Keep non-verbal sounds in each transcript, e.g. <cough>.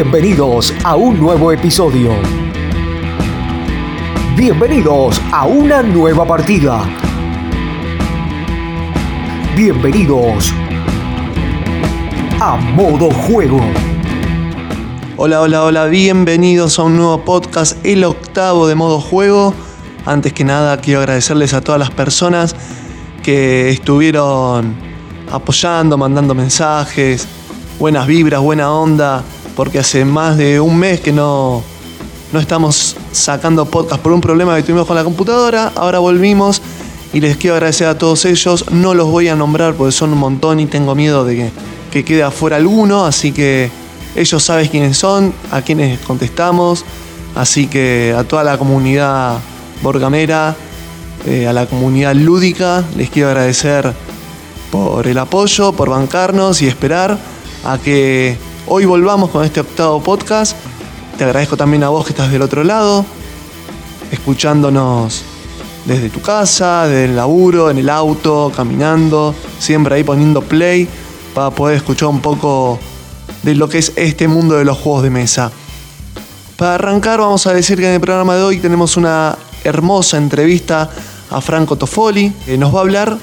Bienvenidos a un nuevo episodio. Bienvenidos a una nueva partida. Bienvenidos a modo juego. Hola, hola, hola, bienvenidos a un nuevo podcast, el octavo de modo juego. Antes que nada, quiero agradecerles a todas las personas que estuvieron apoyando, mandando mensajes, buenas vibras, buena onda, porque hace más de un mes que no, no estamos sacando podcast por un problema que tuvimos con la computadora. Ahora volvimos y les quiero agradecer a todos ellos. No los voy a nombrar porque son un montón y tengo miedo de que, que quede afuera alguno, así que ellos saben quiénes son, a quienes contestamos. Así que a toda la comunidad borgamera, eh, a la comunidad lúdica, les quiero agradecer por el apoyo, por bancarnos y esperar a que hoy volvamos con este octavo podcast. Te agradezco también a vos que estás del otro lado, escuchándonos desde tu casa, desde el laburo, en el auto, caminando, siempre ahí poniendo play para poder escuchar un poco de lo que es este mundo de los juegos de mesa. Para arrancar vamos a decir que en el programa de hoy tenemos una hermosa entrevista a Franco Toffoli, que nos va a hablar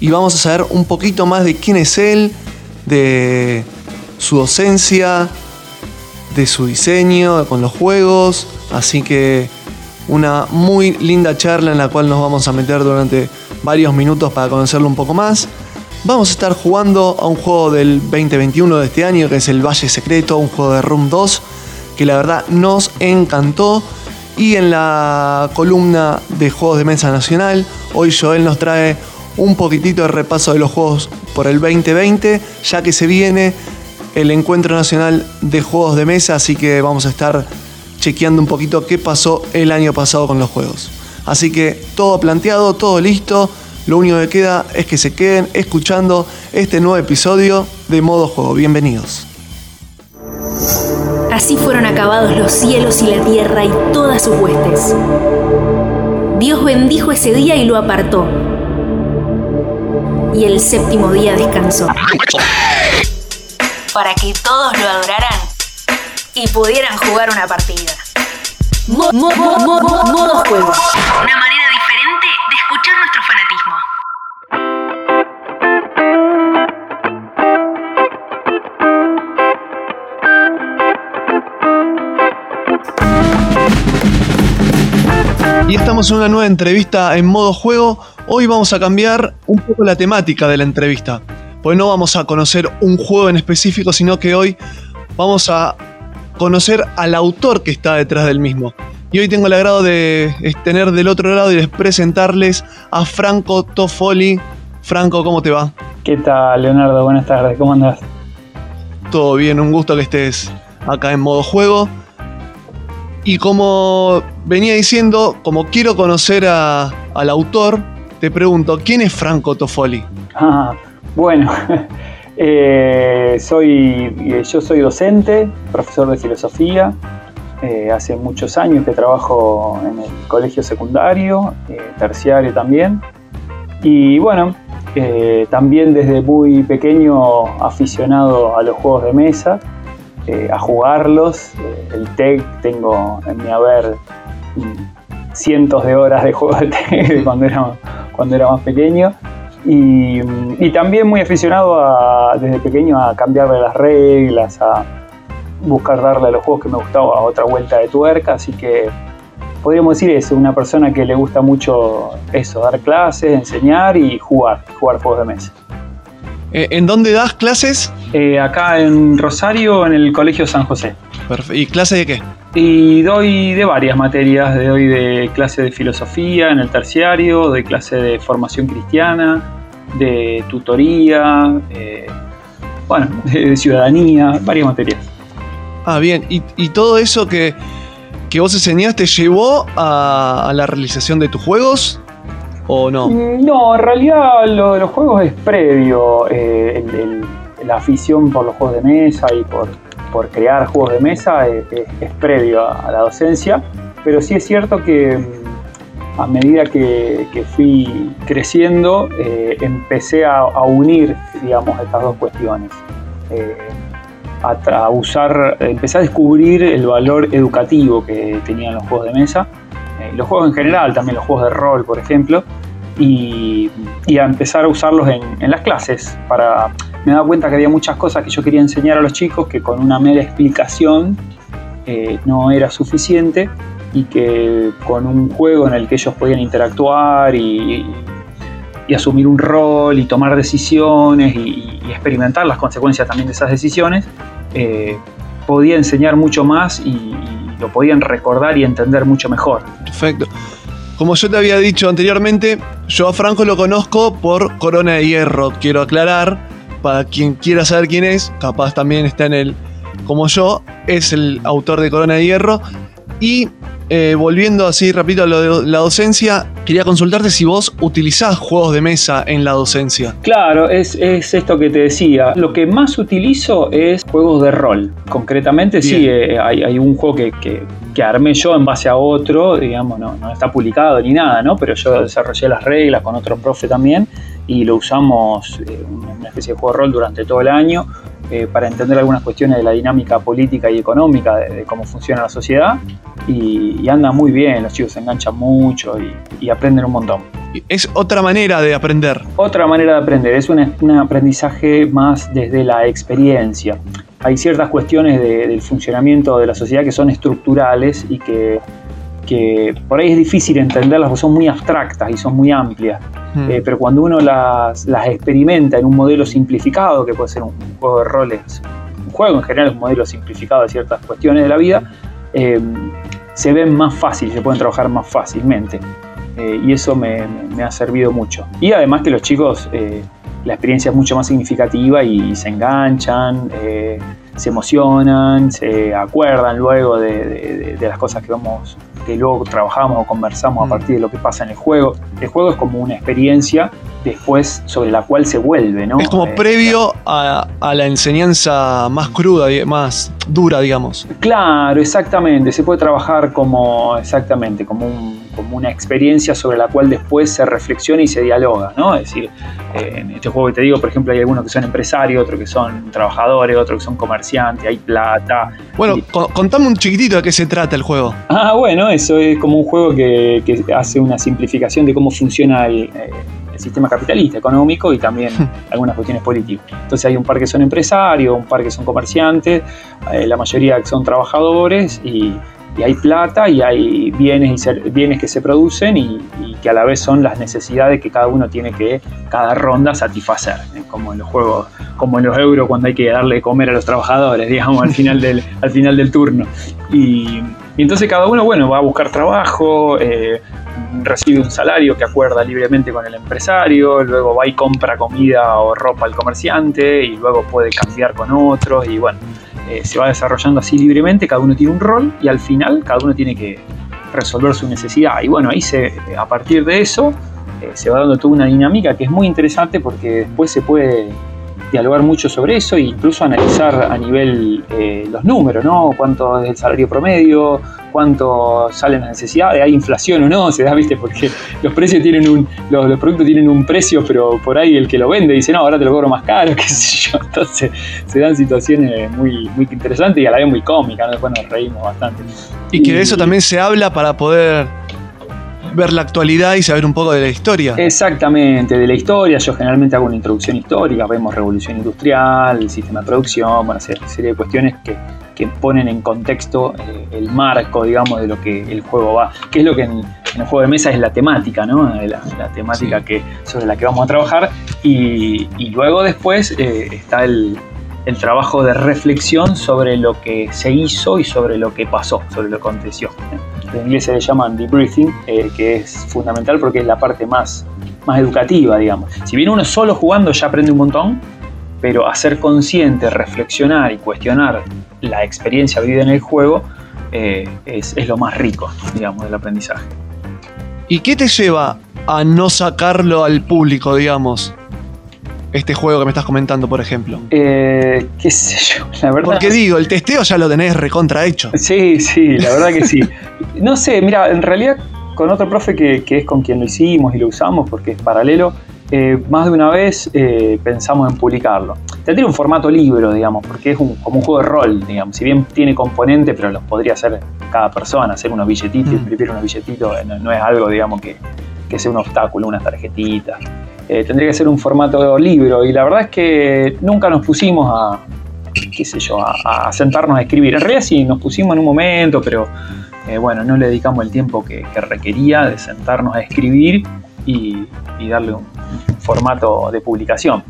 y vamos a saber un poquito más de quién es él, de su docencia, de su diseño con los juegos, así que una muy linda charla en la cual nos vamos a meter durante varios minutos para conocerlo un poco más. Vamos a estar jugando a un juego del 2021 de este año, que es el Valle Secreto, un juego de Room 2, que la verdad nos encantó. Y en la columna de Juegos de Mesa Nacional, hoy Joel nos trae un poquitito de repaso de los juegos por el 2020, ya que se viene el Encuentro Nacional de Juegos de Mesa, así que vamos a estar chequeando un poquito qué pasó el año pasado con los juegos. Así que todo planteado, todo listo. Lo único que queda es que se queden escuchando este nuevo episodio de Modo Juego. Bienvenidos. Así fueron acabados los cielos y la tierra y todas sus huestes. Dios bendijo ese día y lo apartó. Y el séptimo día descansó. Para que todos lo adoraran y pudieran jugar una partida. Mo- mo- mo- mo- mo- modo juego. Una manera diferente de escuchar nuestro fanatismo. Y estamos en una nueva entrevista en modo juego. Hoy vamos a cambiar un poco la temática de la entrevista. Pues no vamos a conocer un juego en específico, sino que hoy vamos a conocer al autor que está detrás del mismo. Y hoy tengo el agrado de tener del otro lado y de presentarles a Franco Toffoli. Franco, ¿cómo te va? ¿Qué tal, Leonardo? Buenas tardes, ¿cómo andás? Todo bien, un gusto que estés acá en modo juego. Y como venía diciendo, como quiero conocer a- al autor, te pregunto, ¿quién es Franco Toffoli? Ah, bueno, <laughs> eh, soy, eh, yo soy docente, profesor de filosofía. eh, hace muchos años que trabajo en el colegio secundario, eh, terciario también. Y bueno, también desde muy pequeño aficionado a los juegos de mesa, a jugarlos. El TEC tengo en mi haber cientos de horas de juegos de TEC <laughs> cuando era, cuando era más pequeño. Y, y también muy aficionado a, desde pequeño a cambiarle las reglas, a buscar darle a los juegos que me gustaba otra vuelta de tuerca, así que podríamos decir eso, una persona que le gusta mucho eso, dar clases, enseñar y jugar, jugar juegos de mesa. Eh, ¿En dónde das clases? Eh, acá en Rosario, en el Colegio San José. ¿Y clase de qué? Y doy de varias materias, doy de clase de filosofía en el terciario, doy clase de formación cristiana, de tutoría, eh, bueno, <laughs> de, de ciudadanía, varias materias. Ah, bien. ¿Y, y todo eso que, que vos enseñaste llevó a, a la realización de tus juegos? ¿O no? Mm, No, en realidad lo de los juegos es previo. eh, el- el- la afición por los juegos de mesa y por, por crear juegos de mesa es, es- previo a, la docencia. Pero sí es cierto que mm, a medida que, fui creciendo, eh, empecé a, unir, digamos, estas dos cuestiones. Eh, a, usar, empecé a descubrir el valor educativo que tenían los juegos de mesa, eh, los juegos en general, también los juegos de rol, por ejemplo, y, a empezar a usarlos en, las clases. Para, me daba cuenta que había muchas cosas que yo quería enseñar a los chicos que con una mera explicación eh, no era suficiente y que con un juego en el que ellos podían interactuar y, asumir un rol y tomar decisiones y, experimentar las consecuencias también de esas decisiones, eh, podía enseñar mucho más y, lo podían recordar y entender mucho mejor. Perfecto. Como yo te había dicho anteriormente, yo a Franco lo conozco por Corona de Hierro. Quiero aclarar, para quien quiera saber quién es, capaz también está en el, como yo, es el autor de Corona de Hierro. Y eh, volviendo así rápido a lo de la docencia, quería consultarte si vos utilizás juegos de mesa en la docencia. Claro, es, esto que te decía. Lo que más utilizo es juegos de rol. Concretamente, sí, eh, hay, un juego que, que, armé yo en base a otro, digamos, no, no está publicado ni nada, ¿no? Pero yo desarrollé las reglas con otro profe también y lo usamos eh, una especie de juego de rol durante todo el año. Eh, para entender algunas cuestiones de la dinámica política y económica de, cómo funciona la sociedad y, anda muy bien, los chicos se enganchan mucho y, aprenden un montón. Es otra manera de aprender. Otra manera de aprender, es un, aprendizaje más desde la experiencia. Hay ciertas cuestiones del funcionamiento de la sociedad que son estructurales y que que por ahí es difícil entenderlas porque son muy abstractas y son muy amplias. Hmm. Eh, pero cuando uno las, las, experimenta en un modelo simplificado, que puede ser un, juego de roles, un juego en general es un modelo simplificado de ciertas cuestiones de la vida, eh, se ven más fácil, se pueden trabajar más fácilmente. Eh, y eso me, me, ha servido mucho. Y además que los chicos, la experiencia es mucho más significativa y, se enganchan se emocionan, se acuerdan luego de, de, las cosas que vamos que luego trabajamos o conversamos a mm. partir de lo que pasa en el juego. El juego es como una experiencia después sobre la cual se vuelve, ¿no? Es como eh, previo a, la enseñanza más cruda, más dura, digamos. Claro, exactamente. Se puede trabajar como, exactamente, como un como una experiencia sobre la cual después se reflexiona y se dialoga, ¿no? Es decir, eh, en este juego que te digo, por ejemplo, hay algunos que son empresarios, otros que son trabajadores, otros que son comerciantes, hay plata. Bueno, contame un chiquitito de qué se trata el juego. Ah, bueno, eso es como un juego que, hace una simplificación de cómo funciona el, eh, sistema capitalista, económico y también <laughs> algunas cuestiones políticas. Entonces hay un par que son empresarios, un par que son comerciantes, eh, la mayoría que son trabajadores y y hay plata y hay bienes, y bienes que se producen y, que a la vez son las necesidades que cada uno tiene que cada ronda satisfacer, ¿eh? como en los juegos, como en los euros cuando hay que darle de comer a los trabajadores, <laughs> digamos, al final del, al final del turno. Y, entonces cada uno, bueno, va a buscar trabajo, eh, recibe un salario que acuerda libremente con el empresario, luego va y compra comida o ropa al comerciante y luego puede cambiar con otros y bueno eh, se va desarrollando así libremente, cada uno tiene un rol y al final cada uno tiene que resolver su necesidad. Y bueno, ahí se, a partir de eso eh, se va dando toda una dinámica que es muy interesante porque después se puede dialogar mucho sobre eso e incluso analizar a nivel eh, los números, ¿no? Cuánto es el salario promedio, cuánto salen las necesidades, hay inflación o no, <laughs> se da, viste, porque los precios tienen un, los, productos tienen un precio, pero por ahí el que lo vende dice, no, ahora te lo cobro más caro, <laughs> qué sé yo. Entonces se dan situaciones muy, muy interesantes y a la vez muy cómicas, ¿no? después nos reímos bastante. Y que de eso también se habla para poder ver la actualidad y saber un poco de la historia. Exactamente, de la historia. Yo generalmente hago una introducción histórica, vemos revolución industrial, el sistema de producción, bueno, serie, serie de cuestiones que, que ponen en contexto eh, el marco, digamos, de lo que el juego va. Que es lo que en, el juego de mesa es la temática, ¿no? La, temática que, sobre la que vamos a trabajar. Y, y luego después eh, está el, el trabajo de reflexión sobre lo que se hizo y sobre lo que pasó, sobre lo que aconteció en inglés se le llaman debriefing, eh, que es fundamental porque es la parte más, más educativa, digamos. Si bien uno solo jugando ya aprende un montón, pero hacer consciente, reflexionar y cuestionar la experiencia vivida en el juego eh, es, es, lo más rico, digamos, del aprendizaje. ¿Y qué te lleva a no sacarlo al público, digamos? Este juego que me estás comentando, por ejemplo? Eh, qué sé yo, la verdad. Porque digo, el testeo ya lo tenés recontra hecho. Sí, sí, la verdad que sí. no sé, mira, en realidad con otro profe que, es con quien lo hicimos y lo usamos porque es paralelo, eh, más de una vez eh, pensamos en publicarlo. tendría un formato libro, digamos, porque es un, como un juego de rol, digamos. Si bien tiene componentes, pero los podría hacer cada persona, hacer unos billetitos, Mm. imprimir unos billetitos, no, no es algo, digamos, que, que sea un obstáculo, unas tarjetitas. Eh, tendría que ser un formato libro y la verdad es que nunca nos pusimos a, qué sé yo, a, sentarnos a escribir. En realidad sí, nos pusimos en un momento, pero eh, bueno, no le dedicamos el tiempo que, que requería de sentarnos a escribir y, darle un formato de publicación.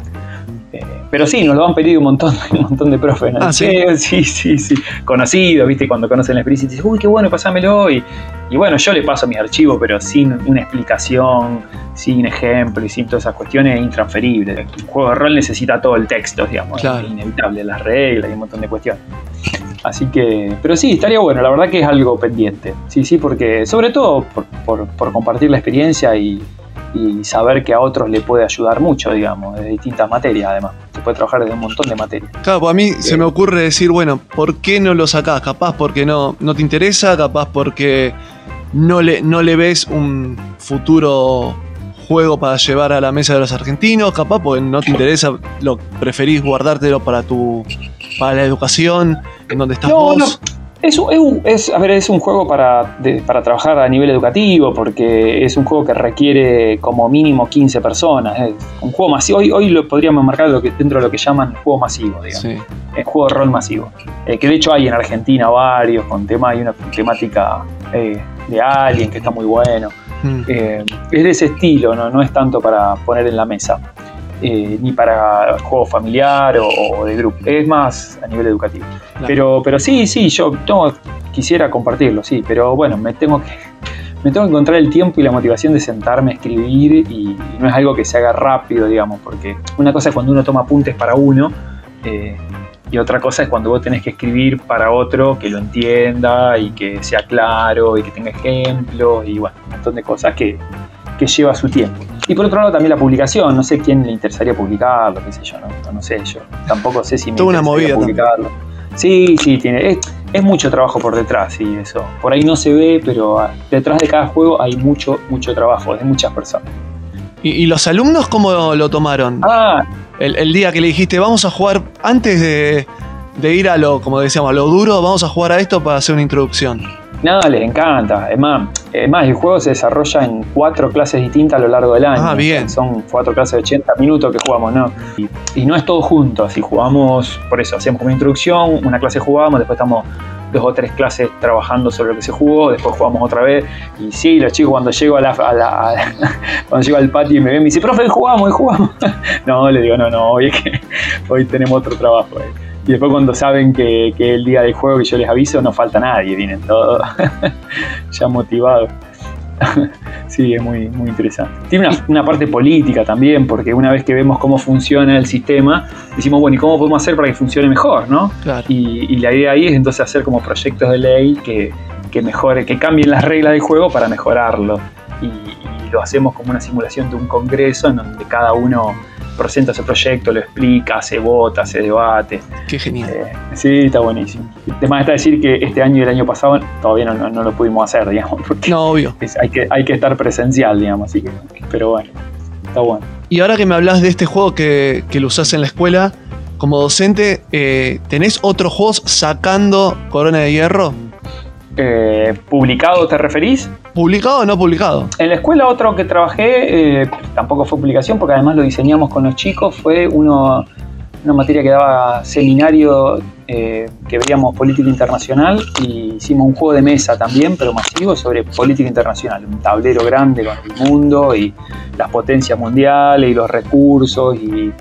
Eh, pero sí, nos lo han pedido un montón, <laughs> un montón de profes. ¿no? Ah, ¿sí? sí, sí, sí. Conocidos, ¿viste? Cuando conocen la experiencia y dicen, uy, qué bueno, pásamelo. Y, y bueno, yo le paso mis archivos, pero sin una explicación, sin ejemplo y sin todas esas cuestiones, es intransferible. El juego de rol necesita todo el texto, digamos, Claro. es inevitable, las reglas y un montón de cuestiones. Así que, pero sí, estaría bueno, la verdad que es algo pendiente. Sí, sí, porque sobre todo por, por- por compartir la experiencia y, y saber que a otros le puede ayudar mucho, digamos, de distintas materias además. Se puede trabajar desde un montón de materias. Claro, pues a mí se me ocurre decir, bueno, ¿por qué no lo sacás? Capaz porque no, no te interesa, capaz porque no le, no le ves un futuro juego para llevar a la mesa de los argentinos, capaz porque no te interesa, lo preferís guardártelo para tu para la educación, en donde estás No, vos. no. Es, un- es un- es- a ver, es un juego para, de- para trabajar a nivel educativo, porque es un juego que requiere como mínimo 15 personas. Es un juego masivo. Hoy, hoy lo podríamos marcar lo que, dentro de lo que llaman juego masivo, digamos. Sí. Juego de rol masivo. Eh, que de hecho hay en Argentina varios, con tema, hay una temática eh, de Alien que está muy bueno. Mm. Eh, es de ese estilo, ¿no? no es tanto para poner en la mesa, eh, ni para juego familiar o, o de grupo, es más a nivel educativo. Claro. Pero, pero sí, sí, yo no, quisiera compartirlo, sí, pero bueno, me tengo que me tengo que encontrar el tiempo y la motivación de sentarme a escribir y, y no es algo que se haga rápido, digamos, porque una cosa es cuando uno toma apuntes para uno eh, y otra cosa es cuando vos tenés que escribir para otro que lo entienda y que sea claro y que tenga ejemplos y bueno, un montón de cosas que, que lleva su tiempo. Y por otro lado también la publicación, no sé quién le interesaría publicarlo, qué sé yo, no, no sé, yo tampoco sé si me Toda una movida publicarlo. Sí, sí, tiene, es, es mucho trabajo por detrás y eso. Por ahí no se ve, pero ah, detrás de cada juego hay mucho, mucho trabajo de muchas personas. ¿Y, y los alumnos cómo lo tomaron? Ah, El, el día que le dijiste, vamos a jugar, antes de, de ir a lo, como decíamos, a lo duro, vamos a jugar a esto para hacer una introducción. nada, les encanta. Es más, es más, el juego se desarrolla en cuatro clases distintas a lo largo del año. Ah, bien. Son cuatro clases de 80 minutos que jugamos, ¿no? Y, y no es todo junto, así jugamos, por eso, hacemos una introducción, una clase jugamos, después estamos dos o tres clases trabajando sobre lo que se jugó, después jugamos otra vez. Y sí, los chicos cuando llego a la, a la- a la- <laughs> cuando llego al patio y me ven, me dicen, profe, jugamos, jugamos. <laughs> no, le digo, no, no, hoy es que hoy tenemos otro trabajo. eh". Y después cuando saben que, que el día del juego que yo les aviso, no falta nadie, vienen todos <laughs> ya motivados. <laughs> sí, es muy, muy interesante. Tiene una, una parte política también, porque una vez que vemos cómo funciona el sistema, decimos, bueno, ¿y cómo podemos hacer para que funcione mejor, no? Claro. Y, y la idea ahí es entonces hacer como proyectos de ley que, que mejore, que cambien las reglas del juego para mejorarlo. Y, y lo hacemos como una simulación de un congreso en donde cada uno presenta su proyecto, lo explica, se vota, se debate. Qué genial. Eh, sí, está buenísimo. Además está decir que este año y el año pasado todavía no, no- no lo pudimos hacer, digamos, porque No, obvio. es- hay, que, hay que estar presencial, digamos, así que, pero bueno, está bueno. Y ahora que me hablas de este juego que, que lo usás en la escuela, como docente, eh, ¿tenés otros juegos sacando Corona de Hierro? Eh, ¿Publicado te referís? ¿Publicado o no publicado? En la escuela otro que trabajé, eh, tampoco fue publicación, porque además lo diseñamos con los chicos, fue uno, una materia que daba seminario eh, que veíamos política internacional y hicimos un juego de mesa también, pero masivo, sobre política internacional, un tablero grande con el mundo y las potencias mundiales y los recursos y,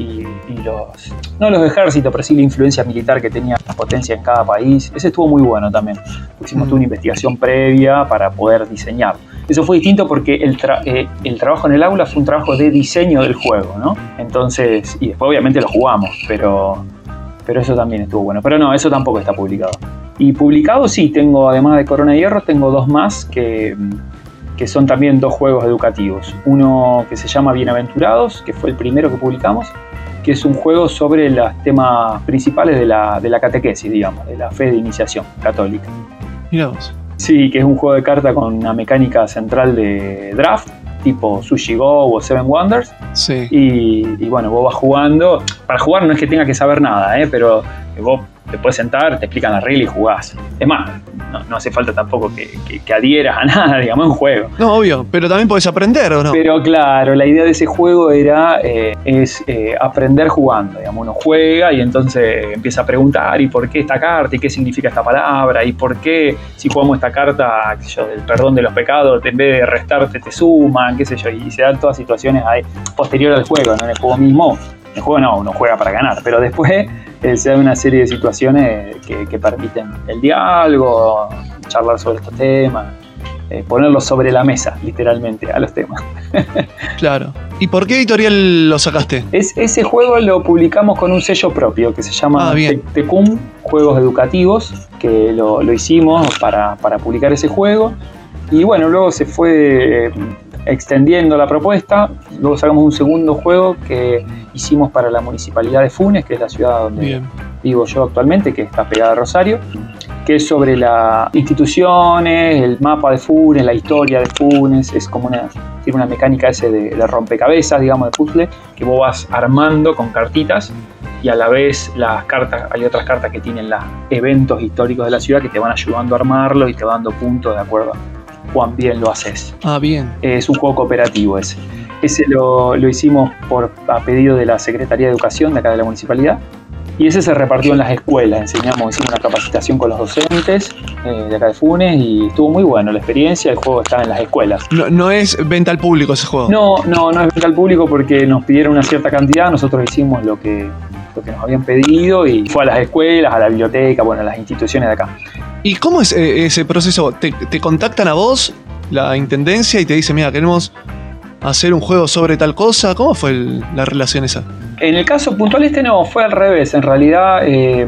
y- y los, no los ejércitos, pero sí la influencia militar que tenía la potencia en cada país. Ese estuvo muy bueno también. Hicimos Mm. una investigación previa para poder diseñar. Eso fue distinto porque el, tra- eh, el trabajo en el aula fue un trabajo de diseño del juego, ¿no? Entonces, y después obviamente lo jugamos, pero, pero eso también estuvo bueno. Pero no, eso tampoco está publicado. Y publicado sí, tengo, además de Corona de Hierro, tengo dos más que, que son también dos juegos educativos. Uno que se llama Bienaventurados, que fue el primero que publicamos, que es un juego sobre los temas principales de la, de la catequesis, digamos, de la fe de iniciación católica. Mirá vos. Sí, que es un juego de carta con una mecánica central de draft, tipo Sushi Go o Seven Wonders. Sí. Y, y bueno, vos vas jugando. Para jugar no es que tengas que saber nada, ¿eh? pero vos te puedes sentar, te explican la regla y jugás. Es más, no, no hace falta tampoco que, que- que adhieras a <laughs> nada, digamos, es un juego. No, obvio, pero también podés aprender, ¿o no? Pero claro, la idea de ese juego era eh, es eh, aprender jugando. Digamos, uno juega y entonces empieza a preguntar ¿y por qué esta carta? ¿y qué significa esta palabra? ¿y por qué si jugamos esta carta, qué sé yo, del perdón de los pecados, en vez de restarte te suman, qué sé yo? Y se dan todas situaciones ahí, posterior al juego, ¿no? En el juego mismo, el juego no, uno juega para ganar, pero después <laughs> eh, se dan una serie de situaciones que, que permiten el diálogo, charlar sobre estos temas. eh, ponerlos sobre la mesa, literalmente, a los temas. <laughs> Claro. ¿Y por qué editorial lo sacaste? Es, ese juego lo publicamos con un sello propio que se llama Ah, Tecum Juegos Educativos, que lo, lo hicimos para, para publicar ese juego. Y bueno, luego se fue eh, extendiendo la propuesta. Luego sacamos un segundo juego que hicimos para la municipalidad de Funes, que es la ciudad donde Bien. vivo yo actualmente, que está pegada a Rosario, que es sobre las instituciones, el mapa de Funes, la historia de Funes, es como una, tiene una mecánica ese de, de rompecabezas, digamos, de puzzle, que vos vas armando con cartitas y a la vez las cartas, hay otras cartas que tienen los eventos históricos de la ciudad que te van ayudando a armarlo y te van dando puntos de acuerdo cuán bien lo haces. Ah, bien. Es un juego cooperativo ese. Ese lo, lo hicimos por, a pedido de la Secretaría de Educación de acá de la municipalidad. Y ese se repartió en las escuelas. Enseñamos, hicimos una capacitación con los docentes eh, de acá de Funes y estuvo muy bueno la experiencia. El juego estaba en las escuelas. No, no es venta al público ese juego. No, no, no es venta al público porque nos pidieron una cierta cantidad. Nosotros hicimos lo que, lo que nos habían pedido y fue a las escuelas, a la biblioteca, bueno, a las instituciones de acá. ¿Y cómo es eh, ese proceso? ¿Te, te contactan a vos, la intendencia, y te dicen, mira, queremos hacer un juego sobre tal cosa? ¿Cómo fue el- la relación esa? En el caso puntual este no, fue al revés. En realidad eh,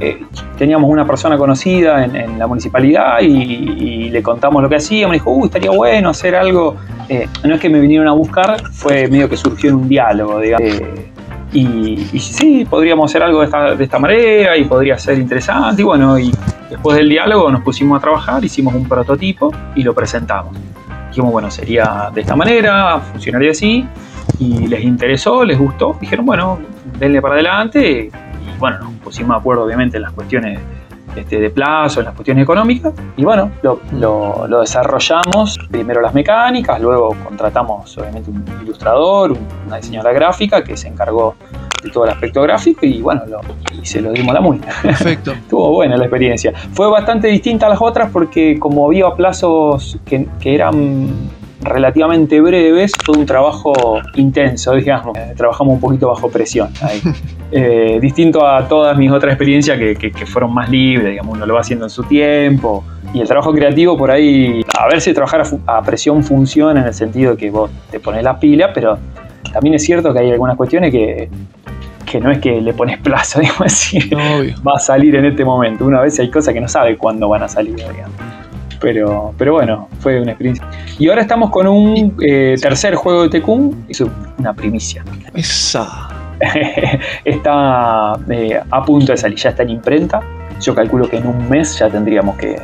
eh, teníamos una persona conocida en, en la municipalidad y, y le contamos lo que hacíamos. Me dijo, uy, estaría bueno hacer algo. Eh, no es que me vinieron a buscar, fue medio que surgió en un diálogo, digamos. Eh, y, y sí, podríamos hacer algo de esta, de esta manera y podría ser interesante. Y bueno, y después del diálogo nos pusimos a trabajar, hicimos un prototipo y lo presentamos. Dijimos, bueno, sería de esta manera, funcionaría así y les interesó, les gustó, dijeron, bueno, denle para adelante. Y bueno, nos pusimos de acuerdo obviamente en las cuestiones este, de plazo, en las cuestiones económicas. Y bueno, lo, lo- lo desarrollamos, primero las mecánicas, luego contratamos obviamente un ilustrador, un- una diseñadora gráfica que se encargó de todo el aspecto gráfico y bueno, lo- y se lo dimos a la muy. Perfecto. <laughs> Estuvo buena la experiencia. Fue bastante distinta a las otras porque como había plazos que, que eran relativamente breves, fue un trabajo intenso, digamos. Eh, trabajamos un poquito bajo presión ahí. <laughs> Eh, distinto a todas mis otras experiencias que, que- que fueron más libres, digamos, uno lo va haciendo en su tiempo. Y el trabajo creativo por ahí, a ver si trabajar a, a presión funciona en el sentido de que vos te pones la pila, pero también es cierto que hay algunas cuestiones que, que no es que le pones plazo, <laughs> digamos así Obvio. va a salir en este momento. Una vez hay cosas que no sabe cuándo van a salir, digamos. Pero, pero bueno, fue una experiencia. Y ahora estamos con un eh, tercer juego de Tecum, es una primicia. <laughs> Esa. está eh, a punto de salir, ya está en imprenta. Yo calculo que en un mes ya tendríamos que,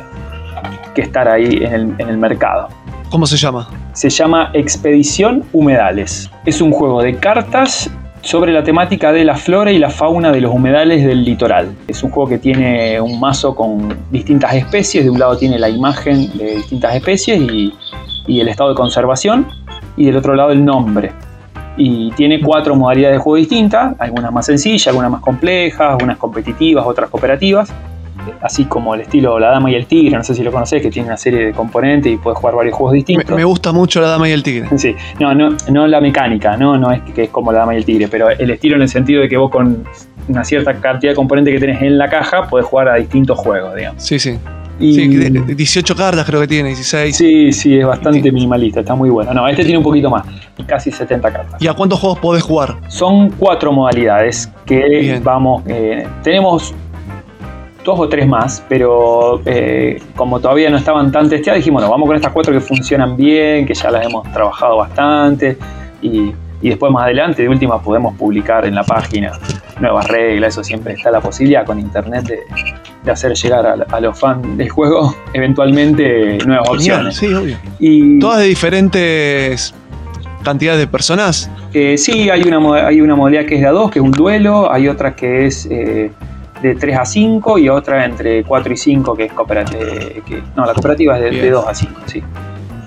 que estar ahí en el, en el mercado. ¿Cómo se llama? Se llama Expedición Humedales. Es un juego de cartas sobre la temática de la flora y la fauna de los humedales del litoral. Es un juego que tiene un mazo con distintas especies. De un lado tiene la imagen de distintas especies y, el estado de conservación. Y del otro lado el nombre. Y tiene cuatro modalidades de juego distintas, algunas más sencillas, algunas más complejas, unas competitivas, otras cooperativas así como el estilo La Dama y el Tigre, no sé si lo conocés, que tiene una serie de componentes y puedes jugar varios juegos distintos. me gusta mucho la dama y el tigre. Sí, no, no, no la mecánica, no, no es que es como la dama y el tigre, pero el estilo en el sentido de que vos con una cierta cantidad de componentes que tenés en la caja podés jugar a distintos juegos, digamos. Sí, sí. Y, Sí, de- de 18 cartas creo que tiene, 16. sí, sí, es bastante minimalista, está muy bueno. No, este tiene un poquito más, casi 70 cartas. ¿Y a cuántos juegos podés jugar? Son cuatro modalidades que Bien. vamos. eh, tenemos dos o tres más, pero eh, como todavía no estaban tan testeadas, dijimos, bueno, vamos con estas cuatro que funcionan bien, que ya las hemos trabajado bastante y, y después más adelante, de última, podemos publicar en la página nuevas reglas, eso siempre está la posibilidad con internet de, hacer llegar a, los fans del juego eventualmente nuevas opciones. Sí, obvio. Y, Todas de diferentes cantidades de personas. Eh, sí, hay una, hay una modalidad que es de a 2, que es un duelo, hay otra que es eh, de 3 a 5 y otra entre 4 y 5 que es cooperativa. no, la cooperativa es de, de 2 a 5, sí.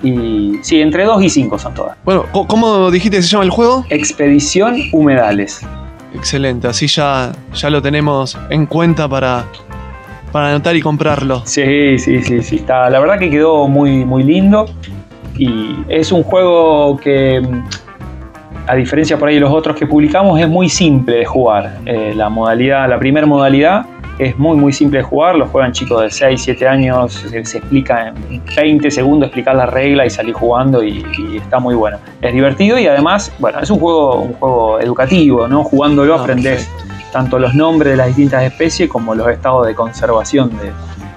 Y sí, entre 2 y 5 son todas. Bueno, ¿cómo dijiste que se llama el juego? Expedición Humedales. Excelente, así ya, ya lo tenemos en cuenta para, para anotar y comprarlo. Sí, sí, sí, sí. Está, la verdad que quedó muy, muy lindo. Y es un juego que, a diferencia por ahí de los otros que publicamos, es muy simple de jugar. Eh, la modalidad, la primera modalidad es muy muy simple de jugar, lo juegan chicos de 6, 7 años, se, explica en 20 segundos explicar la regla y salir jugando y, está muy bueno. Es divertido y además, bueno, es un juego, un juego educativo, ¿no? Jugándolo ah, aprendes tanto los nombres de las distintas especies como los estados de conservación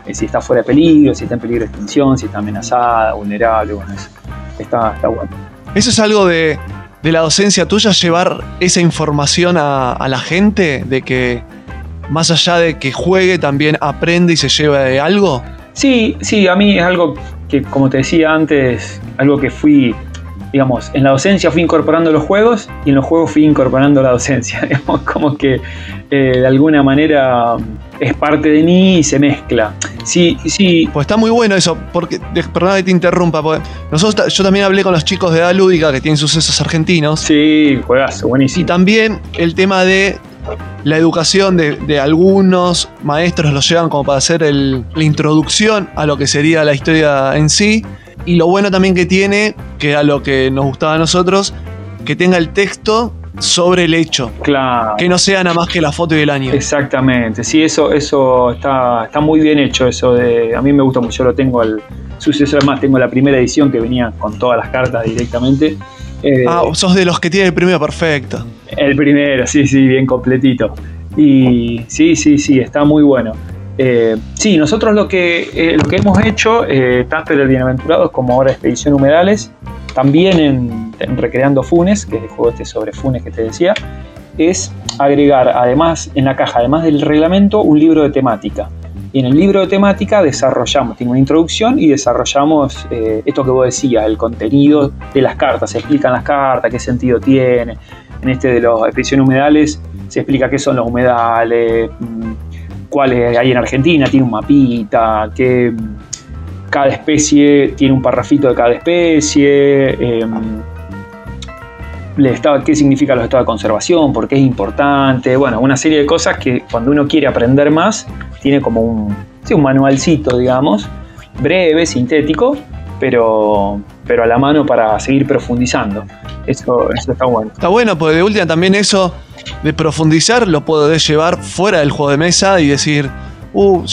de, si está fuera de peligro, si está en peligro de extinción, si está amenazada, vulnerable, bueno, eso está, está bueno. Eso es algo de, la docencia tuya, llevar esa información a, a la gente de que más allá de que juegue, también aprende y se lleva de algo? Sí, sí, a mí es algo que, como te decía antes, algo que fui, digamos, en la docencia fui incorporando los juegos y en los juegos fui incorporando la docencia. <laughs> Digamos, como que eh, de alguna manera es parte de mí y se mezcla. Sí, sí. Pues está muy bueno eso, porque, perdón que te interrumpa, nosotros, yo también hablé con los chicos de Edad Lúdica que tienen sucesos argentinos. Sí, juegas, buenísimo. Y también el tema de la educación de, algunos maestros lo llevan como para hacer la introducción a lo que sería la historia en sí. Y lo bueno también que tiene, que a lo que nos gustaba a nosotros, que tenga el texto sobre el hecho. Claro. Que no sea nada más que la foto y el año. Exactamente. Sí, eso, eso está, está muy bien hecho. Eso de. A mí me gusta mucho, lo tengo al suceso. Además, tengo la primera edición que venía con todas las cartas directamente. Eh, ah, sos de los que tiene el primero perfecto. El primero, sí, sí, bien completito. Y sí, sí, sí, está muy bueno. Eh, sí, nosotros lo que, eh, lo que hemos hecho, tanto en el Bienaventurados como ahora Expedición Humedales, también en, Recreando Funes, que es el juego este sobre Funes que te decía, es agregar, además, en la caja, además del reglamento, un libro de temática. Y en el libro de temática desarrollamos, tiene una introducción y desarrollamos eh, esto que vos decías, el contenido de las cartas. Se explican las cartas, qué sentido tiene. En este de las expediciones humedales se explica qué son los humedales, mm, cuáles hay en Argentina, tiene un mapita, que mm, cada especie tiene un parrafito de cada especie. Em, qué significa los estados de conservación, por qué es importante, bueno, una serie de cosas que cuando uno quiere aprender más, tiene como un, un manualcito, digamos, breve, sintético, pero, pero a la mano para seguir profundizando. Eso, eso está bueno. Está bueno, porque de última también eso de profundizar lo puedo llevar fuera del juego de mesa y decir, uh,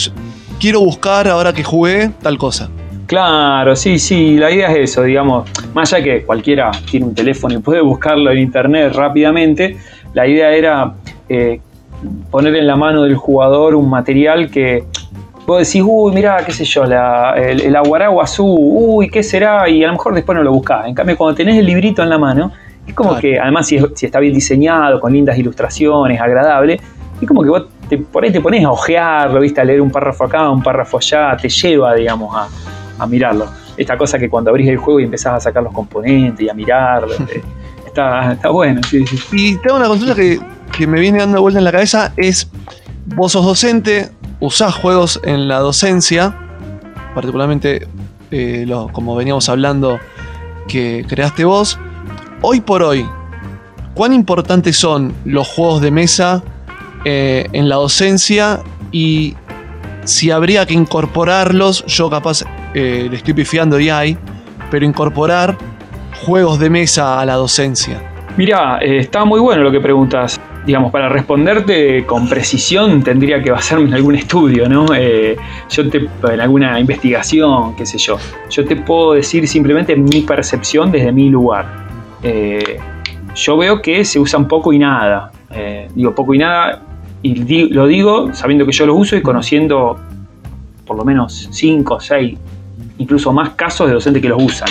quiero buscar ahora que jugué tal cosa. Claro, sí, sí, la idea es eso, digamos, más allá que cualquiera tiene un teléfono y puede buscarlo en internet rápidamente, la idea era eh, poner en la mano del jugador un material que vos decís, uy, mira, qué sé yo, el, el aguaraguazú, uy, ¿qué será? Y a lo mejor después no lo buscás. En cambio, cuando tenés el librito en la mano, es como que, además, si, está bien diseñado, con lindas ilustraciones, agradable, es como que vos por ahí te pones a ojearlo, ¿viste? A leer un párrafo acá, un párrafo allá, te lleva, digamos, a, a mirarlo. Esta cosa que cuando abrís el juego y empezás a sacar los componentes y a mirarlo, <laughs> eh, está, está bueno. Sí, sí. Y tengo una consulta que, me viene dando vuelta en la cabeza, es, vos sos docente, usás juegos en la docencia, particularmente eh, como veníamos hablando que creaste vos. Hoy por hoy, ¿cuán importantes son los juegos de mesa eh, en la docencia y si habría que incorporarlos, yo capaz eh, le estoy pifiando y hay, pero incorporar juegos de mesa a la docencia. Mira, eh, está muy bueno lo que preguntas. Digamos, para responderte con precisión tendría que basarme en algún estudio, ¿no? Eh, yo en alguna investigación, qué sé yo. Yo te puedo decir simplemente mi percepción desde mi lugar. Yo veo que se usan poco y nada. digo poco y nada y lo digo sabiendo que yo lo uso y conociendo por lo menos 5, 6, incluso más casos de docentes que los usan.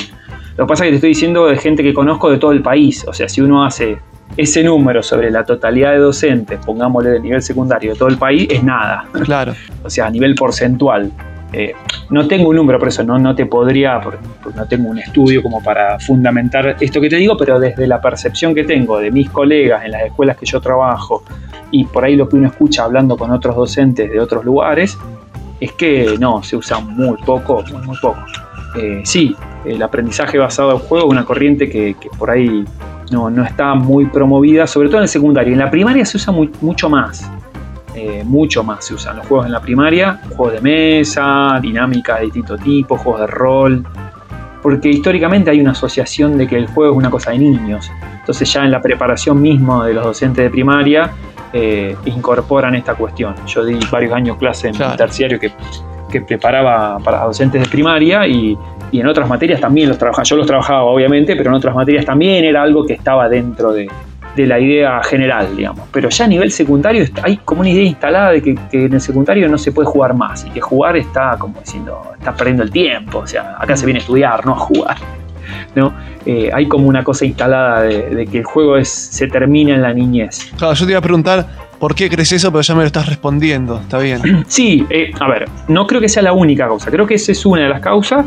Lo que pasa es que te estoy diciendo de gente que conozco de todo el país. O sea, si uno hace ese número sobre la totalidad de docentes, pongámosle de nivel secundario de todo el país, es nada. Claro. o sea, a nivel porcentual. Eh, no tengo un número, por eso no, no te podría, porque no tengo un estudio como para fundamentar esto que te digo, pero desde la percepción que tengo de mis colegas en las escuelas que yo trabajo y por ahí lo que uno escucha hablando con otros docentes de otros lugares, es que no, se usa muy poco, muy, muy poco. Eh, sí, el aprendizaje basado en juego es una corriente que, por ahí no, no, está muy promovida, sobre todo en el secundario. En la primaria se usa mucho más. Eh, mucho más se usan los juegos en la primaria, juegos de mesa, dinámicas de distinto tipo, juegos de rol, porque históricamente hay una asociación de que el juego es una cosa de niños. Entonces ya en la preparación misma de los docentes de primaria eh, incorporan esta cuestión. Yo di varios años clase en claro. terciario que, que, preparaba para docentes de primaria y, y, en otras materias también los trabajaba. Yo los trabajaba obviamente, pero en otras materias también era algo que estaba dentro de, de la idea general, digamos. Pero ya a nivel secundario hay como una idea instalada de que, que, en el secundario no se puede jugar más y que jugar está como diciendo, está perdiendo el tiempo. O sea, acá se viene a estudiar, no a jugar. ¿no? Eh, hay como una cosa instalada de, de, que el juego es, se termina en la niñez. Claro, yo te iba a preguntar por qué crees eso, pero ya me lo estás respondiendo, está bien. Sí, eh, a ver, no creo que sea la única causa, creo que esa es una de las causas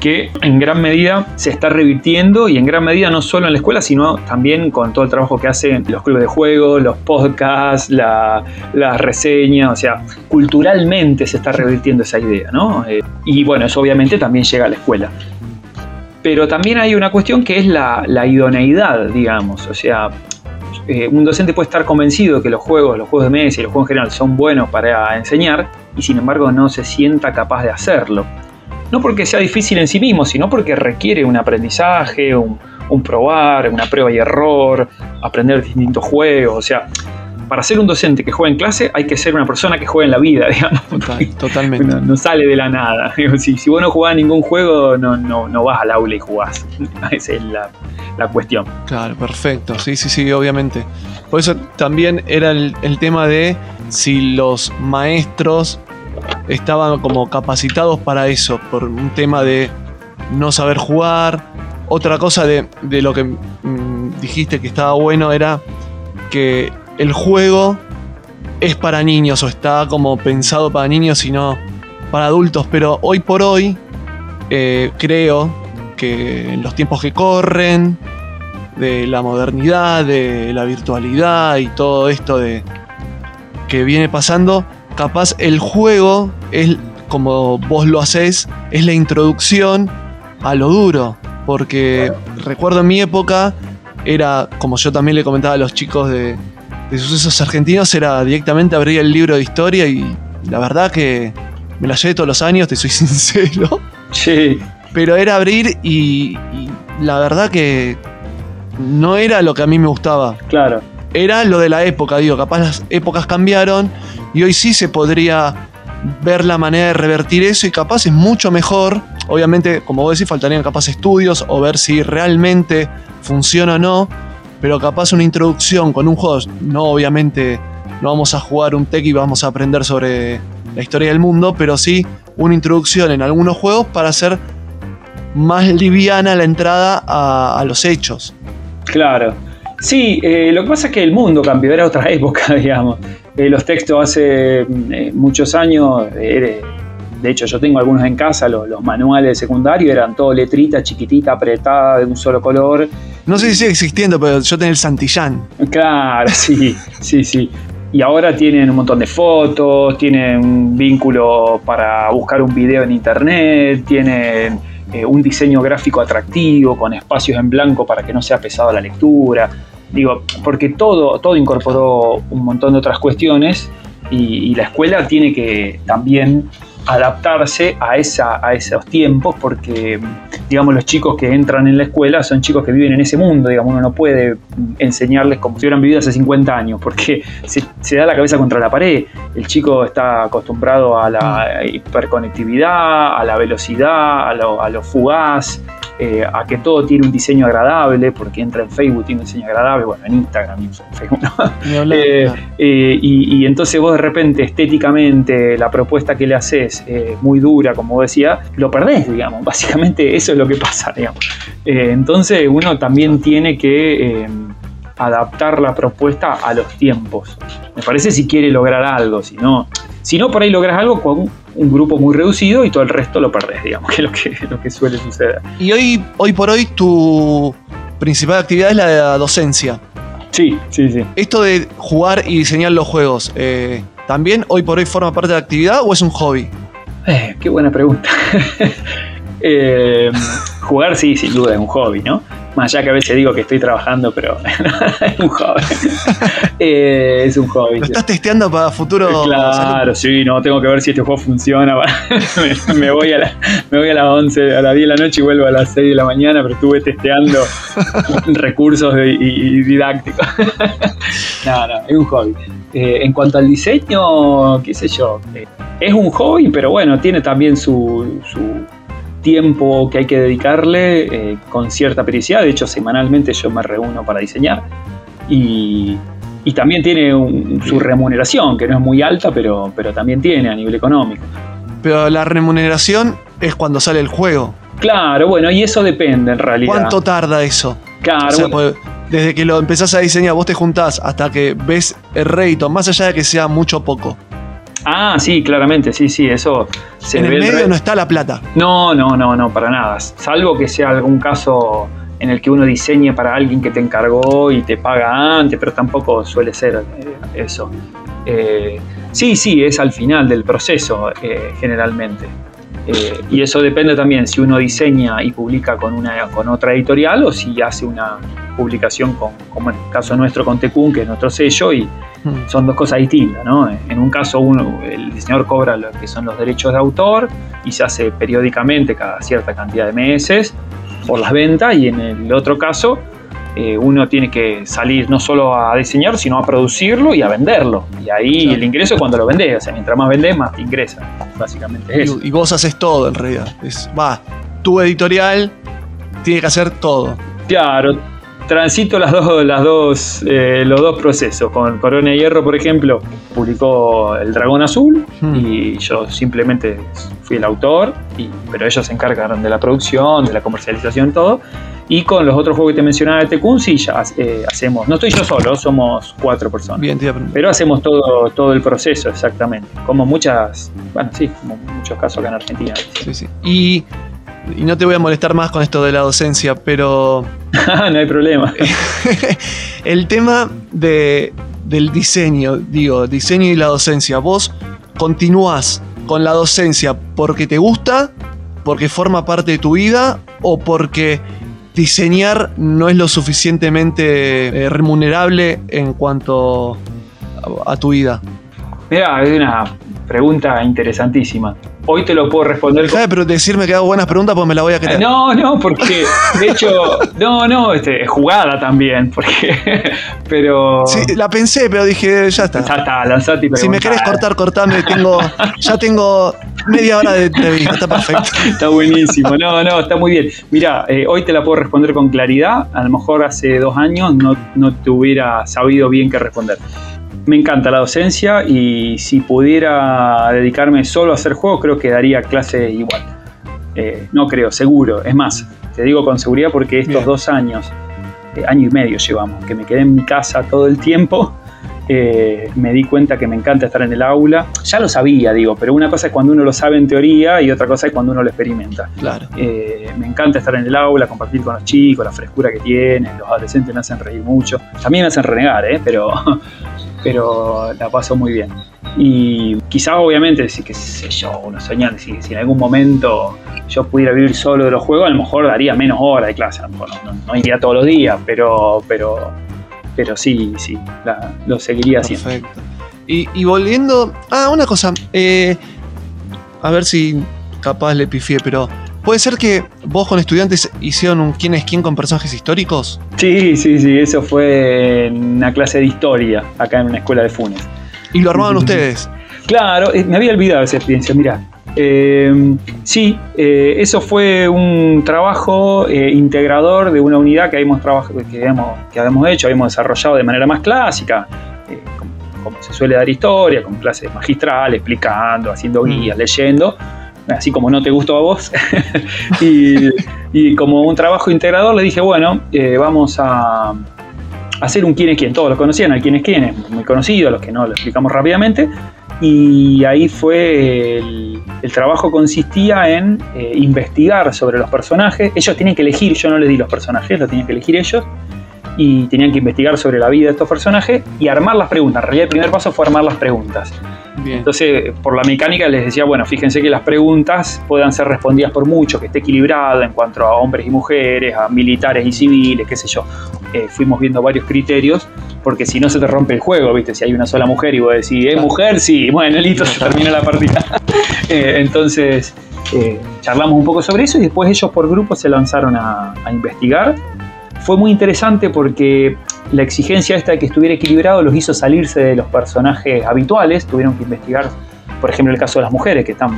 que en gran medida se está revirtiendo y en gran medida no solo en la escuela, sino también con todo el trabajo que hacen los clubes de juego, los podcasts, las la reseñas, o sea, culturalmente se está revirtiendo esa idea, ¿no? Eh, y bueno, eso obviamente también llega a la escuela. Pero también hay una cuestión que es la, idoneidad, digamos, o sea, eh, un docente puede estar convencido que los juegos, los juegos de mesa y los juegos en general son buenos para enseñar y sin embargo no se sienta capaz de hacerlo no porque sea difícil en sí mismo, sino porque requiere un aprendizaje, un, un, probar, una prueba y error, aprender distintos juegos. O sea, para ser un docente que juega en clase hay que ser una persona que juega en la vida, <laughs> digamos. Total, totalmente. No, no, sale de la nada. <laughs> Si, si vos no jugás ningún juego, no, no, no vas al aula y jugás. <laughs> Esa es la, la, cuestión. Claro, perfecto. Sí, sí, sí, obviamente. Por eso también era el, el tema de si los maestros estaban como capacitados para eso, por un tema de no saber jugar. Otra cosa de, de lo que mmm, dijiste que estaba bueno era que el juego es para niños o está como pensado para niños y no para adultos, pero hoy por hoy eh, creo que los tiempos que corren, de la modernidad, de la virtualidad y todo esto de que viene pasando, capaz el juego es como vos lo haces, es la introducción a lo duro. Porque recuerdo en mi época, era, como yo también le comentaba a los chicos de, de sucesos argentinos, era directamente abrir el libro de historia y la verdad que me la llevé todos los años, te soy <laughs> sincero. Sí. Pero era abrir y, y la verdad que no era lo que a mí me gustaba. Claro. Era lo de la época, digo, capaz las épocas cambiaron y hoy sí se podría ver la manera de revertir eso y capaz es mucho mejor. Obviamente, como vos decís, faltarían capaz estudios o ver si realmente funciona o no, pero capaz una introducción con un juego, no obviamente no vamos a jugar un tech y vamos a aprender sobre la historia del mundo, pero sí una introducción en algunos juegos para hacer más liviana la entrada a, los hechos. Claro. Sí, eh, lo que pasa es que el mundo cambió, era otra <laughs> época, digamos. Eh, los textos hace eh, muchos años, eh, de hecho yo tengo algunos en casa, los, los, manuales de secundario eran todo letrita, chiquitita, apretada, de un solo color. No sé si sigue existiendo, pero yo tenía el Santillán. Claro, sí, <laughs> sí, sí. Y ahora tienen un montón de fotos, tienen un vínculo para buscar un video en internet, tienen un diseño gráfico atractivo, con espacios en blanco para que no sea pesado la lectura. Digo, porque todo, todo incorporó un montón de otras cuestiones y, y la escuela tiene que también adaptarse a, esa, a esos tiempos porque, digamos, los chicos que entran en la escuela son chicos que viven en ese mundo, digamos, uno no puede enseñarles como si hubieran vivido hace 50 años porque se, se da la cabeza contra la pared, el chico está acostumbrado a la hiperconectividad, a la velocidad, a lo, a lo fugaz, eh, a que todo tiene un diseño agradable, porque entra en Facebook, tiene un diseño agradable, bueno, en Instagram en Facebook, ¿no? hablar, eh, claro. eh, y, y, entonces vos de repente estéticamente la propuesta que le haces eh, muy dura, como vos decías, lo perdés, digamos, <laughs> básicamente eso es lo que pasa, digamos. Eh, entonces uno también tiene que adaptar la propuesta a los tiempos. Me parece si quiere lograr algo, si no, si no por ahí logras algo con un grupo muy reducido y todo el resto lo perdés, digamos, <laughs> que es lo que, lo que suele suceder. Y hoy, hoy por hoy tu principal actividad es la docencia. Sí, sí, sí. Esto de jugar y diseñar los juegos, eh, ¿también hoy por hoy forma parte de la actividad o es un hobby? Eh, qué buena pregunta. <laughs> Eh, jugar sí, sin duda es un hobby, ¿no? Más allá que a veces digo que estoy trabajando, pero <laughs> es un hobby. <laughs> Eh, es un hobby. ¿Lo estás testeando para futuro? Claro, sí, no, tengo que ver si este juego funciona. me, voy a me voy a las 11, a las 10 de la noche y vuelvo a las 6 de la mañana, pero estuve testeando recursos y, didácticos. no, no, es un hobby. Eh, en cuanto al diseño, qué sé yo, es un hobby, pero bueno, tiene también su tiempo que hay que dedicarle eh, con cierta periodicidad. De hecho, semanalmente yo me reúno para diseñar. Y, también tiene su remuneración, que no es muy alta, pero, pero también tiene a nivel económico. Pero la remuneración es cuando sale el juego. Claro, bueno, y eso depende en realidad. ¿Cuánto tarda eso? Claro. Pues, desde que lo empezás a diseñar, vos te juntás hasta que ves el rédito, más allá de que sea mucho o poco. Ah, sí, claramente, sí, sí, eso se en el medio no está la plata. No, no, no, no, para nada. Salvo que sea algún caso en el que uno diseñe para alguien que te encargó y te paga antes, pero tampoco suele ser eh, eso. Eh, sí, sí, es al final del proceso eh, generalmente. Y eso depende también si uno diseña y publica con, una, con otra editorial o si hace una publicación con, como en el caso nuestro con Tecun, que es nuestro sello, y hmm. son dos cosas distintas. ¿no? En un caso uno, el diseñador cobra lo que son los derechos de autor y se hace periódicamente cada cierta cantidad de meses por las ventas y en el otro caso eh, uno tiene que salir no solo a diseñar, sino a producirlo y a venderlo. Y ahí el ingreso es cuando lo vendés. O sea, mientras más vendés, más te ingresa. Básicamente es eso. Y, vos haces todo en realidad. Es, va, tu editorial tiene que hacer todo. Claro, transito las dos, las dos, eh, los dos procesos. Con Corona de Hierro, por ejemplo, publicó El Dragón Azul hmm. y yo simplemente fui el autor, y, pero ellos se encargaron de la producción, de la comercialización, todo. Y con los otros juegos que te mencionaba de Tecun, sí, ya eh, hacemos, no estoy yo solo, somos cuatro personas. Bien, pero hacemos todo, todo el proceso, exactamente. Como muchas, bueno, sí, como muchos casos acá en Argentina. Sí, sí. Y y no te voy a molestar más con esto de la docencia, pero... <laughs> no hay problema. <laughs> el tema de, del diseño, digo, diseño y la docencia. ¿Vos continúas con la docencia porque te gusta, porque forma parte de tu vida o porque diseñar no es lo suficientemente eh, remunerable en cuanto a, tu vida? Mira, es una pregunta interesantísima hoy te lo puedo responder. ¿Sabes? Pero decirme que hago buenas preguntas pues me la voy a quedar. No, no, porque de hecho, <laughs> no, no, este, es jugada también, porque, <laughs> pero... Sí, la pensé, pero dije, ya está. Ya está, lanzate y Si me querés cortar, cortame, tengo, ya tengo media hora de entrevista, está perfecto. <laughs> está buenísimo, no, no, está muy bien. Mira, eh, hoy te la puedo responder con claridad, a lo mejor hace dos años no, no te hubiera sabido bien qué responder. Me encanta la docencia y si pudiera dedicarme solo a hacer juegos, creo que daría clase igual. Eh, no creo, seguro. Es más, te digo con seguridad porque estos dos años, eh, año y medio llevamos, que me quedé en mi casa todo el tiempo, <laughs> eh, me di cuenta que me encanta estar en el aula. Ya lo sabía, digo, pero una cosa es cuando uno lo sabe en teoría y otra cosa es cuando uno lo experimenta. Claro. me encanta estar en el aula, compartir con los chicos, la frescura que tienen, los adolescentes me hacen reír mucho. También me hacen renegar, ¿eh? pero <laughs> pero la paso muy bien. Y quizá obviamente, si, que sé yo, uno soñando, si, en algún momento yo pudiera vivir solo de los juegos, a lo mejor daría menos horas de clase, no, iría todos los días, pero, pero, pero sí, sí, lo seguiría haciendo. Perfecto. Y, volviendo, ah, una cosa, eh, a ver si capaz le pifié, pero ¿Puede ser que vos con estudiantes hicieron un quién es quién con personajes históricos? Sí, sí, sí, eso fue en una clase de historia acá en una escuela de Funes. ¿Y lo armaban ustedes? Claro, eh, me había olvidado esa experiencia, mira. Eh, sí, eh, eso fue un trabajo integrador de una unidad que habíamos, que, habíamos, que habíamos hecho, habíamos desarrollado de manera más clásica, como, como, se suele dar historia, con clases magistrales, explicando, haciendo mm. guías, leyendo así como no te gustó a vos. <laughs> y, como un trabajo integrador le dije, bueno, eh, vamos a, hacer un quién es quién. Todos lo conocían, al quién es quién, es muy conocido, a los que no lo explicamos rápidamente. Y ahí fue el, trabajo consistía en eh, investigar sobre los personajes. Ellos tenían que elegir, yo no les di los personajes, lo tenían que elegir ellos. Y tenían que investigar sobre la vida de estos personajes y armar las preguntas. En realidad el primer paso fue armar las preguntas. Bien. Entonces, por la mecánica les decía, bueno, fíjense que las preguntas puedan ser respondidas por muchos, que esté equilibrado en cuanto a hombres y mujeres, a militares y civiles, qué sé yo. Eh, fuimos viendo varios criterios, porque si no se te rompe el juego, ¿viste? Si hay una sola mujer y vos decís, ¿es Claro. mujer? Sí, bueno, listo, se termina la partida. <laughs> Eh, entonces, eh, charlamos un poco sobre eso y después ellos por grupo se lanzaron a, a investigar. Fue muy interesante porque la exigencia esta de que estuviera equilibrado los hizo salirse de los personajes habituales, tuvieron que investigar, por ejemplo, el caso de las mujeres que están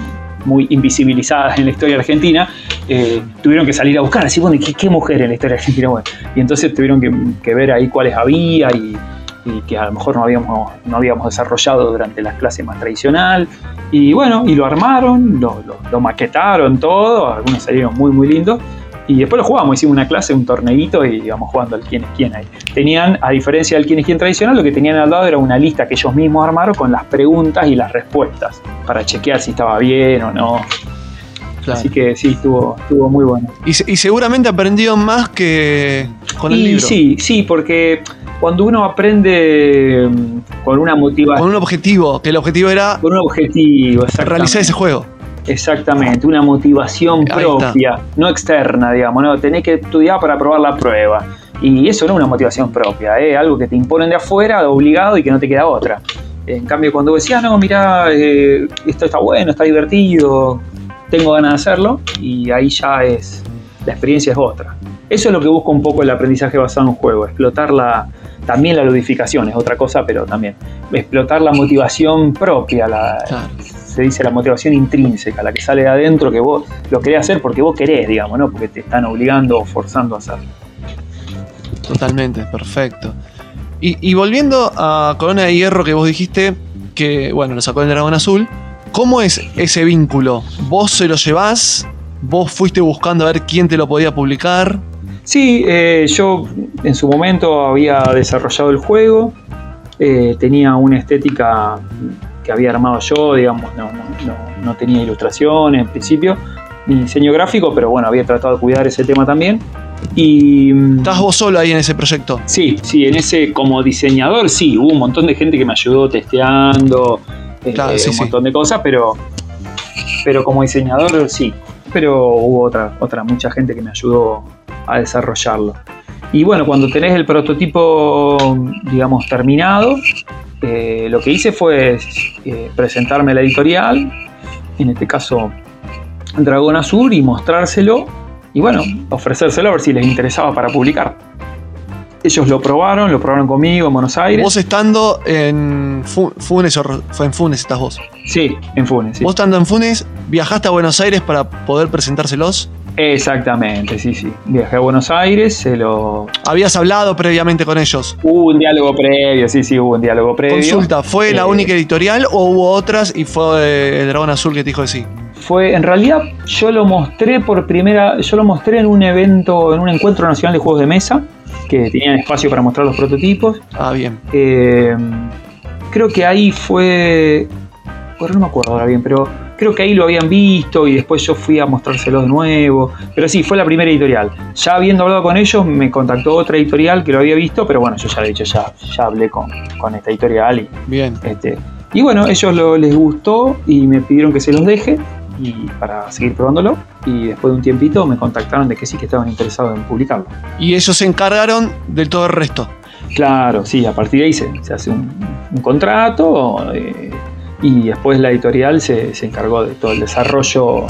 muy invisibilizadas en la historia argentina, eh, tuvieron que salir a buscar, así, bueno, ¿qué, qué mujer en la historia argentina? Bueno, y entonces tuvieron que, ver ahí cuáles había y, y que a lo mejor no habíamos, no habíamos desarrollado durante las clases más tradicional. Y bueno, y lo armaron, lo, lo- lo maquetaron todo, algunos salieron muy, muy lindos. Y después lo jugamos, hicimos una clase, un torneito y íbamos jugando al quién es quién ahí. Tenían, a diferencia del quién es quién tradicional, lo que tenían al lado era una lista que ellos mismos armaron con las preguntas y las respuestas para chequear si estaba bien o no. Claro. Así que sí, estuvo, estuvo muy bueno. Y, se- y seguramente aprendieron más que con el y libro. sí, sí, porque cuando uno aprende mm, con una motivación, Con un objetivo, que el objetivo era con un objetivo, realizar ese juego. Exactamente, una motivación Ahí propia, no externa, digamos, no tenés que estudiar para probar la prueba. Y eso no es una motivación propia, es algo que te imponen de afuera, obligado y que no te queda otra. En cambio, cuando decías, no, mira, esto está bueno, está divertido, tengo ganas de hacerlo, y ahí ya es, la experiencia es otra. Eso es lo que busca un poco el aprendizaje basado en un juego, explotar la, también la ludificación, es otra cosa, pero también explotar la motivación propia, la, Claro. Se dice la motivación intrínseca, la que sale de adentro, que vos lo querés hacer porque vos querés, digamos, no porque te están obligando o forzando a hacerlo. Totalmente, perfecto. Y, y volviendo a Corona de Hierro que vos dijiste que, bueno, lo sacó el Dragón Azul, ¿cómo es ese vínculo? ¿Vos se lo llevás? ¿Vos fuiste buscando a ver quién te lo podía publicar? Sí, eh, yo en su momento había desarrollado el juego, eh, tenía una estética que había armado yo, digamos, no, no, no- tenía ilustraciones en principio, ni diseño gráfico, pero bueno, había tratado de cuidar ese tema también. Y mm, ¿Estás vos solo ahí en ese proyecto? Sí, sí, en ese como diseñador sí, hubo un montón de gente que me ayudó testeando, eh, sí, un sí. montón de cosas, pero, pero como diseñador sí. Pero hubo otra, otra mucha gente que me ayudó a desarrollarlo. Y bueno, cuando tenés el prototipo, digamos, terminado, eh, lo que hice fue eh, presentarme a la editorial, en este caso Dragón Azul, y mostrárselo, y bueno, ofrecérselo a ver si les interesaba para publicar. Ellos lo probaron, lo probaron conmigo en Buenos Aires. Vos estando en Fu- Funes, o en Funes estás vos. Sí, en Funes, sí. Vos estando en Funes, viajaste a Buenos Aires para poder presentárselos. Exactamente, sí, sí. Viajé a Buenos Aires, se lo... Habías hablado previamente con ellos. Hubo un diálogo previo, sí, sí, hubo un diálogo previo. Consulta, ¿fue la Eh, única editorial o hubo otras y fue eh, el Dragón Azul que te dijo que sí? Fue, en realidad, yo lo mostré por primera, yo lo mostré en un evento, en un encuentro nacional de juegos de mesa, que tenían espacio para mostrar los prototipos. Ah, bien. Eh, creo que ahí fue. Bueno, no me acuerdo ahora bien, pero creo que ahí lo habían visto y después yo fui a mostrárselo de nuevo. Pero sí, fue la primera editorial. Ya habiendo hablado con ellos, me contactó otra editorial que lo había visto, pero bueno, yo ya le he dicho, ya, ya hablé con, con esta editorial y Bien. este. Y bueno, ellos lo- les gustó y me pidieron que se los deje y para seguir probándolo. Y después de un tiempito me contactaron de que sí que estaban interesados en publicarlo. Y ellos se encargaron del todo el resto. Claro, sí, a partir de ahí se, se hace un, un contrato eh, y después la editorial se, se encargó de todo el desarrollo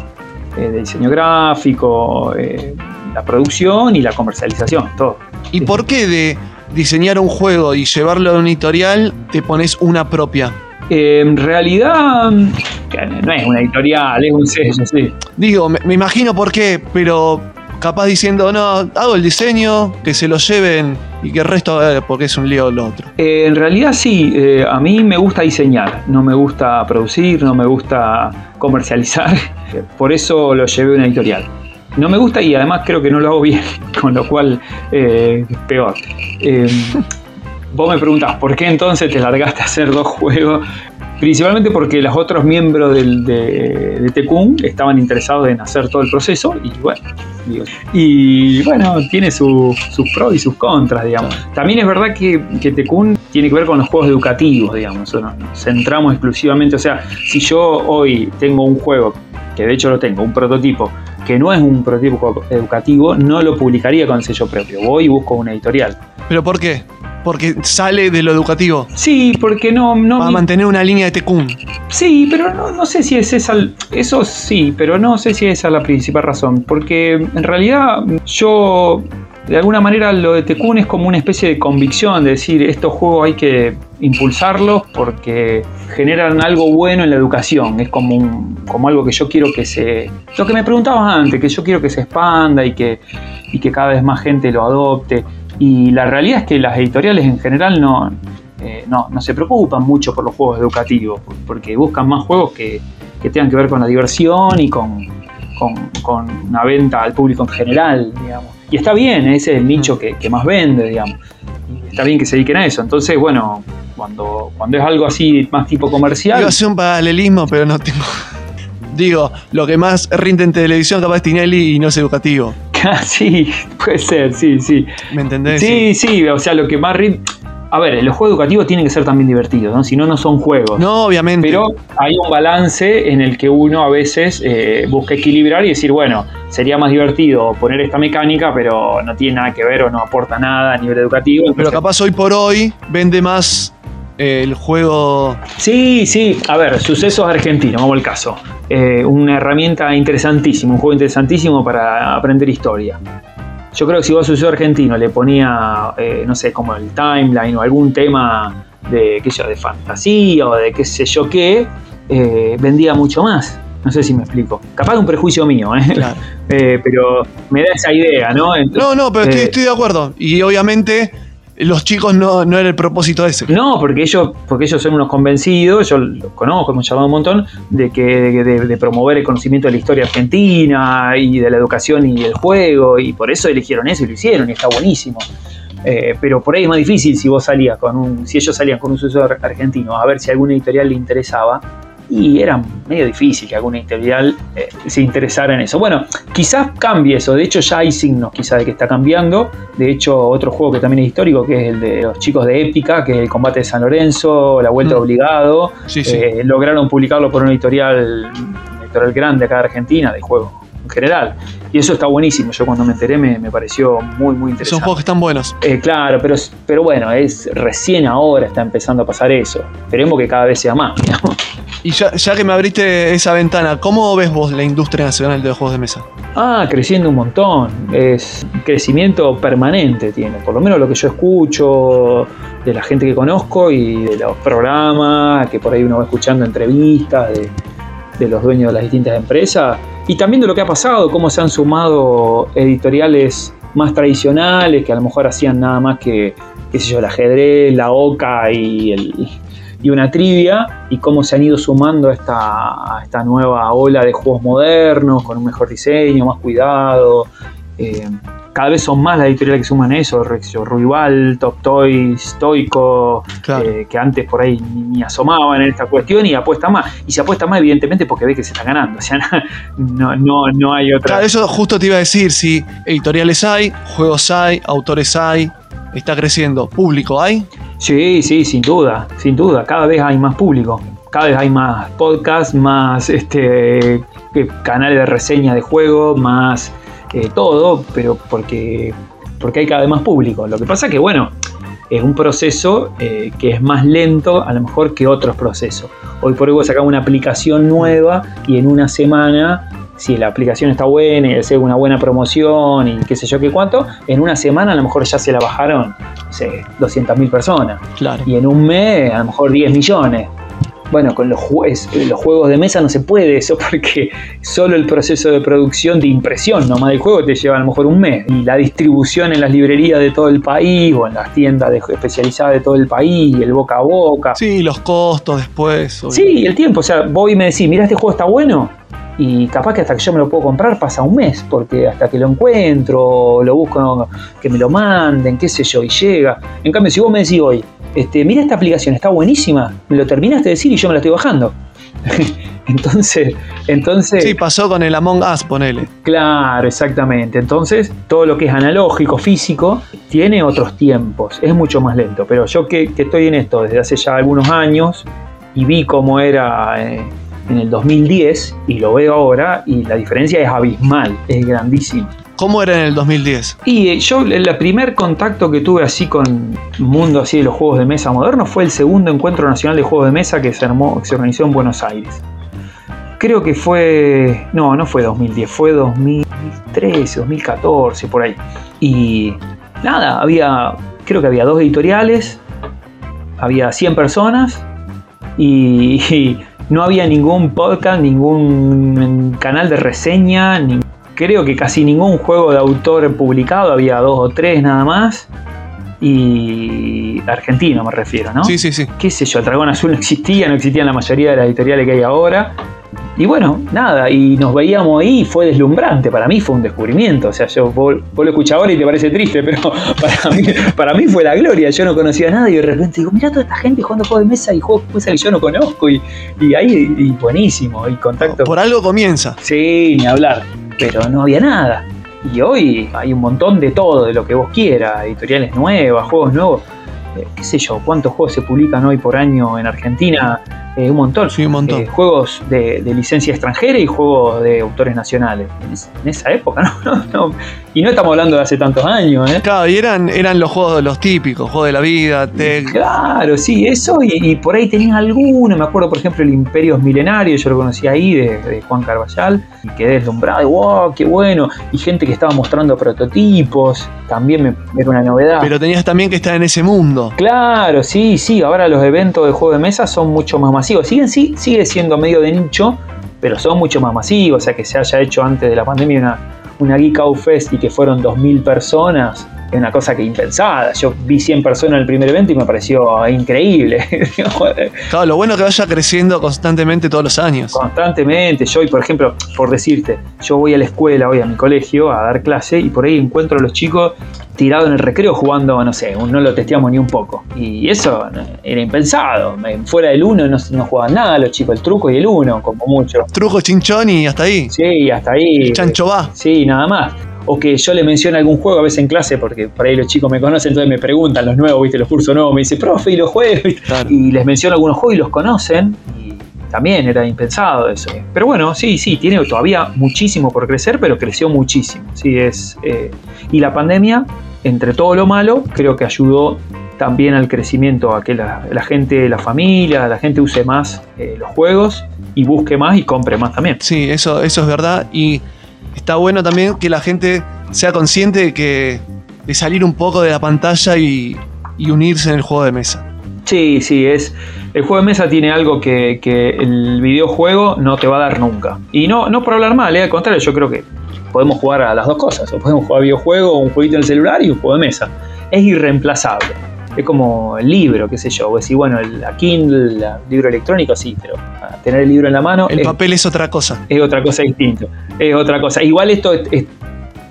eh, de diseño gráfico, eh, la producción y la comercialización, todo. ¿Y por qué de diseñar un juego y llevarlo a una editorial te pones una propia? Eh, en realidad, no es una editorial, es un sello, sí. Digo, me, me imagino por qué, pero capaz diciendo, no, hago el diseño, que se lo lleven y que el resto, eh, porque es un lío lo otro. Eh, en realidad sí, eh, a mí me gusta diseñar, no me gusta producir, no me gusta comercializar, <laughs> por eso lo llevé a una editorial. no me gusta y además creo que no lo hago bien, <laughs> con lo cual eh, peor. Vos me preguntás, ¿por qué entonces te largaste a hacer dos juegos? Principalmente porque los otros miembros del, de, de Tecum estaban interesados en hacer todo el proceso y bueno, y bueno, tiene sus pros y sus contras, digamos. También es verdad que, que Tecum tiene que ver con los juegos educativos, digamos. Centramos exclusivamente, o sea, si yo hoy tengo un juego, que de hecho lo tengo, un prototipo, que no es un prototipo educativo, no lo publicaría con sello propio. Voy y busco una editorial. ¿Pero por qué? Porque sale de lo educativo. Sí, porque no. no Va a mantener una línea de Tecum. Sí, pero no, no, sé si es esa. Eso sí, pero no sé si esa es la principal razón. Porque en realidad yo. De alguna manera lo de Tecun es como una especie de convicción de decir estos juegos hay que impulsarlos porque generan algo bueno en la educación. Es como, un, como algo que yo quiero que se... Lo que me preguntabas antes, que yo quiero que se expanda y que, y que cada vez más gente lo adopte. Y la realidad es que las editoriales en general no, eh, no, no, se preocupan mucho por los juegos educativos, porque buscan más juegos que, que tengan que ver con la diversión y con, con, con, una venta al público en general, digamos. Y está bien, ese es el nicho que, que más vende, digamos. Está bien que se dediquen a eso. Entonces, bueno, cuando, cuando es algo así más tipo comercial... Yo hacer un paralelismo, pero no tengo... <laughs> Digo, lo que más rinde en televisión capaz es Tinelli y no es educativo. <laughs> sí, puede ser, sí, sí. ¿Me entendés? Sí, sí, o sea, lo que más. A ver, los juegos educativos tienen que ser también divertidos, ¿no? Si no, no son juegos. No, obviamente. Pero hay un balance en el que uno a veces eh, busca equilibrar y decir, bueno, sería más divertido poner esta mecánica, pero no tiene nada que ver o no aporta nada a nivel educativo. Entonces... Pero capaz hoy por hoy vende más eh, el juego. Sí, sí. A ver, sucesos argentinos, vamos al caso. Eh, una herramienta interesantísima, un juego interesantísimo para aprender historia. Yo creo que si vos Suceso Argentino le ponía, eh, no sé, como el timeline o algún tema de, qué sé yo, de fantasía o de qué sé yo qué, eh, vendía mucho más. No sé si me explico. Capaz de un prejuicio mío, ¿eh? Claro. <laughs> eh pero me da esa idea, ¿no? Entonces, no, no, pero estoy, estoy de acuerdo. Y obviamente los chicos no, no era el propósito ese. No, porque ellos, porque ellos son unos convencidos, yo los conozco, hemos llamado un montón, de que de, de, promover el conocimiento de la historia argentina y de la educación y el juego, y por eso eligieron eso y lo hicieron, y está buenísimo. Eh, pero por ahí es más difícil si vos salías con un, si ellos salían con un sucesor argentino, a ver si a alguna editorial le interesaba. Y era medio difícil que alguna editorial eh, se interesara en eso. Bueno, quizás cambie eso. De hecho, ya hay signos quizás de que está cambiando. De hecho, otro juego que también es histórico, que es el de los chicos de Épica, que es el combate de San Lorenzo, la vuelta mm. obligado. Sí, sí. Eh, lograron publicarlo por una editorial, una editorial grande acá de Argentina, de juego en general. Y eso está buenísimo. Yo cuando me enteré me, me pareció muy, muy interesante. Son juegos que están buenos. Eh, claro, pero, pero bueno, es recién ahora está empezando a pasar eso. Esperemos que cada vez sea más. Digamos. Y ya, que me abriste esa ventana, ¿cómo ves vos la industria nacional de los juegos de mesa? Ah, creciendo un montón. Es crecimiento permanente tiene. Por lo menos lo que yo escucho de la gente que conozco y de los programas que por ahí uno va escuchando entrevistas de, de los dueños de las distintas empresas. Y también de lo que ha pasado, cómo se han sumado editoriales más tradicionales que a lo mejor hacían nada más que, qué el ajedrez, la oca y el, y una trivia y cómo se han ido sumando a esta, a esta nueva ola de juegos modernos, con un mejor diseño, más cuidado. Eh, cada vez son más las editoriales que suman eso, Ruibal, Top Toys, claro. eh, que antes por ahí ni, ni, asomaban en esta cuestión y apuesta más. Y se apuesta más evidentemente porque ve que se está ganando, o sea, <laughs> no, no, no hay otra... Claro, eso justo te iba a decir, si editoriales hay, juegos hay, autores hay, está creciendo, público hay. Sí, sí, sin duda, sin duda, cada vez hay más público. Cada vez hay más podcasts, más este, canales de reseña de juegos, más eh, todo, pero porque, porque hay cada vez más público. Lo que pasa es que, bueno, es un proceso eh, que es más lento a lo mejor que otros procesos. Hoy por hoy sacás una aplicación nueva y en una semana, si la aplicación está buena y hace una buena promoción y qué sé yo qué cuánto, en una semana a lo mejor ya se la bajaron, no sé, 200.000 personas. Claro. Y en un mes a lo mejor 10 millones. Bueno, con los, juez, los, juegos de mesa no se puede eso <laughs> porque solo el proceso de producción de impresión nomás del juego te lleva a lo mejor un mes. Y la distribución en las librerías de todo el país o en las tiendas de, especializadas de todo el país, el boca a boca. Sí, los costos después. Sí, el tiempo. O sea, vos y me decís, mira, este juego está bueno. Y capaz que hasta que yo me lo puedo comprar pasa un mes, porque hasta que lo encuentro, lo busco, que me lo manden, qué sé yo, y llega. En cambio, si vos me decís hoy, este, mira esta aplicación, está buenísima, me lo terminaste de decir y yo me la estoy bajando. <laughs> entonces, entonces. Sí, pasó con el Among Us, ponele. Claro, exactamente. Entonces, todo lo que es analógico, físico, tiene otros tiempos. Es mucho más lento. Pero yo que, estoy en esto desde hace ya algunos años y vi cómo era. Eh, en el 2010 y lo veo ahora y la diferencia es abismal, es grandísima. ¿Cómo era en el 2010? Y eh, yo, el primer contacto que tuve así con mundo así de los juegos de mesa modernos fue el segundo encuentro nacional de juegos de mesa que se, armó, que se organizó en Buenos Aires. Creo que fue. No, no fue 2010, fue 2013, 2014, por ahí. Y nada, había. Creo que había dos editoriales, había 100 personas y <laughs> no había ningún podcast, ningún canal de reseña, creo que casi ningún juego de autor publicado, había dos o tres nada más. Y argentino me refiero, ¿no? Sí, sí, sí. Qué sé yo, el Dragón Azul no existía, no existían la mayoría de las editoriales que hay ahora. Y bueno, nada, y nos veíamos ahí y fue deslumbrante. Para mí fue un descubrimiento. O sea, yo vos, lo escuchás ahora y te parece triste, pero <laughs> para mí, para mí fue la gloria. Yo no conocía a nadie y de repente digo, mira toda esta gente jugando juegos de mesa y juegos de mesa que yo no conozco. Y, ahí, y buenísimo, y contacto. Por algo comienza. Sí, ni hablar. Pero no había nada. Y hoy hay un montón de todo, de lo que vos quieras, editoriales nuevas, juegos nuevos. Eh, qué sé yo, cuántos juegos se publican hoy por año en Argentina eh, un montón. Sí, un montón. Eh, juegos de, licencia extranjera y juegos de autores nacionales. En, esa época, <laughs> ¿no? Y no estamos hablando de hace tantos años, ¿eh? Claro, y eran, eran los juegos los típicos, juegos de la vida. Claro, sí, eso. Y, por ahí tenían alguno. Me acuerdo, por ejemplo, el Imperio Milenario, yo lo conocí ahí, de, Juan Carballal. Y quedé deslumbrado. ¡Wow! ¡Qué bueno! Y gente que estaba mostrando prototipos. También me, era una novedad. Pero tenías también que estar en ese mundo. Claro, sí, sí. Ahora los eventos de juego de mesa son mucho más masivos Siguen, sí, sigue siendo medio de nicho, pero son mucho más masivos. O sea, que se haya hecho antes de la pandemia una, una Geek Out Fest y que fueron 2.000 personas, es una cosa que impensada. Yo vi 100 personas en el primer evento y me pareció increíble. <laughs> claro, lo bueno es que vaya creciendo constantemente todos los años. Constantemente. Yo, por ejemplo, por decirte, yo voy a la escuela, voy a mi colegio a dar clase y por ahí encuentro a los chicos tirados en el recreo jugando, no sé, no lo testeamos ni un poco. Y eso era impensado. Fuera del uno no, no jugaban nada los chicos, el truco y el uno, como mucho. Truco, chinchón y hasta ahí. Sí, hasta ahí. Chancho va. Sí, nada más o que yo le mencione algún juego a veces en clase, porque por ahí los chicos me conocen, entonces me preguntan los nuevos, ¿viste? Los cursos nuevos, me dice, profe, y los juegos, y les menciono algunos juegos y los conocen, y también era impensado eso. Pero bueno, sí, sí, tiene todavía muchísimo por crecer, pero creció muchísimo. Sí, es, eh, y la pandemia, entre todo lo malo, creo que ayudó también al crecimiento, a que la, gente, la familia, la gente use más eh, los juegos y busque más y compre más también. Sí, eso, eso es verdad. Y está bueno también que la gente sea consciente de que de salir un poco de la pantalla y, unirse en el juego de mesa. Sí, sí, es. El juego de mesa tiene algo que, el videojuego no te va a dar nunca. Y no, no por hablar mal, ¿eh? al contrario, yo creo que podemos jugar a las dos cosas. O podemos jugar videojuego, un jueguito en el celular y un juego de mesa. Es irreemplazable es como el libro, qué sé yo. Vos decís, bueno, el, Kindle, el libro electrónico, sí, pero tener el libro en la mano. El papel es otra cosa. Es otra cosa distinta. Es otra cosa. Igual esto es,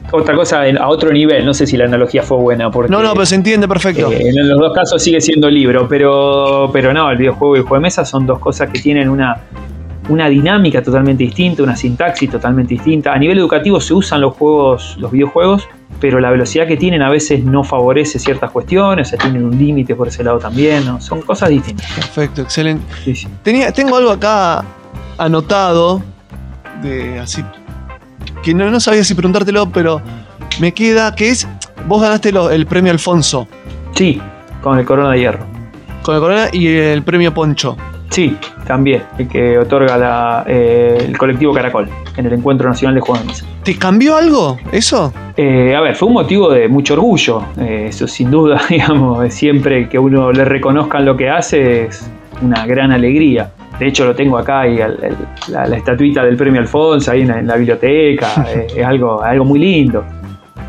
otra cosa a otro nivel. No sé si la analogía fue buena. Porque, no, no, pero se entiende perfecto. Eh, en los dos casos sigue siendo libro, pero, pero no, el videojuego y el juego de mesa son dos cosas que tienen una, una dinámica totalmente distinta, una sintaxis totalmente distinta. A nivel educativo se usan los juegos, los videojuegos pero la velocidad que tienen a veces no favorece ciertas cuestiones, o sea, tienen un límite por ese lado también, ¿no? son cosas distintas. Perfecto, excelente. Tenía, tengo algo acá anotado, de así, que no, no sabía si preguntártelo, pero me queda, que es, vos ganaste el premio Alfonso. Sí, con el Corona de Hierro. Con el Corona y el premio Poncho. Sí, también, el que otorga eh, el colectivo Caracol en el Encuentro Nacional de Juegos de Mesa. ¿Te cambió algo eso? Eh, a ver, fue un motivo de mucho orgullo, eh, eso sin duda, <laughs> digamos, siempre que uno le reconozcan lo que hace es una gran alegría. De hecho, lo tengo acá y la, estatuita del premio Alfonso ahí en, la biblioteca, <laughs> es algo, algo muy lindo.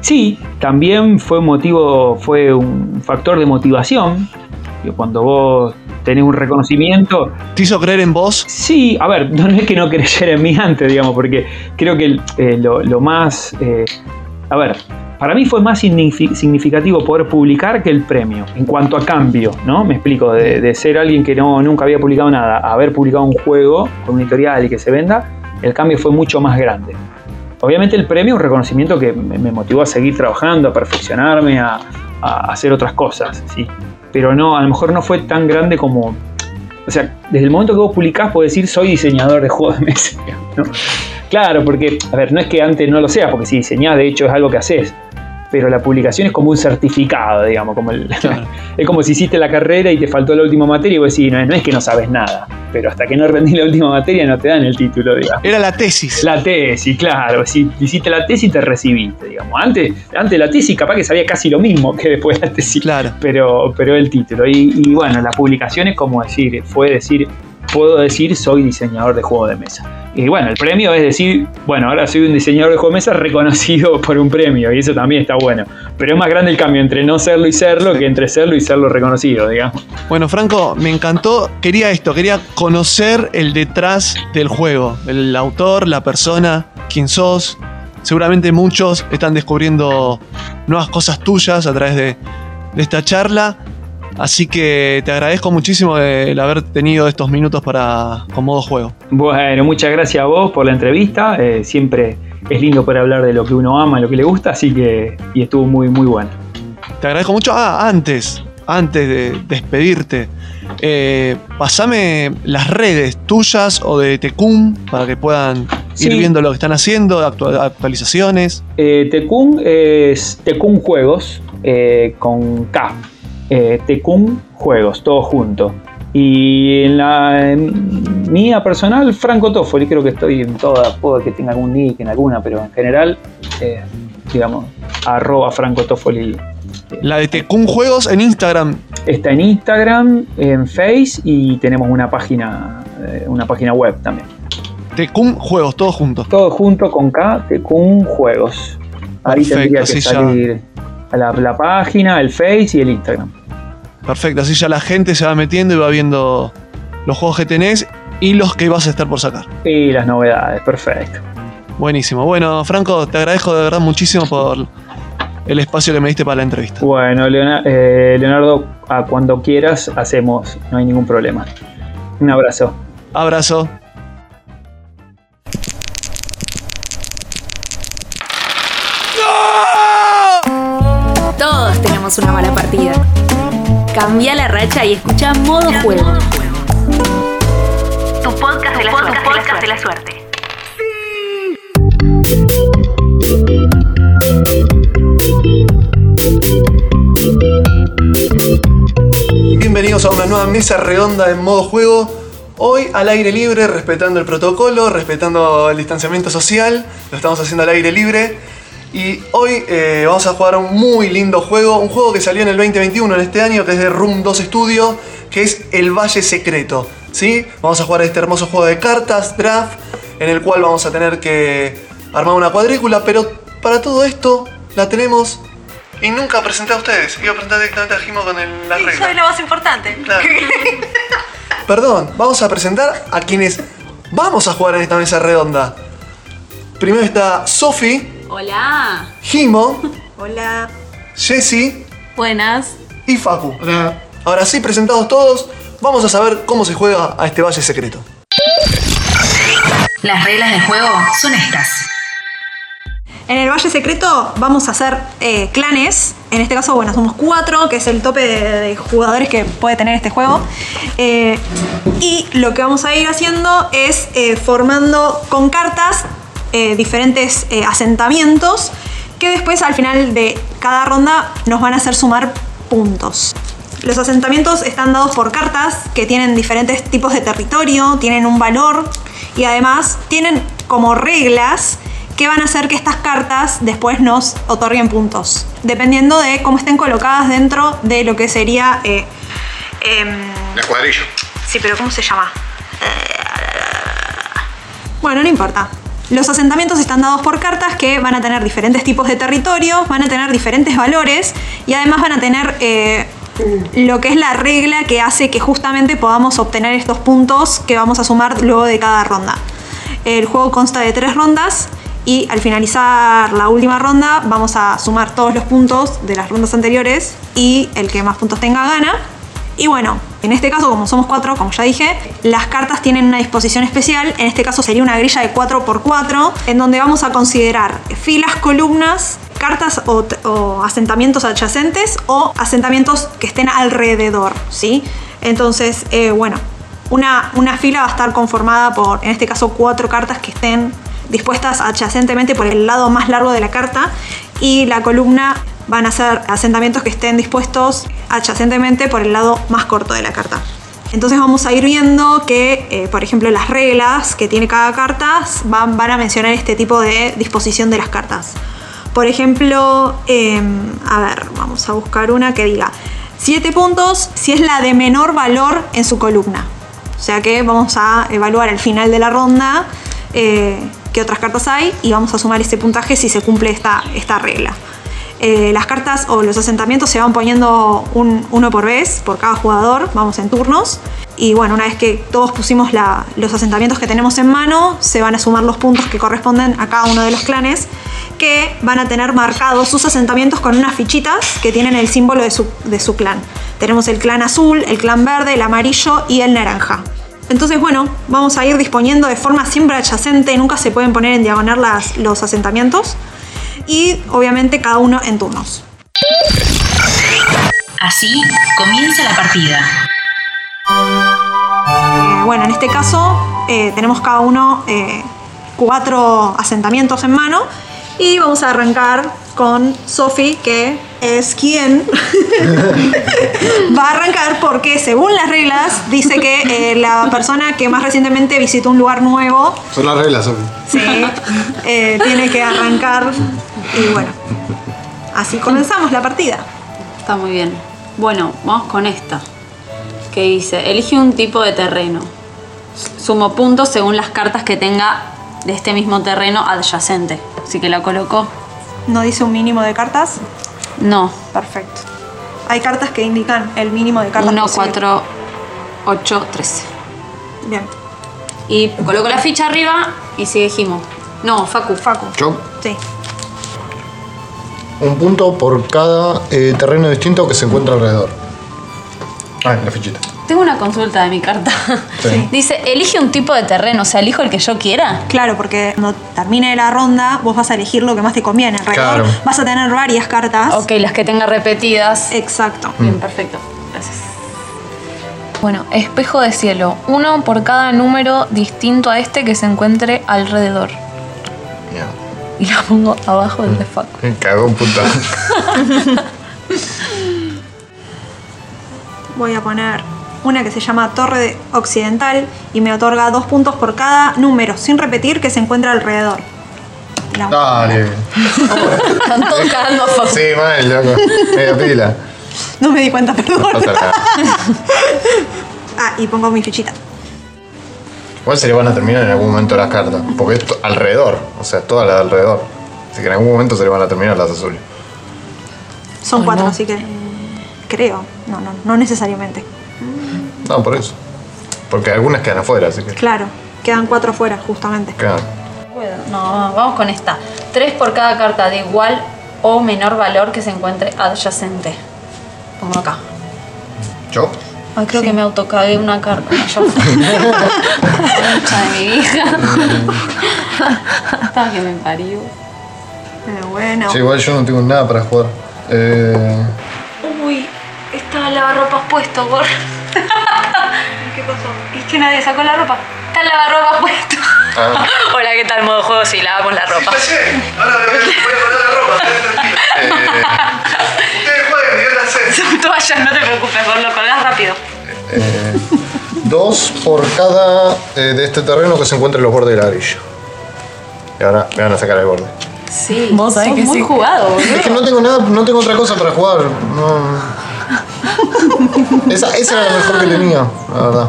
Sí, también fue un motivo, fue un factor de motivación. Cuando vos tenés un reconocimiento. ¿Te hizo creer en vos? Sí, a ver, <laughs> no es que no creyera en mí antes, digamos, porque creo que eh, lo, más... Eh, a ver, para mí fue más significativo poder publicar que el premio, en cuanto a cambio, ¿no? Me explico, de, ser alguien que no, nunca había publicado nada, a haber publicado un juego con un editorial y que se venda, el cambio fue mucho más grande. Obviamente el premio es un reconocimiento que me motivó a seguir trabajando, a perfeccionarme, a, hacer otras cosas, ¿sí? Pero no, a lo mejor no fue tan grande como... O sea, desde el momento que vos publicás, puedes decir soy diseñador de juegos de mesa, <laughs> ¿no? Claro, porque, a ver, no es que antes no lo seas, porque si diseñás, de hecho, es algo que haces pero la publicación es como un certificado, digamos, como el, <laughs> es como si hiciste la carrera y te faltó la última materia y vos decís, no, no, es que no sabes nada, pero hasta que no rendís la última materia no te dan el título, digamos. Era la tesis. La tesis, claro, si hiciste la tesis te recibiste, digamos. Antes, antes la tesis capaz que sabía casi lo mismo que después la tesis, claro. pero, pero el título. Y, y bueno, la publicación es como decir, fue decir, puedo decir soy diseñador de juegos de mesa. Y bueno, el premio es decir, bueno, ahora soy un diseñador de juegos de mesa reconocido <laughs> por un premio, y eso también está bueno. Pero es más grande el cambio entre no serlo y serlo que entre serlo y serlo reconocido, digamos. Bueno, Franco, me encantó, quería esto, quería conocer el detrás del juego, el autor, la persona, quién sos. Seguramente muchos están descubriendo nuevas cosas tuyas a través de esta charla. Así que te agradezco muchísimo el haber tenido estos minutos para con modo juego. Bueno, muchas gracias a vos por la entrevista. Eh, siempre es lindo poder hablar de lo que uno ama, lo que le gusta, así que y estuvo muy muy bueno. Te agradezco mucho. Ah, antes, antes de despedirte, eh, pasame las redes tuyas o de Tecum para que puedan ir viendo lo que están haciendo, actualizaciones. Eh, Tecum es Tecum Juegos eh, con K eh, Tecum Juegos, todo junto. Y en la mía personal, Franco Toffoli, creo que estoy en todas, puedo que tenga algún nick en alguna, pero en general, eh, digamos, arroba Franco Toffoli. La de Tecum Juegos en Instagram. Está en Instagram, en Face y tenemos una página, eh, una página web también. Tecum Juegos, todo junto. Todo junto con K, Tecum Juegos. Ahí tendría que salir la, la página, el Face y el Instagram. Perfecto, así ya la gente se va metiendo y va viendo los juegos que tenés y los que vas a estar por sacar. Y las novedades, perfecto. Buenísimo. Bueno, Franco, te agradezco de verdad muchísimo por el espacio que me diste para la entrevista. Bueno, eh, Leonardo, a cuando quieras hacemos, no hay ningún problema. Un abrazo. Abrazo. Cambia la racha y escucha Modo Juego. Tu podcast de la, suerte. De la suerte. Bienvenidos a una nueva mesa redonda en modo juego. Hoy al aire libre, respetando el protocolo, respetando el distanciamiento social. Lo estamos haciendo al aire libre. Y hoy eh, vamos a jugar un muy lindo juego, un juego que salió en el 2021, en este año, que es de Room 2 Studio, que es El Valle Secreto. ¿sí? Vamos a jugar este hermoso juego de cartas, draft, en el cual vamos a tener que armar una cuadrícula, pero para todo esto la tenemos y nunca presenté a ustedes. Iba a presentar directamente a Jimo con el, la regla. Soy la más importante. <laughs> Perdón, vamos a presentar a quienes vamos a jugar en esta mesa redonda. Primero está Sofi. Hola. Jimo. Hola. Jessy. Buenas. Y Facu. Hola. Ahora sí, presentados todos, vamos a saber cómo se juega a este valle secreto. Las reglas del juego son estas. En el Valle Secreto vamos a hacer eh, clanes. En este caso, bueno, somos cuatro, que es el tope de, jugadores que puede tener este juego. Eh, y lo que vamos a ir haciendo es eh, formando con cartas eh, diferentes eh, asentamientos que después al final de cada ronda nos van a hacer sumar puntos. Los asentamientos están dados por cartas que tienen diferentes tipos de territorio, tienen un valor y además tienen como reglas que van a hacer que estas cartas después nos otorguen puntos, dependiendo de cómo estén colocadas dentro de lo que sería... Eh, La cuadrillo. Sí, pero ¿cómo se llama? Bueno, no importa. Los asentamientos están dados por cartas que van a tener diferentes tipos de territorio, van a tener diferentes valores y además van a tener eh, lo que es la regla que hace que justamente podamos obtener estos puntos que vamos a sumar luego de cada ronda. El juego consta de tres rondas y al finalizar la última ronda vamos a sumar todos los puntos de las rondas anteriores y el que más puntos tenga gana. Y bueno, en este caso, como somos cuatro, como ya dije, las cartas tienen una disposición especial. En este caso sería una grilla de 4x4, en donde vamos a considerar filas, columnas, cartas o, asentamientos adyacentes o asentamientos que estén alrededor, ¿sí? Entonces, eh, bueno, una, una fila va a estar conformada por, en este caso, cuatro cartas que estén dispuestas adyacentemente por el lado más largo de la carta y la columna van a ser asentamientos que estén dispuestos adyacentemente por el lado más corto de la carta. Entonces vamos a ir viendo que, eh, por ejemplo, las reglas que tiene cada carta van, a mencionar este tipo de disposición de las cartas. Por ejemplo, em, a ver, vamos a buscar una que diga 7 puntos si es la de menor valor en su columna. O sea que vamos a evaluar al final de la ronda eh, qué otras cartas hay y vamos a sumar ese puntaje si se cumple esta regla. Eh, las cartas o los asentamientos se van poniendo uno por vez, por cada jugador, vamos en turnos. Y bueno, una vez que todos pusimos los asentamientos que tenemos en mano, se van a sumar los puntos que corresponden a cada uno de los clanes, que van a tener marcados sus asentamientos con unas fichitas que tienen el símbolo de su, clan. Tenemos el clan azul, el clan verde, el amarillo y el naranja. Entonces, bueno, vamos a ir disponiendo de forma siempre adyacente, nunca se pueden poner en diagonal los asentamientos y obviamente cada uno en turnos. Así comienza la partida. Eh, bueno, en este caso eh, tenemos cada uno eh, cuatro asentamientos en mano y vamos a arrancar con Sophie, que es quien <laughs> va a arrancar porque según las reglas dice que la persona que más recientemente visitó un lugar nuevo... Son las reglas, Sophie. Sí, tiene que arrancar y bueno, así comenzamos la partida. Está muy bien. Bueno, vamos con esta. Que dice, elige un tipo de terreno. Sumo puntos según las cartas que tenga de este mismo terreno adyacente. Así que la coloco. ¿No dice un mínimo de cartas? No. Perfecto. Hay cartas que indican el mínimo de cartas. 1, 4, 8, 13. Bien. Y coloco la ficha arriba y sigue Jimo. No, Facu. Facu. ¿Yo? Sí un punto por cada eh, terreno distinto que se encuentra alrededor. Ah, la fichita. Tengo una consulta de mi carta. <laughs> Dice, elige un tipo de terreno, o sea, elijo el que yo quiera. Claro, porque cuando termine la ronda, vos vas a elegir lo que más te conviene. Alrededor claro. vas a tener varias cartas. Ok, las que tenga repetidas. Exacto. Bien, mm. perfecto. Gracias. Bueno, espejo de cielo. Uno por cada número distinto a este que se encuentre alrededor y la pongo abajo del de Facu. Me cago un puta. <laughs> Voy a poner una que se llama Torre Occidental y me otorga dos puntos por cada número, sin repetir, que se encuentra alrededor. Dale. Están todos cagando a. Sí, mal, loco. Media pila. No me di cuenta, perdón. <laughs> ah, y pongo mi fichita. Igual se le van a terminar en algún momento las cartas, porque es alrededor, o sea, todas las de alrededor. Así que en algún momento se le van a terminar las azules. Son cuatro, así que creo. No, no, no necesariamente. No, por eso. Porque algunas quedan afuera, así que. Claro, quedan cuatro afuera, justamente. Claro. No, vamos con esta. Tres por cada carta de igual o menor valor que se encuentre adyacente. Pongo acá. ¿Yo? Ay, creo que me autocagué una carta. <laughs> Yo. de mi hija. <laughs> Estaba que me parió. Pero bueno. Sí, igual yo no tengo nada para jugar. Eh... Uy, estaba el lavarropas puesto, por. <laughs> ¿Qué pasó? Es que nadie sacó la ropa. Está el lavarropas puesto. Ah. <laughs> Hola, ¿qué tal? Modo juego, sí, lavamos la ropa. Ahora voy a poner la ropa, eh, <laughs> Ustedes jueguen, yo la sé. Son toallas, no te preocupes, vos lo colgás rápido. Eh, dos por cada eh, de este terreno que se encuentre en los bordes de la grilla. Y ahora me van a sacar el borde. Sí, vos sabés que muy jugado, Es que no tengo nada, no tengo otra cosa para jugar. No. <laughs> esa, esa era la mejor que tenía, la verdad.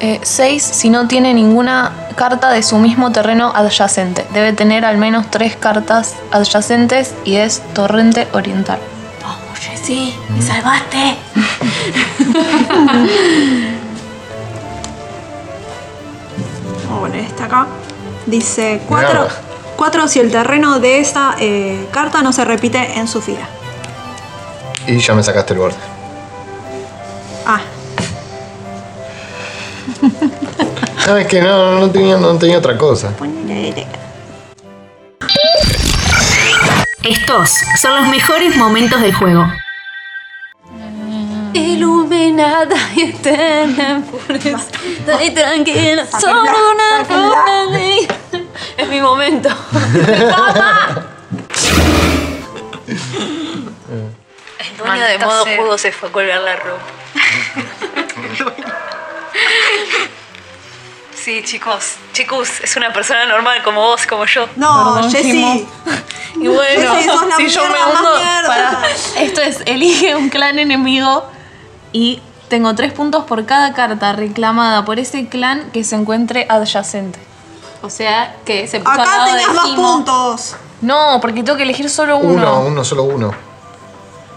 Eh, seis, si no tiene ninguna carta de su mismo terreno adyacente. Debe tener al menos tres cartas adyacentes y es torrente oriental. Vamos, Jessy, me salvaste. Vamos a poner esta acá. Dice cuatro. 4 si el terreno de esta eh, carta no se repite en su fila. Y ya me sacaste el borde. Ah. <laughs> no, es que no, no, tenía, no tenía otra cosa. Eh, Estos son los mejores momentos del juego. Iluminada y eterna, pureza y tranquila, solo una cosa es mi momento. El dueño de modo juego se fue a colgar la ropa. Sí, chicos, chicos, es una persona normal como vos, como yo. no, Perdón, Jessy. Y bueno, Jessy, sos la si yo me hundo, pará. esto es elige un clan enemigo y tengo tres puntos por cada carta reclamada por ese clan que se encuentre adyacente. O sea que se puso al Acá lado de tenías más Jimo. puntos. No, porque tengo que elegir solo uno. Uno, uno, solo uno.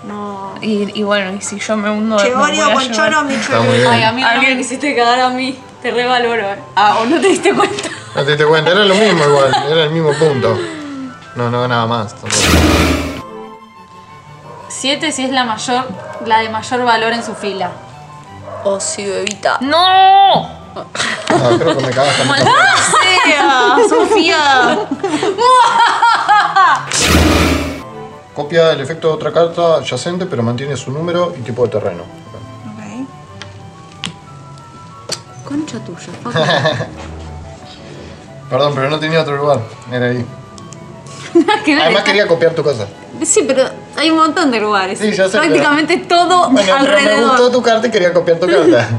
No. Y, y bueno, y si yo me hundo. me Chevario voy a con choro, mi Está muy bien. Ay, amigo, no me quisiste cagar a mí. Te revaloro. eh. Ah, ¿o no te diste cuenta? <laughs> No te diste cuenta, era lo mismo igual, era el mismo punto. No, no ganaba más. tampoco. 7 si es la mayor, la de mayor valor en su fila. O si bebita. ¡No! <laughs> Creo que me cagaste. mucho. ¡Sea! ¡Sofía! Copia el efecto de otra carta adyacente, pero mantiene su número y tipo de terreno. Ok. Concha tuya. <laughs> Perdón, pero no tenía otro lugar. Era ahí. Nada <laughs> que ver, Además está- quería copiar tu casa. Sí, pero hay un montón de lugares. Sí, ya sé, Prácticamente todo Bueno, pero me alrededor. gustó tu carta y quería copiar tu carta. <laughs>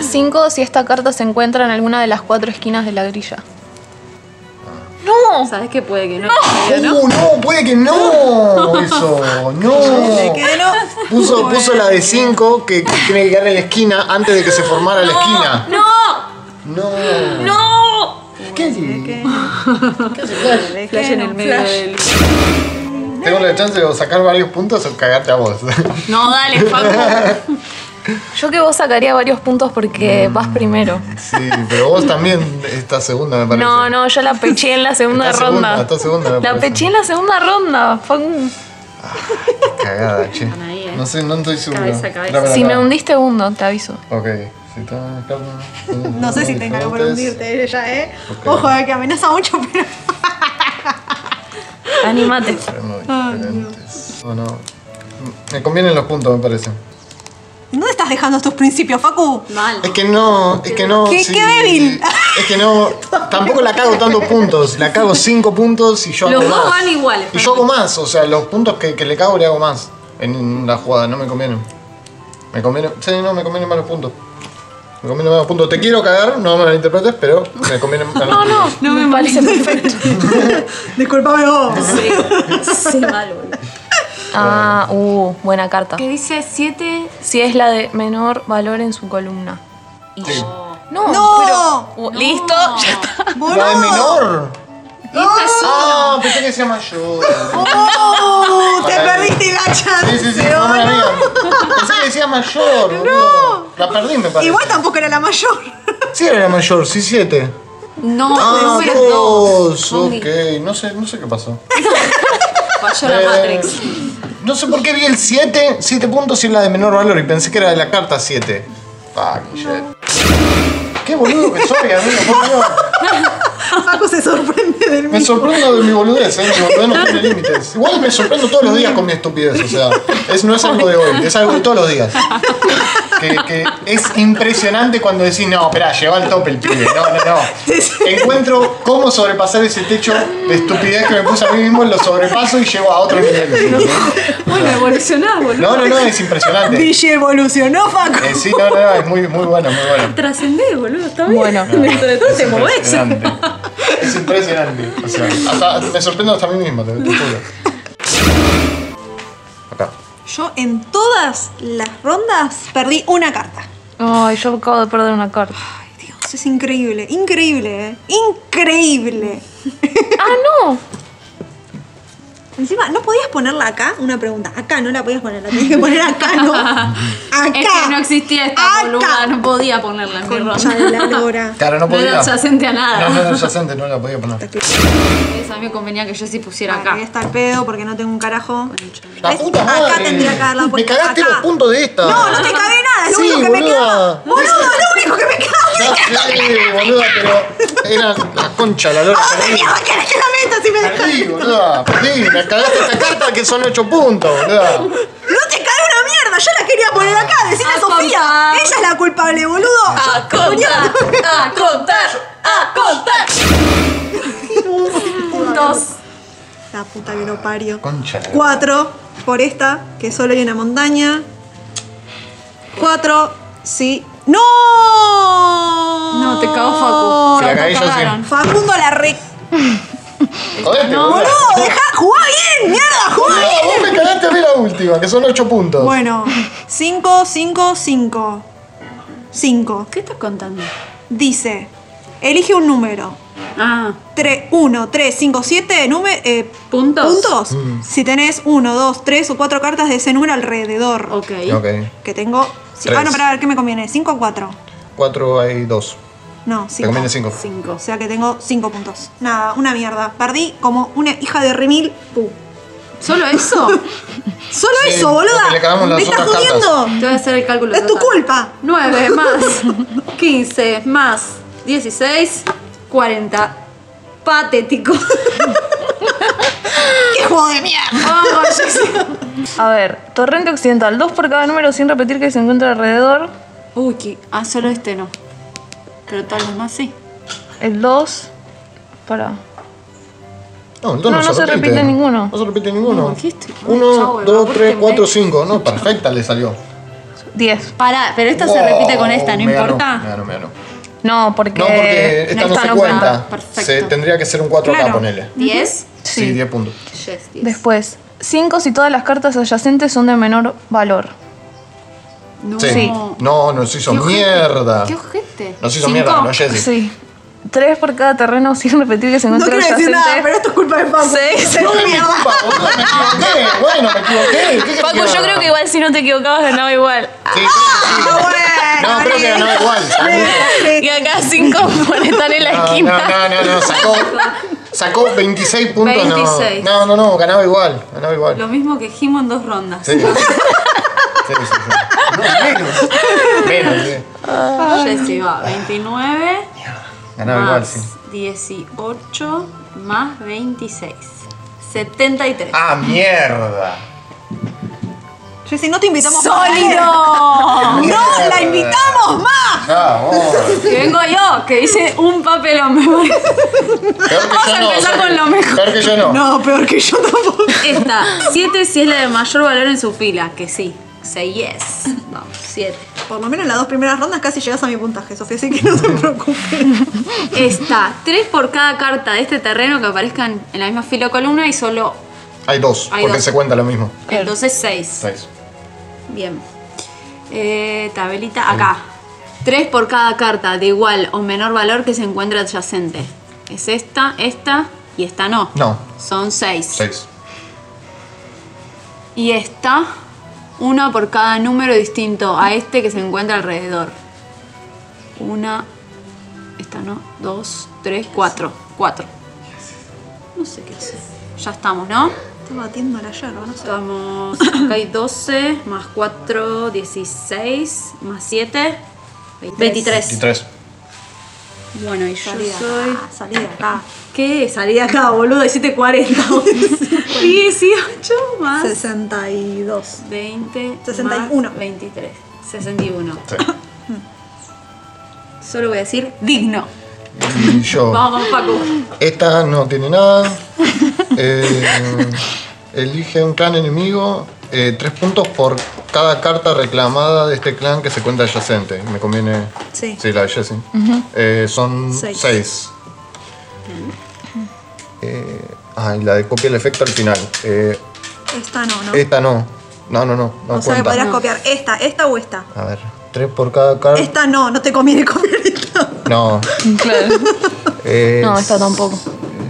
5 si esta carta se encuentra en alguna de las cuatro esquinas de la grilla. ¡No! ¿Sabes que puede que no? ¿no? ¡Uh, no! ¡Puede que no! Eso, <laughs> no. Puso, puso la de 5 que, que tiene que quedar en la esquina antes de que se formara la esquina. ¡No! No. ¡No! ¿Qué haces? ¿Qué haces, Flash? Flash en el medio del... Tengo la chance de sacar varios puntos o cagarte a vos. No, dale, Facu. <laughs> Yo que vos sacaría varios puntos porque vas primero. Sí, pero vos también estás segunda, me parece. No, no, yo la peché en la segunda ronda. segunda, estás segunda, me la parece. peché en la segunda ronda. Fue un- Cagada, che. eh. No sé, no estoy seguro. Cabeza, cabeza. Si me hundiste hundo, te aviso. Ok. Si está carta- No sé si que por diferentes. hundirte ella, ¿eh? Ok. Ojo, eh, que amenaza mucho, pero. Anímate. Terrenos diferentes. O no. Me convienen los puntos, me parece. ¿Dónde estás dejando estos principios, Facu? Mal. Es que no, es que no. ¿Qué- sí. qué débil? Es que no. Tampoco la cago tantos puntos. La cago 5 puntos y yo hago Los dos más. van iguales. Y yo hago más. O sea, los puntos que, que le cago le hago más. En la jugada, no me conviene. Me conviene. Sí, no, me convienen más los puntos. Me conviene más los puntos. Te quiero cagar, no me malinterpretes, pero me conviene más los No, no, no me parece perfecto. <laughs> Disculpame vos. Sí, mal, boludo. Ah, uh, buena carta. Que dice 7. Si es la de menor valor en su columna. Y Sí. No, No. pero. uh, Listo, ya está. La de menor. Esta es Ah, pensé que decía mayor. ¡Oh! Te perdiste la chance. Sí, sí, fue. Pensé que decía mayor. No. La perdí, me parece. Igual tampoco era la mayor. Sí, era la mayor, sí, 7. No, Ah, número 2. dos. Ok, no sé, no sé qué pasó. <laughs> Falló la Eh, Matrix. No sé por qué vi el 7, 7 puntos y la de menor valor y pensé que era de la carta 7. Fucking shit. Qué boludo que soy, amigo, por Dios. <laughs> Facu se sorprende del Me mismo. sorprendo de mi boludez, ¿eh? Mi boludez no tiene límites. Igual me sorprendo todos los días con mi estupidez, o sea, es, no es algo de hoy, es algo de todos los días. Que, que es impresionante cuando decís, no, espera, llegó al tope el pibe. No, no, no. Encuentro cómo sobrepasar ese techo de estupidez que me puse a mí mismo, lo sobrepaso y llego a otro nivel. Bueno, evolucionás, boludo. No, no, no, es impresionante. DJ evolucionó, Facu. Eh, sí, no, no, no, es muy, muy bueno, muy bueno. Trascendés, boludo, está bien. Bueno. Dentro de todo te movés. Es impresionante. O sea, hasta, me sorprendo hasta a mí mismo, te, te juro. Acá. Yo en todas las rondas perdí una carta. Ay, yo acabo de perder una carta. Ay, Dios, es increíble. Increíble, ¿eh? Increíble. Ah, no. Encima, ¿no podías ponerla acá? Una pregunta. Acá no la podías poner, la tenías que poner acá, ¿no? <laughs> Acá. Es que no existía esta Acá. boluda, no podía ponerla en mi Concha ronda. de la lora. <laughs> Claro, no No era podía. adyacente a nada. No, no era adyacente, no la podía poner. Eso a mí me convenía que yo sí pusiera Acá. acá. Está el pedo porque no tengo un carajo. La puta Acá madre. tendría que haberla Me puesto. cagaste acá. los puntos de esta. No, no te cagué nada, es lo Sí, único que me boluda. queda. Boludo, es lo <laughs> único que me queda. Sé, boluda, pero era la concha, la lora. ¿A dónde Perdí, mierda querés que la meta si me dejas? perdí, boluda. Perdí, me cagaste esta carta que son 8 puntos, boluda. No te cae una mierda, yo la quería poner acá, decirle a A Sofía. contar. Ella es la culpable, boludo. A contar, a contar, a contar. Puntos. La puta que lo parió. Concha. Cuatro por esta, que solo hay una montaña. Cuatro, sí. ¡No! No, te cagó Facu. Se la cagué yo, sí. Facundo la re. Jodete, No. ¡Boludo! ¡Deja! ¡Jugá bien! ¡Mierda! ¡Jugá No, bien! vos me cagaste a mí la última, que son 8 puntos. Bueno, cinco, cinco, cinco. Cinco. ¿Qué estás contando? Dice: elige un número. Ah, 3, 1, 3, 5, 7 eh, ¿Puntos? puntos. Mm. Si tenés 1, 2, 3 o 4 cartas de ese número alrededor. ok. Ok. Que tengo. Tres. Ah, no, para ver qué me conviene. 5 o 4. 4 hay 2. No, Te 5. conviene 5. Cinco. O sea que tengo 5 puntos. Nada, una mierda. Perdí como una hija de remil. Pu. ¿Solo eso? <laughs> Solo Sí, eso, boluda. le ¿Me estás jodiendo? Te voy a hacer el cálculo Es tu culpa. 9 <laughs> más 15 más 16, 40. Patético. <laughs> ¡Qué juego de mierda! Vamos. A ver, torrente occidental, dos por cada número sin repetir que se encuentra alrededor. Uy, que- ah, solo este no. Pero todos los demás sí. El 2. Para. No, el 2 no, No, no se repite ninguno. No se repite ninguno. No, ¿qué estoy- Chau, 1, boludo, 2, 3, búsquenme. 4, 5. No, perfecta le salió. 10. Pará, pero esta se Wow, repite con esta, ¿no me ganó, importa? Me ganó, me ganó. No, porque. No, porque esta no esta se cuenta. cuenta. Se, tendría que ser un 4 acá, Claro. ponele. 10. Sí, Sí. 10 puntos. Yes, 10. Después, 5 si todas las cartas adyacentes son de menor valor. No. Sí. Sí. No, nos hizo Qué mierda. ¿Qué ojete? Nos hizo Cinco. mierda, no Jessy. Sí. 3 por cada terreno sin repetir que se No encuentra quiero decir nada, pero esto es culpa de Facu. Seis. No, es mi culpa, boludo, me equivoqué. Bueno, me equivoqué. ¿Qué Paco, yo creo que igual si no te equivocabas ganaba igual. Sí, sí. bueno, No, creo que ganó igual. Y acá 5 están en la No, esquina. no, no, no, no, sacó, sacó 26 puntos. no. 26. No, no, no, ganaba igual. Ganaba igual. Lo mismo que Jimo en dos rondas. Sí. Sí, sí, sí. No, menos. Menos, sí. Jessy va 29 Ganaba igual, más sí. 18 más 26. 73. Ah, mierda. Jessy, no te invitamos ¡Sólido! <laughs> ¡No la invitamos más! Ah, vos. Que vengo yo, que hice un papelón. me parece. Peor que Vamos yo a no. empezar sea, con lo mejor. Peor que yo no. No, peor que yo tampoco. Esta, 7 si es la de mayor valor en su fila, que sí. 6 yes. <laughs> Vamos, 7. Por lo menos en las dos primeras rondas casi llegas a mi puntaje, Sofía, así que no te preocupes. <laughs> Esta, 3 por cada carta de este terreno que aparezcan en la misma fila o columna y solo. Hay dos, Hay porque dos. se cuenta lo mismo. Entonces 6. Seis. Bien. Eh, tabelita acá. 3 por cada carta de igual o menor valor que se encuentra adyacente. Es esta, esta y esta no. No, Son 6. seis. Y esta, una por cada número distinto a este que se encuentra alrededor. Una, esta no, dos, tres, cuatro. Cuatro. No sé qué es. Ya estamos, ¿no? Estoy batiendo la yerba, no sé. Estamos. Acá hay 12, más 4, 16, más 7, 23. 23. Bueno, y yo Salí de soy. acá, salí de acá. ¿Qué? Salí de acá, boludo, 740. 18 <laughs> más. 62. 20. 61. más 23. 61. Sí. Solo voy a decir digno. Y yo. Vamos, Paco. Esta no tiene nada. Eh, elige un clan enemigo. eh, tres puntos por cada carta reclamada de este clan que se cuenta adyacente. Me conviene. Sí. Sí, la de Jessie. Eh, son Seis. seis. Eh, ah, y la de copia el efecto al final. Eh, Esta no, ¿no? esta no. No, no, no. No o sea que podrías copiar esta, esta o esta. A ver. Tres por cada carta. Esta no, no te conviene <laughs> copiar esta. No. Claro. <laughs> Eh, No, esta tampoco.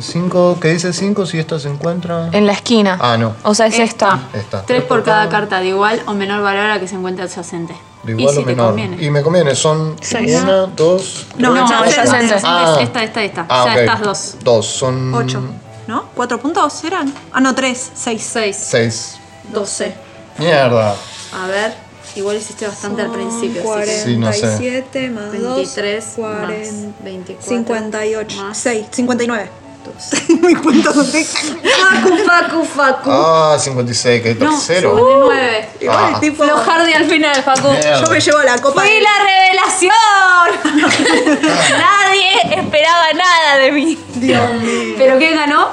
5, ¿qué dice 5 si esta se encuentra? En la esquina. Ah, no. O sea, es esta. Esta. Tres por cada carta de igual o menor valor a la que se encuentre adyacente. De y igual si o te menor. conviene. Y me conviene, son Seis. una, dos. No, No, sé. es Ah. esta, esta, esta. Ah, o sea, estas dos. Dos, son. 8. ¿No? ¿Cuatro puntos eran? Ah, no, tres. Seis. Seis. Seis. Doce. Mierda. A ver, igual hiciste bastante al principio. así que- Sí, no sé. 47 más 2. 23 40, más 24 58. más 6. 59. Mi cuenta son de. Facu, facu, facu. Ah, 56, que no, tercero. 59. Igual Ah. el tipo. Flojardi al final, Facu. Mierda. Yo me llevo la copa. ¡Fui la revelación! <laughs> Nadie esperaba nada de mí. Dios mío. ¿Pero quién ganó?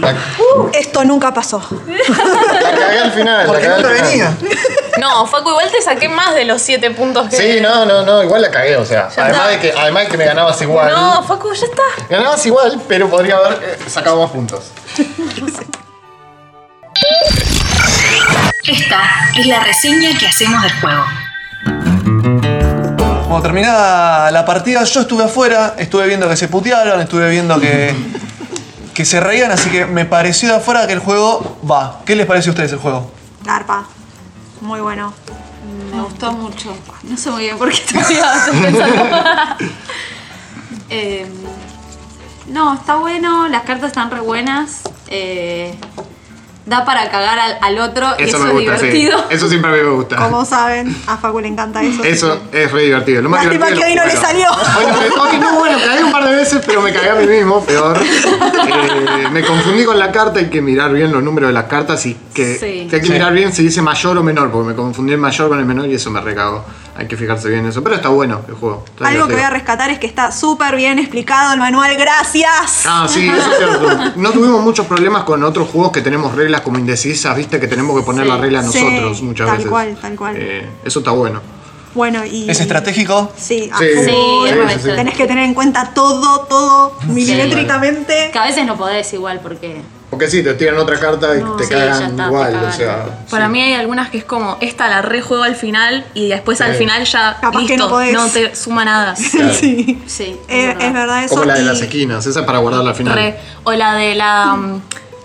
La, Uh, esto nunca pasó. la cagué al final. Porque la no cagué te al final. venía. No, Facu, igual te saqué más de los 7 puntos que. Sí, no, no, no, igual la cagué, o sea. Además de, que, además de que me ganabas igual. No, Facu, ya está. Ganabas igual, pero podría haber eh, sacado más puntos. Esta es la reseña que hacemos del juego. Cuando terminada la partida, yo estuve afuera, estuve viendo que se putearon, estuve viendo que, que se reían, así que me pareció de afuera que el juego va. ¿Qué les parece a ustedes el juego? Garpa. Muy bueno. Me gustó mucho. No sé muy bien por qué estoy <laughs> pensando. Eh, <laughs> no, está bueno, las cartas están re buenas. eh, da para cagar al, al otro y eso me es sí. divertido. Eso siempre me gusta. Como saben, a Facu le encanta eso. Eso es re divertido. Lo más Lástima divertido que hoy no es le salió. Bueno, hoy no, bueno, caí un par de veces, pero me cagué a mí mismo, peor. Eh, me confundí con la carta, hay que mirar bien los números de las cartas y que, Sí. que hay que mirar bien si dice mayor o menor, porque me confundí el mayor con el menor y eso me recago. Hay que fijarse bien en eso. Pero está bueno el juego. está Algo que voy a rescatar es que está súper bien explicado el manual. Gracias. Ah, sí, eso es cierto. No tuvimos muchos problemas con otros juegos que tenemos reglas como indecisas, viste, que tenemos que poner Sí. la regla Sí, nosotros muchas tal veces. cual, tal cual. Eh, eso está bueno. Bueno, y. ¿Es estratégico? Sí, Sí, sí, sí. Tenés que tener en cuenta todo, todo, milimétricamente. Que a veces no podés igual porque. Porque sí, te tiran otra carta y te sí, cagan está, te igual, cagan. o sea. Para sí. mí hay algunas que es como, esta la rejuego al final y después al Sí. final ya Capaz que no podés. te suma nada. <laughs> Sí. Sí. Eh, es verdad eso. Como la de y- las esquinas, esa es para guardarla al final. Re. O la de la mm,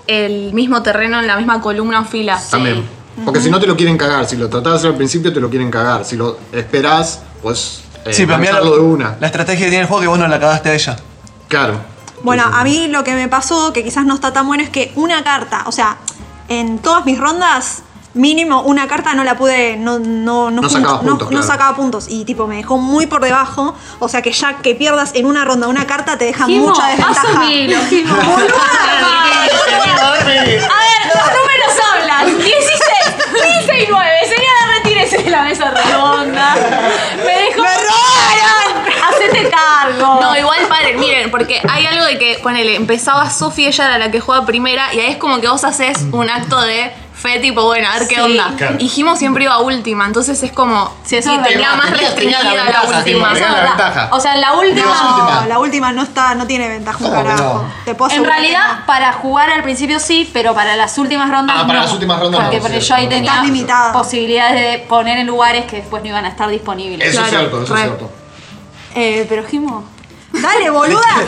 el mismo terreno en la misma columna o fila. También. Porque si no te lo quieren cagar, si lo tratás de hacer al principio te lo quieren cagar. Si lo esperás, pues eh, sí, pero mira lanzarlo de una. la estrategia que tiene el juego que vos no la cagaste a ella. Claro. Bueno, a mí lo que me pasó, que quizás no está tan bueno, es que una carta, o sea, en todas mis rondas, mínimo una carta no la pude, no, no, no, No fue- sacaba no- puntos, no claro. sacaba puntos. Y tipo, me dejó muy por debajo. O sea que ya que pierdas en una ronda una carta te deja Jimo, mucha desventaja. asumilo, Jimo. <laughs> A ver, los números hablan. 16, 15 y 9. Señora, retírese de la mesa redonda. Me dejó. No, igual paren, miren, porque hay algo de que, ponele, empezaba Sofi, ella era la que juega primera, y ahí es como que vos haces un acto de fe, tipo, bueno, a ver qué Sí. onda. Claro. Y Jimo siempre iba a última, entonces es como, Sí, eso sí, es verdad. tenía más restringida la la, ventaja, última. La ventaja. O sea, la última. No, la última no está, no tiene ventaja un ¿Cómo que carajo. no? Te puedo En realidad, no. para jugar al principio sí, pero para las últimas rondas Ah, para no. las últimas rondas Porque no, porque sí. yo ahí tenía posibilidades de poner en lugares que después no iban a estar disponibles. Eso es cierto, eso es cierto. Eh, pero Jimo. Dale, boluda. <laughs>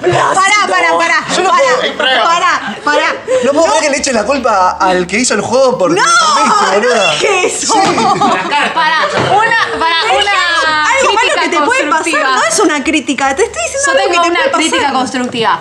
Yo no pará, puedo- hay prueba. pará, pará. No puedo creer que le echen la culpa al que hizo el juego por ¡No! perdiste, boluda. ¿Qué es eso? Para una, para una Algo malo crítica que te puede pasar constructiva. no es una crítica, te estoy diciendo Yo algo tengo que te una puede crítica pasar. constructiva.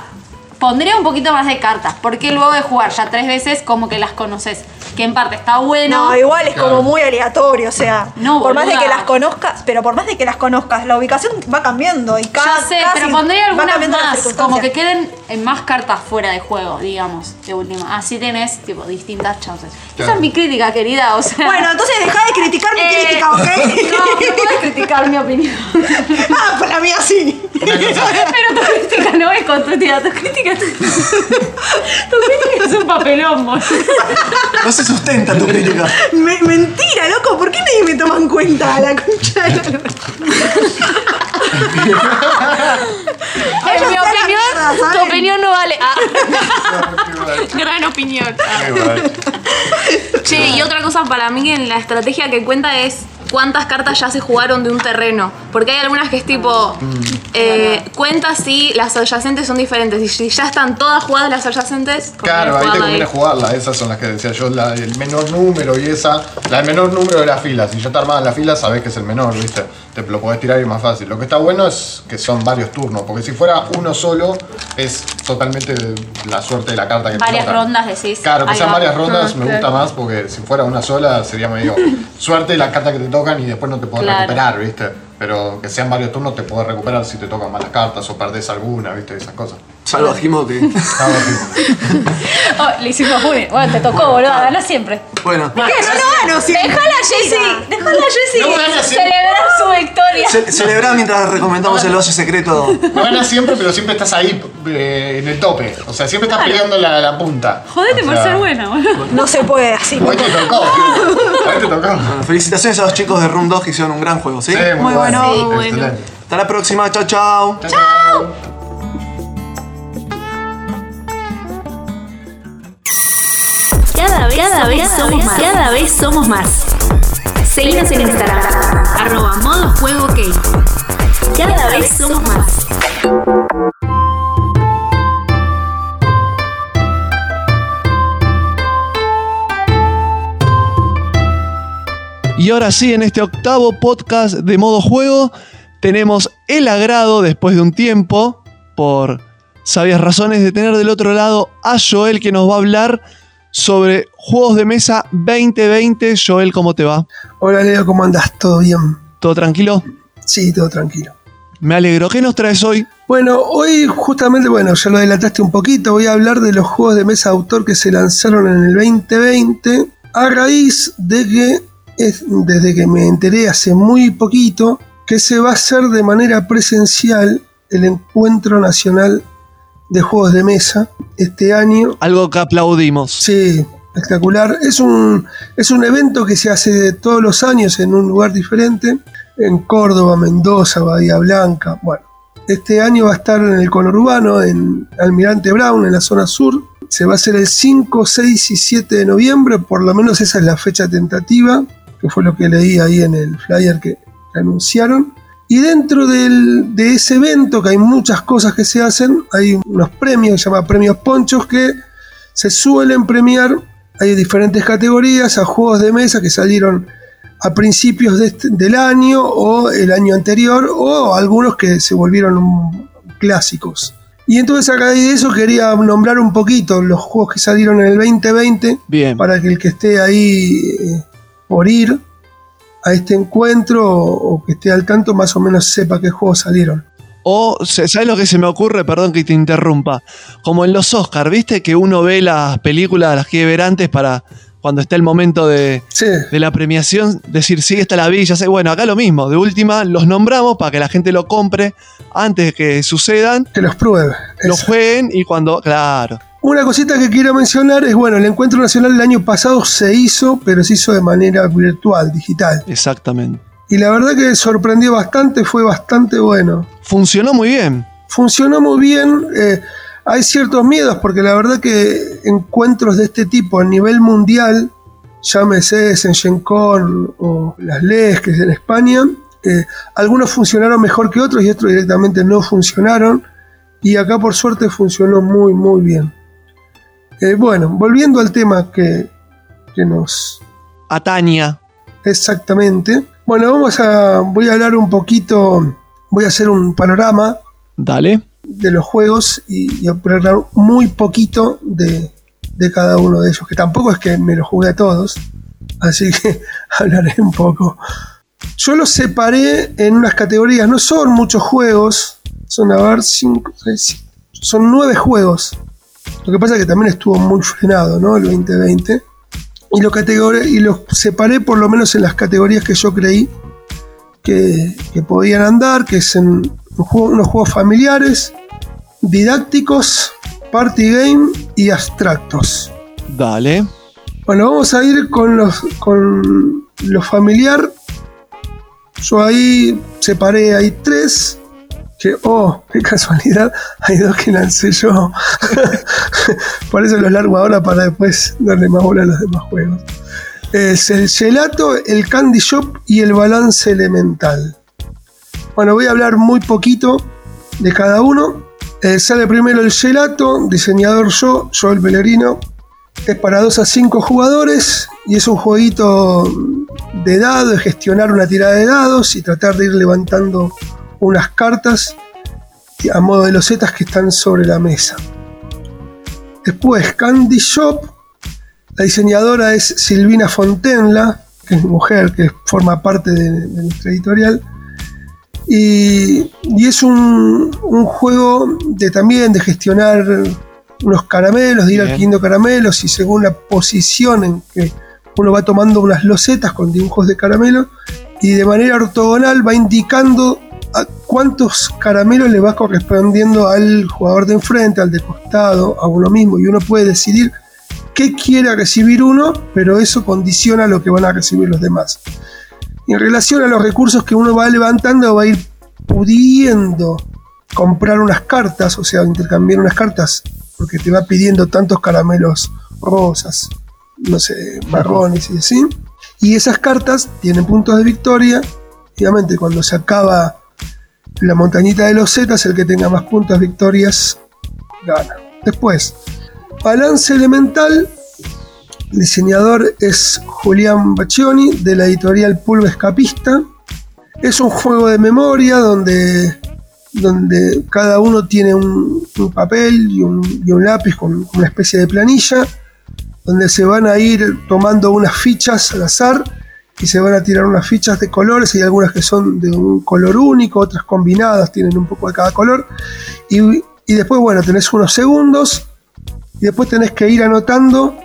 Pondría un poquito más de cartas, porque luego de jugar ya tres veces, como que las conoces. Que en parte está bueno. No, igual es como muy aleatorio, o sea, No, por más de que las conozcas, pero por más de que las conozcas, la ubicación va cambiando y cada Ya sé, casi pero pondría algunas más, como que queden en más cartas fuera de juego, digamos, de última. Así tenés, tipo, distintas chances. Esa es mi crítica, querida, o sea... Bueno, entonces deja de criticar mi Eh, crítica, ¿ok? No, no puedes criticar mi opinión. <laughs> ah, pues la mía sí. Pero tu crítica no es constructiva, tu crítica es... tu crítica es un papelón, boludo. No se sustenta tu crítica. Me- mentira, loco, ¿por qué nadie me toma en cuenta la concha de la lora? <laughs> En mi opinión, mierda, tu opinión no vale. Ah. <laughs> Gran opinión. Che, y otra cosa para mí en la estrategia que cuenta es cuántas cartas ya se jugaron de un terreno. Porque hay algunas que es tipo, eh, cuenta si las adyacentes son diferentes. Y si ya están todas jugadas las adyacentes, Claro, ahí te conviene jugarla. Esas son las que decía yo, la, el menor número y esa. La del menor número de la fila. Si ya está armada la fila, sabés que es el menor, ¿viste? Te lo podés tirar y es más fácil. Lo que está bueno es que son varios turnos. Porque si fuera uno solo, es totalmente la suerte de la carta que te Varias rondas decís. Claro, que Ahí sean va. varias rondas Ah, me gusta más porque si fuera una sola sería medio <laughs> suerte de la carta que te tocan y después no te Claro. recuperar, ¿viste? Pero que sean varios turnos te podés recuperar si te tocan malas cartas o perdés alguna, ¿viste? Esas cosas. Salvo a Jimote. Oh, le hicimos muy Bueno, te tocó, boludo. Gana siempre. Bueno, ¿Qué? No, no gano siempre. Dejala a Jessy. Dejala a No Jessy. gana siempre. celebrar su victoria. ce- celebrá mientras recomendamos el base secreto. No ganas siempre, pero siempre estás ahí eh, en el tope. O sea, siempre estás peleando la, la punta. Jodete O por sea, ser buena, boludo. No se puede así. Hoy te tocó. Hoy te tocó. Bueno, felicitaciones a los chicos de Room 2 que hicieron un gran juego, ¿sí? Sí, muy, Muy bueno, bueno. muy bueno. Excelente. Hasta la próxima, chao, chao. Chao. Cada vez, cada vez somos más. Cada vez somos más. Seguinos en Instagram. Arroba modo juego ok. Cada vez somos más. Y ahora sí, en este octavo podcast de modo juego, tenemos el agrado, después de un tiempo, por sabias razones, de tener del otro lado a Joel que nos va a hablar sobre juegos de mesa 2020. Joel, ¿cómo te va? Hola Leo, ¿cómo andás? ¿Todo bien? ¿Todo tranquilo? Sí, todo tranquilo. Me alegro. ¿Qué nos traes hoy? Bueno, hoy justamente, bueno, ya lo adelantaste un poquito, voy a hablar de los juegos de mesa de autor que se lanzaron en el 2020 a raíz de que, es, desde que me enteré hace muy poquito, que se va a hacer de manera presencial el Encuentro Nacional de Juegos de Mesa este año. Algo que aplaudimos. Sí, espectacular. Es un, es un evento que se hace todos los años en un lugar diferente, en Córdoba, Mendoza, Bahía Blanca. Bueno, este año va a estar en el conurbano, en Almirante Brown, en la zona sur. Se va a hacer el 5, 6 y 7 de noviembre, por lo menos esa es la fecha tentativa, que fue lo que leí ahí en el flyer que, que anunciaron. Y dentro del- de ese evento, que hay muchas cosas que se hacen, hay unos premios, se llama Premios Ponchos, que se suelen premiar, hay diferentes categorías, a juegos de mesa que salieron a principios de este- del año o el año anterior, o algunos que se volvieron clásicos. Y entonces a raíz de eso quería nombrar un poquito los juegos que salieron en el 2020, Bien. para que el que esté ahí eh, por ir a este encuentro o, o que esté al tanto más o menos sepa qué juegos salieron. O, ¿sabes lo que se me ocurre? Perdón que te interrumpa. Como en los Oscars, ¿viste? Que uno ve las películas, las quiere ver antes para cuando está el momento de, Sí, de la premiación, decir, sí, esta la vi, ya sé. Bueno, acá lo mismo. De última, los nombramos para que la gente lo compre antes de que sucedan, que los pruebe. lo Eso. jueguen y cuando. Claro. Una cosita que quiero mencionar es, bueno, el encuentro nacional el año pasado se hizo, pero se hizo de manera virtual, digital. Exactamente. Y la verdad que sorprendió bastante, fue bastante bueno. Funcionó muy bien. Funcionó muy bien. eh, hay ciertos miedos porque la verdad que encuentros de este tipo a nivel mundial, llámese Sengencon o las leyes que es en España, eh, algunos funcionaron mejor que otros y otros directamente no funcionaron. Y acá por suerte funcionó muy muy bien. Eh, bueno, volviendo al tema que, que nos Ataña. exactamente. Bueno, vamos a voy a hablar un poquito, voy a hacer un panorama Dale. de los juegos y, y hablar muy poquito de, de cada uno de ellos, que tampoco es que me los jugué a todos, así que <laughs> hablaré un poco. Yo los separé en unas categorías, no son muchos juegos, son a ver, cinco, seis, son nueve juegos. Lo que pasa es que también estuvo muy frenado, ¿no? El 2020. Y y los separé por lo menos en las categorías que yo creí que, que podían andar, que es en juego- unos juegos familiares, didácticos, party game y abstractos. Dale. Bueno, vamos a ir con los con lo familiar. Yo ahí separé, hay tres. Oh, qué casualidad, <laughs> hay dos que lancé yo. <laughs> Por eso los largo ahora para después darle más bola a los demás juegos. Es el gelato, el candy shop y el balance elemental. Bueno, voy a hablar muy poquito de cada uno. Eh, sale primero el gelato, diseñador yo, yo el Pelerino. Es para 2 a 5 jugadores y es un jueguito de dados, de gestionar una tirada de dados y tratar de ir levantando unas cartas a modo de losetas que están sobre la mesa. Después, Candy Shop. La diseñadora es Silvina Fontenla, que es mujer, que forma parte de, de nuestra editorial. Y, y es un, un juego de también de gestionar unos caramelos, de ir adquiriendo caramelos y según la posición en que uno va tomando unas losetas con dibujos de caramelo y de manera ortogonal va indicando cuántos caramelos le va correspondiendo al jugador de enfrente, al de costado, a uno mismo y uno puede decidir qué quiere recibir uno, pero eso condiciona lo que van a recibir los demás. En relación a los recursos que uno va levantando, va a ir pudiendo comprar unas cartas, o sea, intercambiar unas cartas, porque te va pidiendo tantos caramelos rosas, no sé, marrones y así. Y esas cartas tienen puntos de victoria. Obviamente, cuando se acaba la montañita de los zetas, el que tenga más puntos victorias gana. Después, balance elemental. El diseñador es Julián Baccioni de la editorial Pulve Escapista. Es un juego de memoria donde, donde cada uno tiene un, un papel y un, y un lápiz con una especie de planilla, donde se van a ir tomando unas fichas al azar y se van a tirar unas fichas de colores. Hay algunas que son de un color único, otras combinadas, tienen un poco de cada color. Y, y después, bueno, tenés unos segundos y después tenés que ir anotando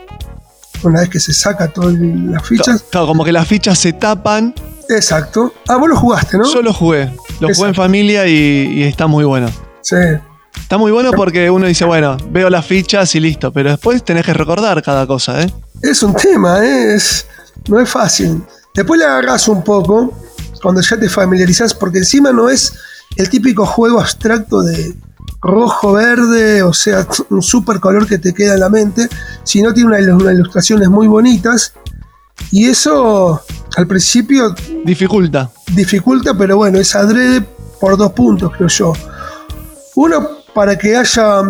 una vez que se saca todas las fichas. Claro, como que las fichas se tapan. Exacto. Ah, vos lo jugaste, ¿no? Yo lo jugué. Lo jugué en familia y, y está muy bueno. Sí. Está muy bueno porque uno dice, bueno, veo las fichas y listo, pero después tenés que recordar cada cosa, ¿eh? Es un tema, ¿eh? es, no es fácil. Después le agarras un poco cuando ya te familiarizás, porque encima no es el típico juego abstracto de rojo-verde, o sea, <laughs> un super color que te queda en la mente, sino tiene una- unas ilustraciones muy bonitas. Y eso al principio Dificulta. dificulta, pero bueno, es adrede por dos puntos, creo yo. Uno, para que haya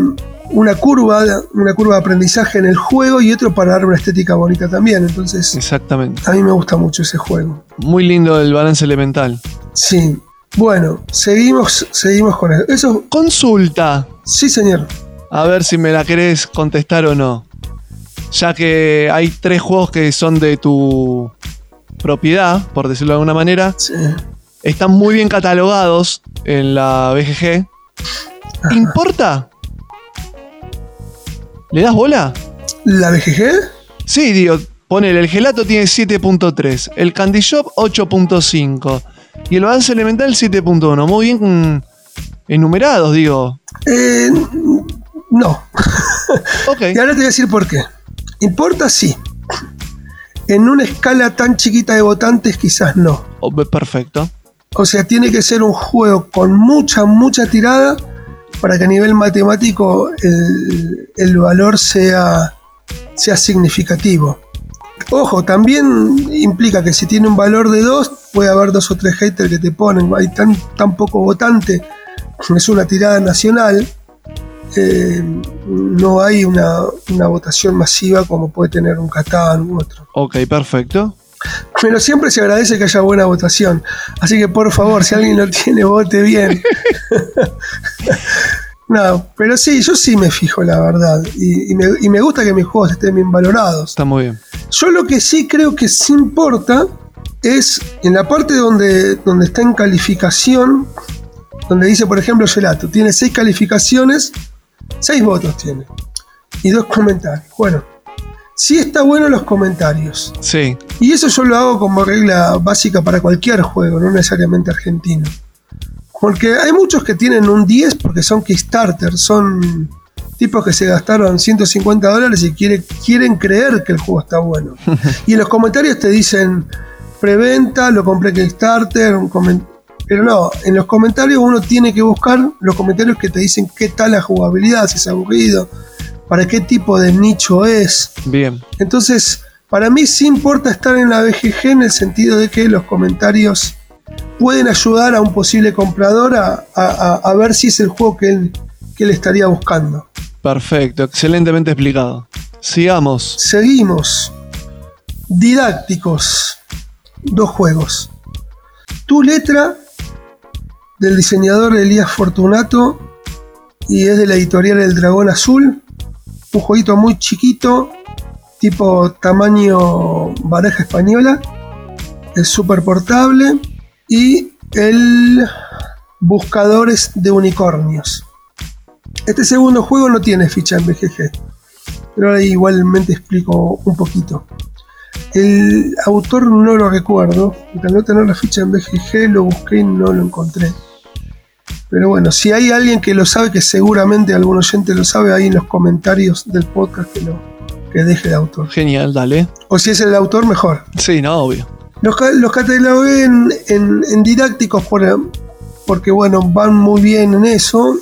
una curva, una curva de aprendizaje en el juego y otro para dar una estética bonita también. Entonces, Exactamente. a mí me gusta mucho ese juego. Muy lindo el balance elemental. Sí. Bueno, seguimos, seguimos con eso. Eso, Consulta. sí, señor. A ver si me la querés contestar o no. Ya que hay tres juegos que son de tu propiedad, por decirlo de alguna manera. Sí. Están muy bien catalogados en la BGG. ¿Importa? ¿Le das bola? ¿La BGG? Sí, digo, ponele, el gelato tiene 7.3, el Candy Shop 8.5 y el balance elemental 7.1. Muy bien mm, enumerados, digo. Eh, no. <laughs> Ok. Y ahora te voy a decir por qué. ¿Importa? Sí. En una escala tan chiquita de votantes, quizás no. Oh, Perfecto. O sea, tiene que ser un juego con mucha, mucha tirada para que a nivel matemático el, el valor sea, sea significativo. Ojo, también implica que si tiene un valor de 2, puede haber dos o tres haters que te ponen. Hay tan, tan poco votante, es una tirada nacional. eh, no hay una, una votación masiva como puede tener un Catán u otro. Ok, perfecto. Pero siempre se agradece que haya buena votación. Así que por favor, si alguien lo tiene, vote bien. <laughs> no, pero sí, yo sí me fijo, la verdad. Y, y me, y me gusta que mis juegos estén bien valorados. Está muy bien. Yo lo que sí creo que sí importa es en la parte donde, donde está en calificación, donde dice, por ejemplo, Gelato, tiene seis calificaciones, seis votos tiene. Y dos comentarios. Bueno, sí está bueno los comentarios. Sí. Y eso yo lo hago como regla básica para cualquier juego, no necesariamente argentino. Porque hay muchos que tienen un 10 porque son Kickstarter, son tipos que se gastaron 150 dólares y quiere- quieren creer que el juego está bueno. <laughs> y en los comentarios te dicen preventa, lo compré Kickstarter, un pero no, en los comentarios uno tiene que buscar los comentarios que te dicen qué tal la jugabilidad, si es aburrido, para qué tipo de nicho es. Bien. Entonces, Para mí sí importa estar en la BGG en el sentido de que los comentarios pueden ayudar a un posible comprador a, a- a ver si es el juego que él, que él estaría buscando. Perfecto, excelentemente explicado. Sigamos. Seguimos. Didácticos. Dos juegos. Tu letra, del diseñador Elías Fortunato, y es de la editorial El Dragón Azul. Un jueguito muy chiquito, tipo tamaño baraja española. Es súper portable. Y el Buscadores de Unicornios. Este segundo juego no tiene ficha en BGG pero ahora igualmente explico un poquito. El autor no lo recuerdo, al no tener la ficha en BGG lo busqué y no lo encontré. Pero bueno, si hay alguien que lo sabe, que seguramente algún oyente lo sabe, ahí en los comentarios del podcast que, lo, que deje el autor. Genial, dale. O si es el autor, mejor. Sí, no, obvio. Los, los catalogué en, en- en didácticos por- porque, bueno, van muy bien en eso.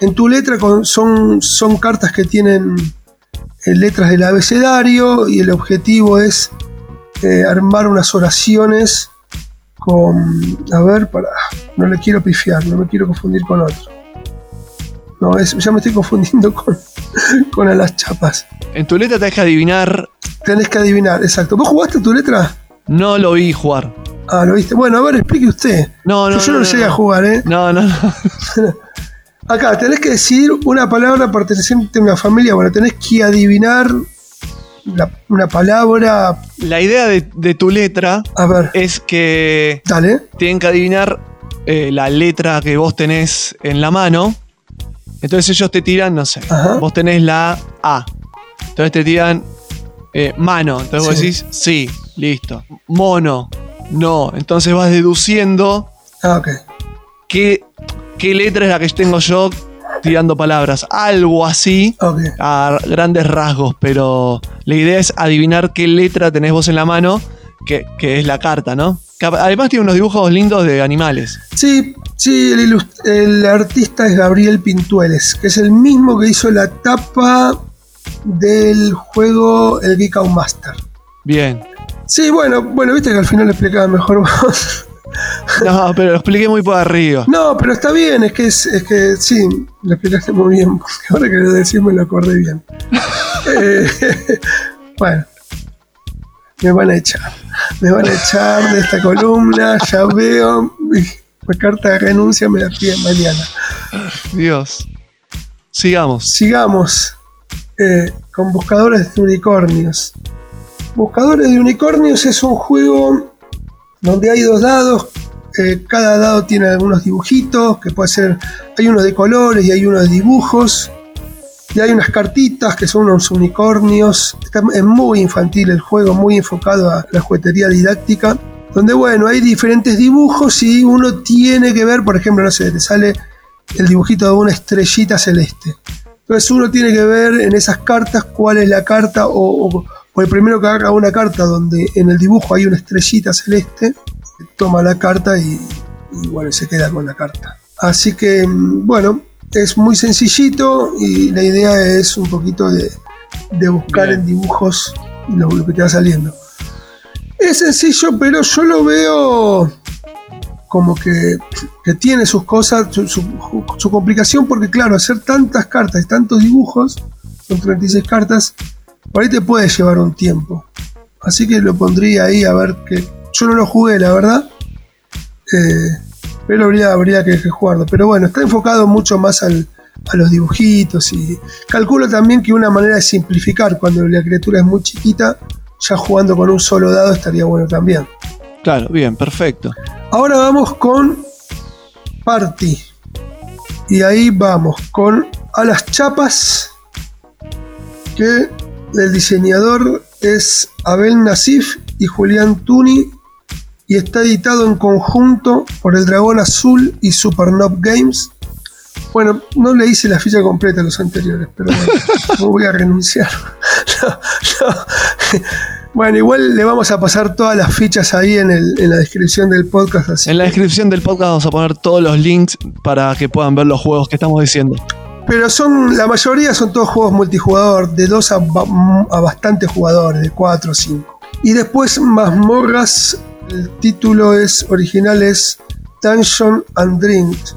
En tu letra con- son, son cartas que tienen eh, letras del abecedario y el objetivo es eh, armar unas oraciones con... A ver, para... No le quiero pifiar, no me quiero confundir con otro. No, es, ya me estoy confundiendo con, <laughs> con a las chapas. En tu letra tenés que adivinar. Tenés que adivinar, exacto. ¿Vos jugaste tu letra? No lo vi jugar. Ah, lo viste. Bueno, a ver, explique usted. No, no, Yo no, no, llegué no. a jugar, ¿eh? No, no, no. <laughs> Acá, tenés que decir una palabra perteneciente a una familia. Bueno, tenés que adivinar la- una palabra. La idea de, de tu letra A ver, es que dale. tienen que adivinar eh, la letra que vos tenés en la mano. Entonces ellos te tiran, no sé, Ajá. vos tenés la A. Entonces te tiran eh, mano. Entonces vos decís, sí, listo. Mono, no. Entonces vas deduciendo Ah, ok. qué, qué letra es la que tengo yo tirando palabras. Algo así a grandes rasgos, pero la idea es adivinar qué letra tenés vos en la mano, que, que es la carta, ¿no? Que Además tiene unos dibujos lindos de animales. Sí, sí, el, el artista es Gabriel Pintueles, que es el mismo que hizo la tapa del juego El Geek Master. Bien. Sí, bueno, bueno, viste que al final lo explicaba mejor <laughs> vos. No, pero lo expliqué muy por arriba. No, pero está bien, es que es, es que sí, lo explicaste muy bien, porque ahora que lo decís me lo acordé bien. <laughs> Eh, <laughs> bueno, me van a echar, me van a echar de esta columna, ya veo, mi carta de renuncia me la piden mañana. Dios. Sigamos. Sigamos eh, con Buscadores de Unicornios. Buscadores de Unicornios es un juego donde hay dos dados. eh, cada dado tiene algunos dibujitos, que puede ser, hay unos de colores y hay unos de dibujos. Y hay unas cartitas que son unos unicornios. Es muy infantil el juego, muy enfocado a la juguetería didáctica. Donde, bueno, hay diferentes dibujos y uno tiene que ver, por ejemplo, no sé, te sale el dibujito de una estrellita celeste. Entonces uno tiene que ver en esas cartas cuál es la carta o, o- o el primero que haga una carta donde en el dibujo hay una estrellita celeste, toma la carta y, y, bueno, se queda con la carta. Así que mm, bueno, es muy sencillito y la idea es un poquito de, de buscar Bien. en dibujos lo, lo que te va saliendo. Es sencillo, pero yo lo veo como que, que tiene sus cosas, su, su- su complicación, porque claro, hacer tantas cartas y tantos dibujos, son 36 cartas, por ahí te puede llevar un tiempo. Así que lo pondría ahí a ver que. Yo no lo jugué, la verdad. eh, pero habría, habría que, que jugarlo. Pero bueno, está enfocado mucho más al- a los dibujitos y calculo también que una manera de simplificar cuando la criatura es muy chiquita, ya jugando con un solo dado estaría bueno también. Claro, bien, perfecto. Ahora vamos con Party. Y ahí vamos con A las Chapas, que el diseñador es Abel Nasif y Julián Tuni, y está editado en conjunto por el Dragón Azul y Supernov Games. Bueno, no le hice la ficha completa a los anteriores, pero bueno, <laughs> no voy a renunciar. <laughs> No, no. Bueno, igual le vamos a pasar todas las fichas ahí en, el- en la descripción del podcast. Así En la descripción del podcast vamos a poner todos los links para que puedan ver los juegos que estamos diciendo. Pero son, la mayoría son todos juegos multijugador, de 2 a, ba- a bastantes jugadores, de 4 o 5. Y después Mazmorras, el título es original es Dungeon and Drinks.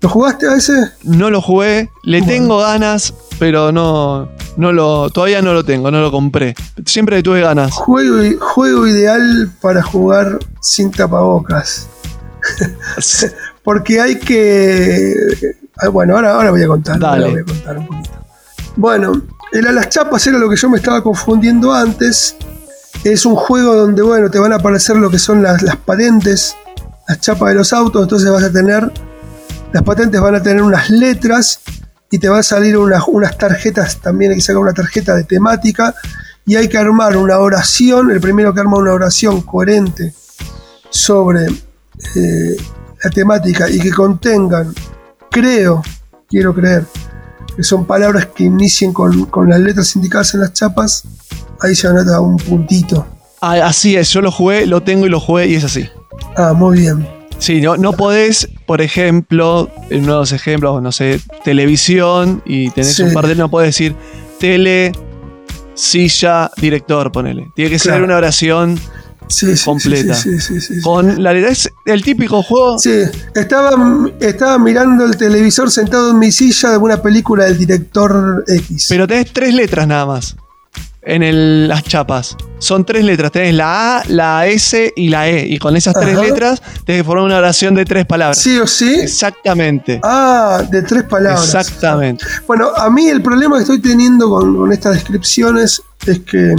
¿Lo jugaste a ese? No lo jugué, le tengo ganas, pero no, no lo, todavía no lo tengo, no lo compré. Siempre le tuve ganas. Juego, juego ideal para jugar sin tapabocas. <laughs> Porque hay que. Ah, Bueno, ahora, ahora voy a contar. ahora voy a contar un poquito. Bueno, el a las chapas era lo que yo me estaba confundiendo antes. Es un juego donde, bueno, te van a aparecer lo que son las, las patentes, las chapas de los autos. Entonces vas a tener. Las patentes van a tener unas letras y te va a salir unas, unas tarjetas. También hay que sacar una tarjeta de temática y hay que armar una oración. El primero que arma una oración coherente sobre eh, la temática y que contengan, creo, quiero creer, que son palabras que inicien con, con las letras indicadas en las chapas, ahí se anota un puntito. Ah, así es, yo lo jugué, lo tengo y lo jugué y es así. Ah, muy bien. Sí, no, no podés, por ejemplo, en unos ejemplos, no sé, televisión y tenés Sí. un par de, no podés decir tele, silla, director, ponele. Tiene que ser una oración Sí, sí, completa. sí. Con la es el típico juego. Sí, estaba, estaba mirando el televisor sentado en mi silla de una película del director X. Pero tenés tres letras nada más. En el- las chapas. Son tres letras. Tenés la A, la S y la E. Y con esas tres letras tenés que formar una oración de tres palabras. ¿Sí o sí? Exactamente. Ah, de tres palabras. Exactamente. Bueno, a mí el problema que estoy teniendo con, con estas descripciones es que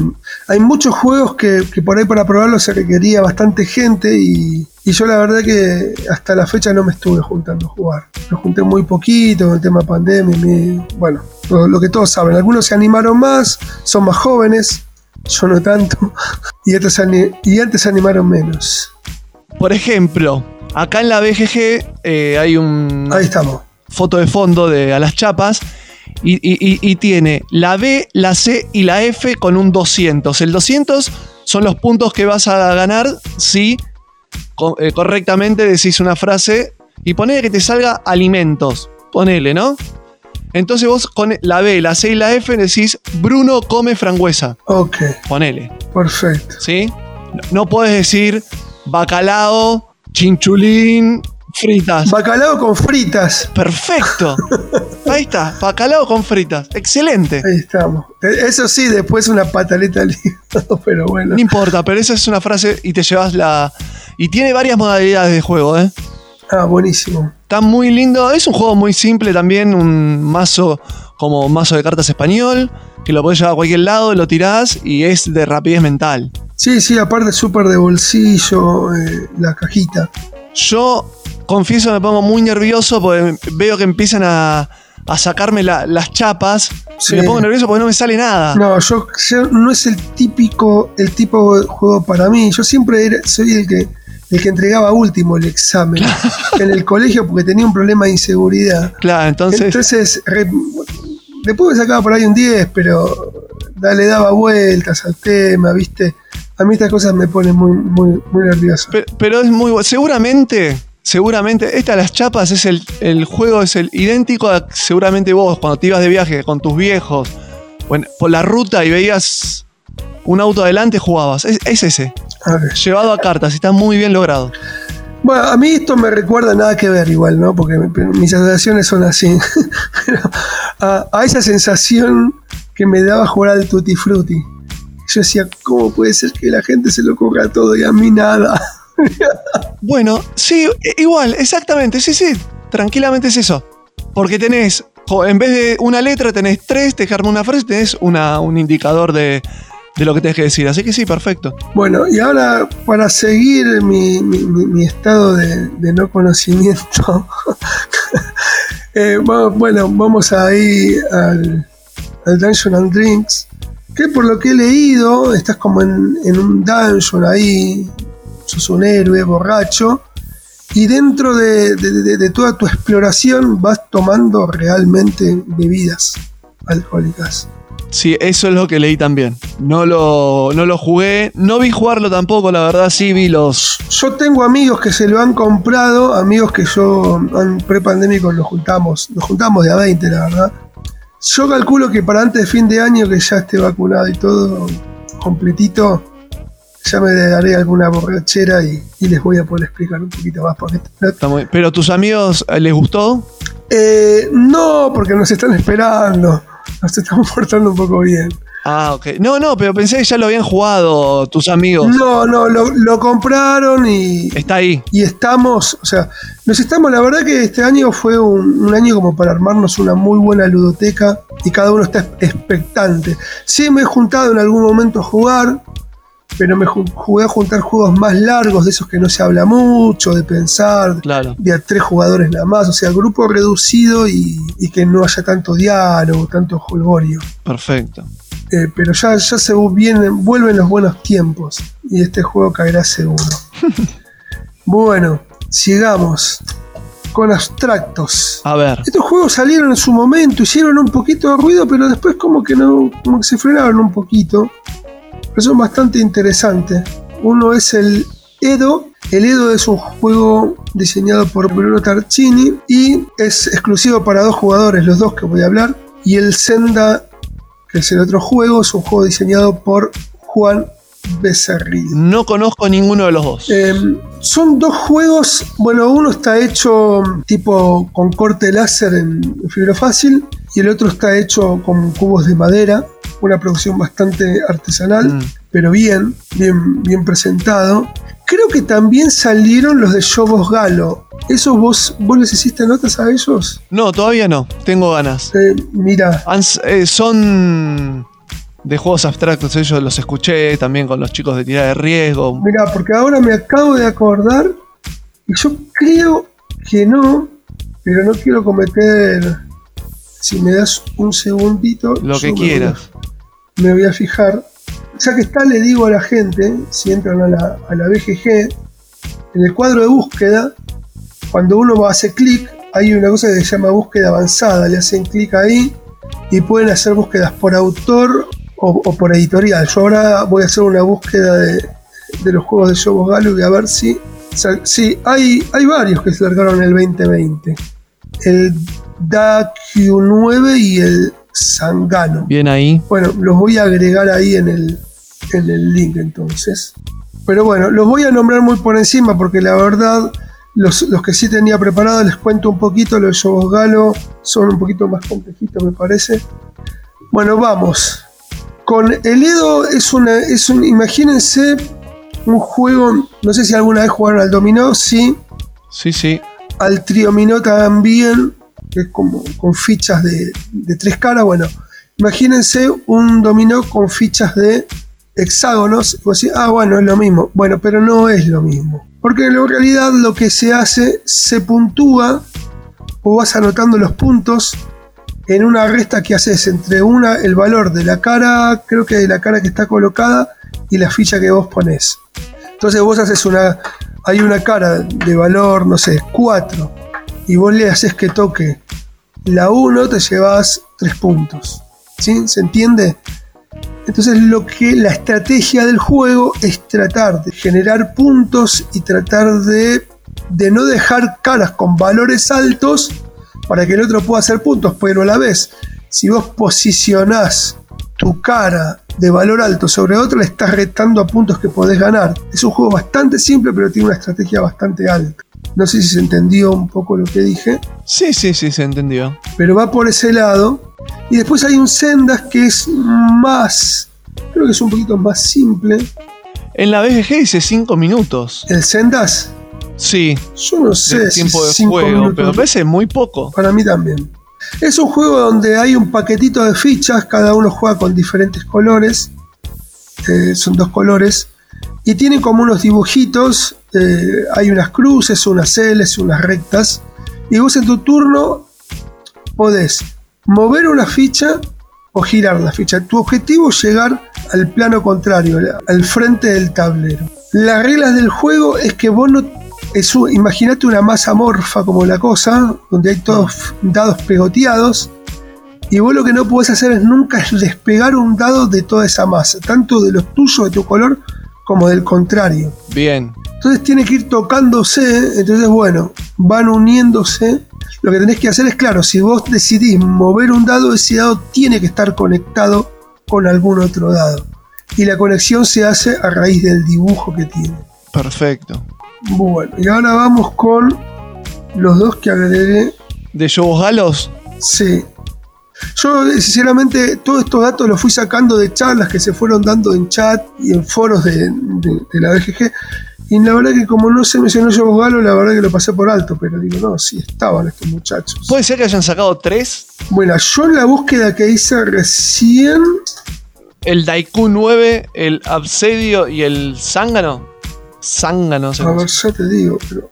hay muchos juegos que, que por ahí para probarlos se requería bastante gente y, y yo la verdad que hasta la fecha no me estuve juntando a jugar. Lo junté muy poquito con el tema pandemia. y mi- bueno, lo, lo que todos saben. Algunos se animaron más, son más jóvenes, yo no tanto, <laughs> y antes, y antes se animaron menos. Por ejemplo, acá en la BGG eh, hay un Ahí estamos. foto de fondo de a las chapas y, y- y- y tiene la B, la C y la F con un 200. El 200 son los puntos que vas a ganar si eh, correctamente decís una frase y ponele que te salga alimentos. Ponele, ¿no? Entonces vos con la B, la C y la F decís Bruno come frangüesa. Ok, Ponele. perfecto. ¿Sí? No, no podés decir bacalao, chinchulín, fritas. Bacalao con fritas. Perfecto. <laughs> Ahí está, bacalao con fritas. Excelente. Ahí estamos. Eh, Eso sí, después una pataleta al hígado, <laughs> pero bueno. No importa, pero esa es una frase y te llevas la. Y tiene varias modalidades de juego, ¿eh? Ah, buenísimo. Está muy lindo. Es un juego muy simple también, un mazo como mazo de cartas español, que lo podés llevar a cualquier lado, lo tirás y es de rapidez mental. Sí, sí, aparte súper de bolsillo, eh, la cajita. Yo confieso me pongo muy nervioso porque veo que empiezan a, a sacarme la- las chapas Sí. me pongo nervioso porque no me sale nada. No, yo, yo no es el típico, el tipo de juego para mí. Yo siempre era- soy el que, el que entregaba último el examen <laughs> en el colegio porque tenía un problema de inseguridad. Claro, entonces. Entonces, re- después me sacaba por ahí un 10, pero le daba vueltas al tema, ¿viste? A mí estas cosas me ponen muy, muy, muy nervioso. Pe- Pero es muy bueno. Seguramente, seguramente, esta las chapas es el, el juego, es el idéntico a seguramente vos cuando te ibas de viaje con tus viejos bueno, por la ruta y veías un auto adelante, jugabas. Es, es ese. Llevado a cartas, está muy bien logrado. Bueno, a mí esto me recuerda nada que ver igual, ¿no? Porque mi- mis sensaciones son así. <laughs> Pero a, a esa sensación que me daba jugar al Tutti Frutti. Yo decía, ¿cómo puede ser que la gente se lo coja todo y a mí nada? <laughs> Bueno, sí, igual, exactamente, sí, sí, tranquilamente es eso. Porque tenés, en vez de una letra, tenés tres, te arma una frase, tenés una, un indicador de, de lo que tenés que decir. Así que sí, perfecto. Bueno, y ahora para seguir mi, mi- mi- mi estado de, de no conocimiento, <laughs> eh, vamos- bueno, vamos ahí al, al Dungeon and Drinks, que por lo que he leído, estás como en, en un dungeon ahí, sos un héroe borracho, y dentro de, de- de- de toda tu exploración vas tomando realmente bebidas alcohólicas. Sí, eso es lo que leí también. No lo, no lo jugué, no vi jugarlo tampoco, la verdad sí vi los... Yo tengo amigos que se lo han comprado, amigos que yo en prepandémicos nos juntamos, nos juntamos de a 20, la verdad. Yo calculo que para antes de fin de año, que ya esté vacunado y todo completito, ya me daré alguna borrachera y, y les voy a poder explicar un poquito más. Porque muy- Pero tus amigos, eh, ¿les gustó? Eh, no, porque nos están esperando. Nos estamos <laughs> portando un poco bien. Ah, ok. No, no, pero pensé que ya lo habían jugado tus amigos. No, no, lo, lo compraron y. Está ahí. Y estamos, o sea, nos estamos, la verdad que este año fue un, un año como para armarnos una muy buena ludoteca y cada uno está expectante. Sí me he juntado en algún momento a jugar, pero me ju- jugué a juntar juegos más largos, de esos que no se habla mucho, de pensar, Claro. de a tres jugadores nada más, o sea, grupo reducido y, y que no haya tanto diálogo, tanto jolgorio. Perfecto. Eh, pero ya, ya se vienen, vuelven los buenos tiempos y este juego caerá seguro. <laughs> bueno, sigamos con abstractos. A ver. Estos juegos salieron en su momento, hicieron un poquito de ruido, pero después como que no, como que se frenaron un poquito. Pero son bastante interesantes. Uno es el Edo. El Edo es un juego diseñado por Bruno Tarcini y es exclusivo para dos jugadores, los dos que voy a hablar. Y el Senda, es el otro juego, es un juego diseñado por Juan Becerril. No conozco ninguno de los dos. Eh, son dos juegos, bueno, uno está hecho tipo con corte láser en fibra fácil y el otro está hecho con cubos de madera, una producción bastante artesanal, Mm. pero bien, bien, bien presentado. Creo que también salieron los de Jobos Galo. ¿Esos vos, vos les hiciste notas a ellos? No, todavía no. Tengo ganas. Eh, mira, eh, son de juegos abstractos, ellos los escuché también con los chicos de tirada de riesgo. Mira, porque ahora me acabo de acordar y yo creo que no, pero no quiero cometer. Si me das un segundito. Lo que me voy a- quieras. Me voy a fijar. Ya que está, le digo a la gente, si entran a la, a la BGG, en el cuadro de búsqueda, cuando uno hace clic, hay una cosa que se llama búsqueda avanzada. Le hacen clic ahí y pueden hacer búsquedas por autor o, o por editorial. Yo ahora voy a hacer una búsqueda de, de los juegos de Jobos Galo y a ver si. sal- Sí, hay, hay varios que se largaron en el 2020. El DAQ9 y el Sangano. Bien ahí. Bueno, los voy a agregar ahí en el, en el link entonces. Pero bueno, los voy a nombrar muy por encima porque la verdad, los, los que sí tenía preparados les cuento un poquito. Los de Jobos Galo son un poquito más complejitos, me parece. Bueno, vamos. Con el Edo es una. Es un, imagínense un juego. No sé si alguna vez jugaron al dominó, sí. Sí, sí. Al triominó también, que es como con fichas de, de tres caras. Bueno, imagínense un dominó con fichas de hexágonos. Vos decís, ah, bueno, es lo mismo. Bueno, pero no es lo mismo. Porque en realidad lo que se hace, se puntúa o vas anotando los puntos en una resta que haces entre una, el valor de la cara, creo que de la cara que está colocada, y la ficha que vos ponés. Entonces vos haces una, hay una cara de valor, no sé, 4, y vos le haces que toque la 1, te llevas 3 puntos. ¿Sí? ¿Se entiende? Entonces lo que la estrategia del juego es tratar de generar puntos y tratar de, de no dejar caras con valores altos para que el otro pueda hacer puntos, pero a la vez, si vos posicionás tu cara de valor alto sobre otra, le estás retando a puntos que podés ganar. Es un juego bastante simple, pero tiene una estrategia bastante alta. No sé si se entendió un poco lo que dije, Sí, sí, sí, se entendió. pero va por ese lado. Y después hay un Sendas que es más, creo que es un poquito más simple. En la BGG dice 5 minutos. El Sendas, Sí, yo no sé si tiempo de cinco juego, minutos- pero parece muy poco. Para mí también. Es un juego donde hay un paquetito de fichas, cada uno juega con diferentes colores, eh, son dos colores, y tienen como unos dibujitos, eh, hay unas cruces, unas L's, unas rectas, y vos en tu turno podés mover una ficha o girar la ficha. Tu objetivo es llegar al plano contrario, al frente del tablero. Las reglas del juego es que vos no un- imagínate una masa morfa como la cosa, donde hay todos dados pegoteados, Y vos lo que no podés hacer es nunca es despegar un dado de toda esa masa, tanto de los tuyos, de tu color, como del contrario. Bien. Entonces tiene que ir tocándose, entonces bueno, van uniéndose. Lo que tenés que hacer es, claro, si vos decidís mover un dado, ese dado tiene que estar conectado con algún otro dado. Y la conexión se hace a raíz del dibujo que tiene. Perfecto. Bueno, y ahora vamos con los dos que agregué. ¿De Jobos Galos? Sí. Yo, sinceramente, todos estos datos los fui sacando de charlas que se fueron dando en chat y en foros de, de- de la BGG. Y la verdad que como no se mencionó Jobos Galos, la verdad que lo pasé por alto. Pero digo, no, sí estaban estos muchachos. ¿Puede ser que hayan sacado tres? Bueno, yo en la búsqueda que hice recién, El Daiku 9, el Absedio y el Zángano. Zángano, se a ver, ya te digo, pero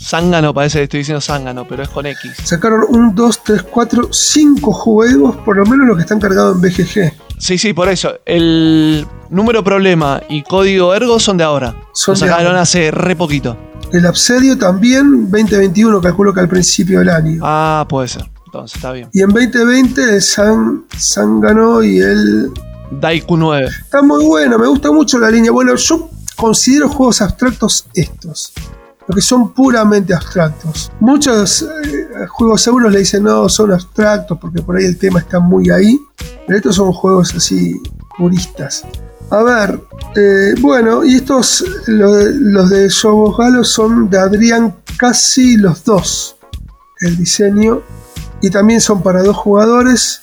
Zángano parece que estoy diciendo Zángano, pero es con X. sacaron un, dos, tres, cuatro, cinco juegos, por lo menos los que están cargados en BGG. Sí, sí, por eso. El número problema y código ergo son de ahora. Son Lo sacaron hace re poquito. El Absedio también, 2021, calculo que al principio del año. Ah, puede ser. Entonces está bien. Y en 2020 el San, Sangano y el... Daiku 9. Está muy bueno, me gusta mucho la línea. Bueno, yo considero juegos abstractos estos. Lo que son puramente abstractos. Muchos eh, juegos seguros le dicen no, son abstractos porque por ahí el tema está muy ahí. Pero estos son juegos así puristas. A ver, eh, bueno, y estos, lo los de Jobos Galos son de Adrián casi los dos. El diseño. Y también son para dos jugadores.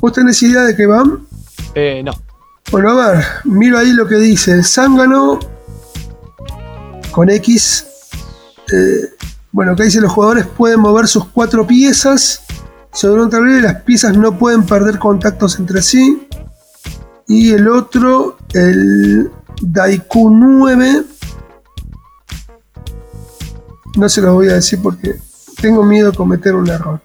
¿Vos tenés idea de qué van? Eh, no. Bueno, a ver, miro ahí lo que dice. El zángano con X. eh, bueno, que dice los jugadores pueden mover sus cuatro piezas sobre un tablero y las piezas no pueden perder contactos entre sí. Y el otro, el Daiku 9. No se los voy a decir porque tengo miedo de cometer un error.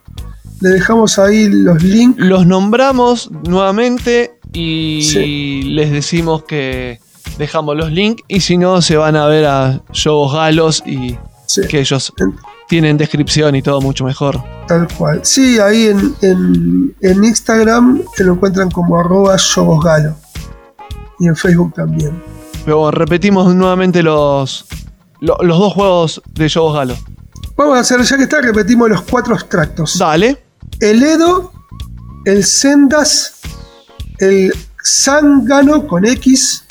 Le dejamos ahí los links. Los nombramos nuevamente y Sí. les decimos que dejamos los links y si no se van a ver a Jobos Galos y Sí. que ellos tienen descripción y todo mucho mejor. Tal cual. Sí, ahí en, en, en Instagram se lo encuentran como arroba Yogosgalo. Y en Facebook también. Pero repetimos nuevamente los, lo- los dos juegos de Jobos Galos. Vamos a hacer, ya que está, repetimos los cuatro extractos. Dale. El Edo, el Sendas, el Sangano con X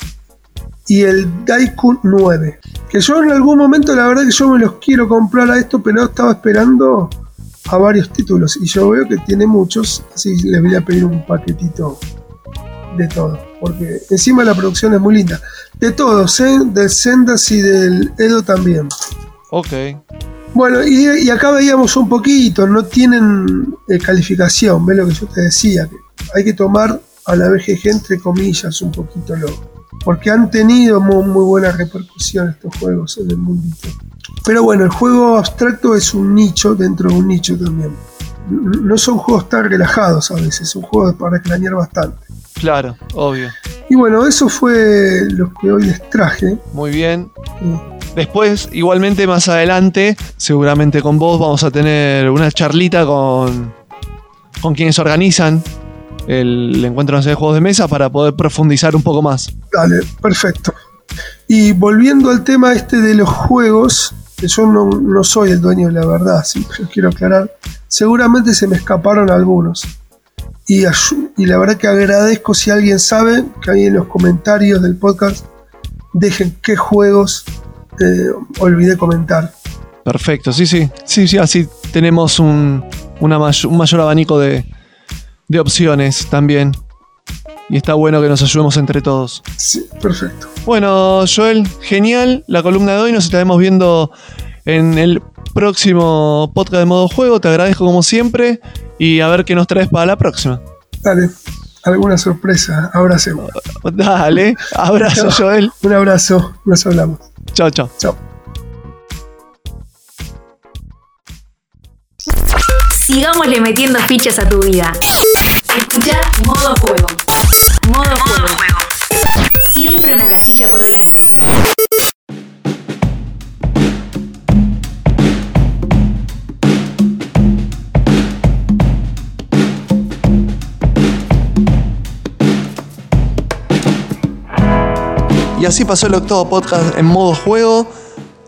y el Daiku 9. Que yo en algún momento, la verdad que yo me los quiero comprar a esto, pero estaba esperando a varios títulos. Y yo veo que tiene muchos, así les voy a pedir un paquetito de todo. Porque encima la producción es muy linda. De todos, ¿eh? Del Sendas y del Edo también. Ok. Bueno, y, y acá veíamos un poquito, no tienen eh, calificación, ves lo que yo te decía, que hay que tomar a la BGG entre comillas un poquito lo, porque han tenido muy, muy buena repercusión estos juegos en el mundito. Pero bueno, el juego abstracto es un nicho dentro de un nicho también. No son juegos tan relajados a veces, son juegos para extrañar bastante. Claro, obvio. Y bueno, eso fue lo que hoy les traje. Muy bien. Después, igualmente más adelante, seguramente con vos vamos a tener una charlita con, con quienes organizan el encuentro de juegos de mesa para poder profundizar un poco más. Dale, perfecto. Y volviendo al tema este de los juegos, que yo no, no soy el dueño de la verdad, siempre lo quiero aclarar, seguramente se me escaparon algunos. Y, la verdad que agradezco si alguien sabe, que ahí en los comentarios del podcast dejen qué juegos eh, olvidé comentar. Perfecto, sí, sí. Sí, sí, así tenemos un, un mayor abanico de, de opciones también. Y está bueno que nos ayudemos entre todos. Sí, perfecto. Bueno, Joel, genial la columna de hoy. Nos estaremos viendo en el próximo podcast de modo juego. Te agradezco como siempre. Y a ver qué nos traes para la próxima. Dale, alguna sorpresa, seguro. <laughs> Dale, abrazo, Joel. Un abrazo, nos hablamos. Chao, chao. Chao. Sigámosle metiendo fichas a tu vida. Escucha Modo Juego. Modo, Modo juego. Siempre una casilla por delante. Y así pasó el octavo podcast en modo juego.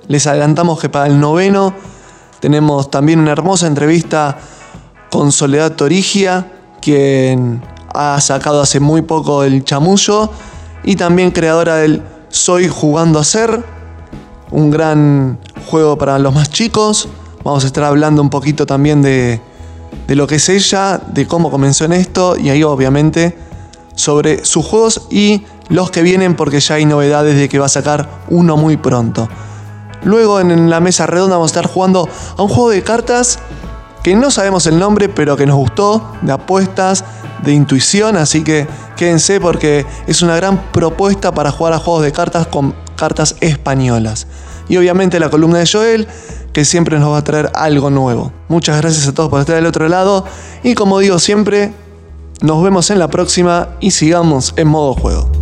Les adelantamos que para el noveno tenemos también una hermosa entrevista con Soledad Torigia, quien ha sacado hace muy poco el chamullo y también creadora del Soy jugando a ser, un gran juego para los más chicos. Vamos a estar hablando un poquito también de, de lo que es ella, de cómo comenzó en esto y ahí obviamente sobre sus juegos y los que vienen porque ya hay novedades de que va a sacar uno muy pronto. Luego en la mesa redonda vamos a estar jugando a un juego de cartas que no sabemos el nombre, pero que nos gustó, de apuestas, de intuición, así que quédense porque es una gran propuesta para jugar a juegos de cartas con cartas españolas. Y obviamente la columna de Joel, que siempre nos va a traer algo nuevo. Muchas gracias a todos por estar del otro lado y como digo siempre, nos vemos en la próxima y sigamos en modo juego.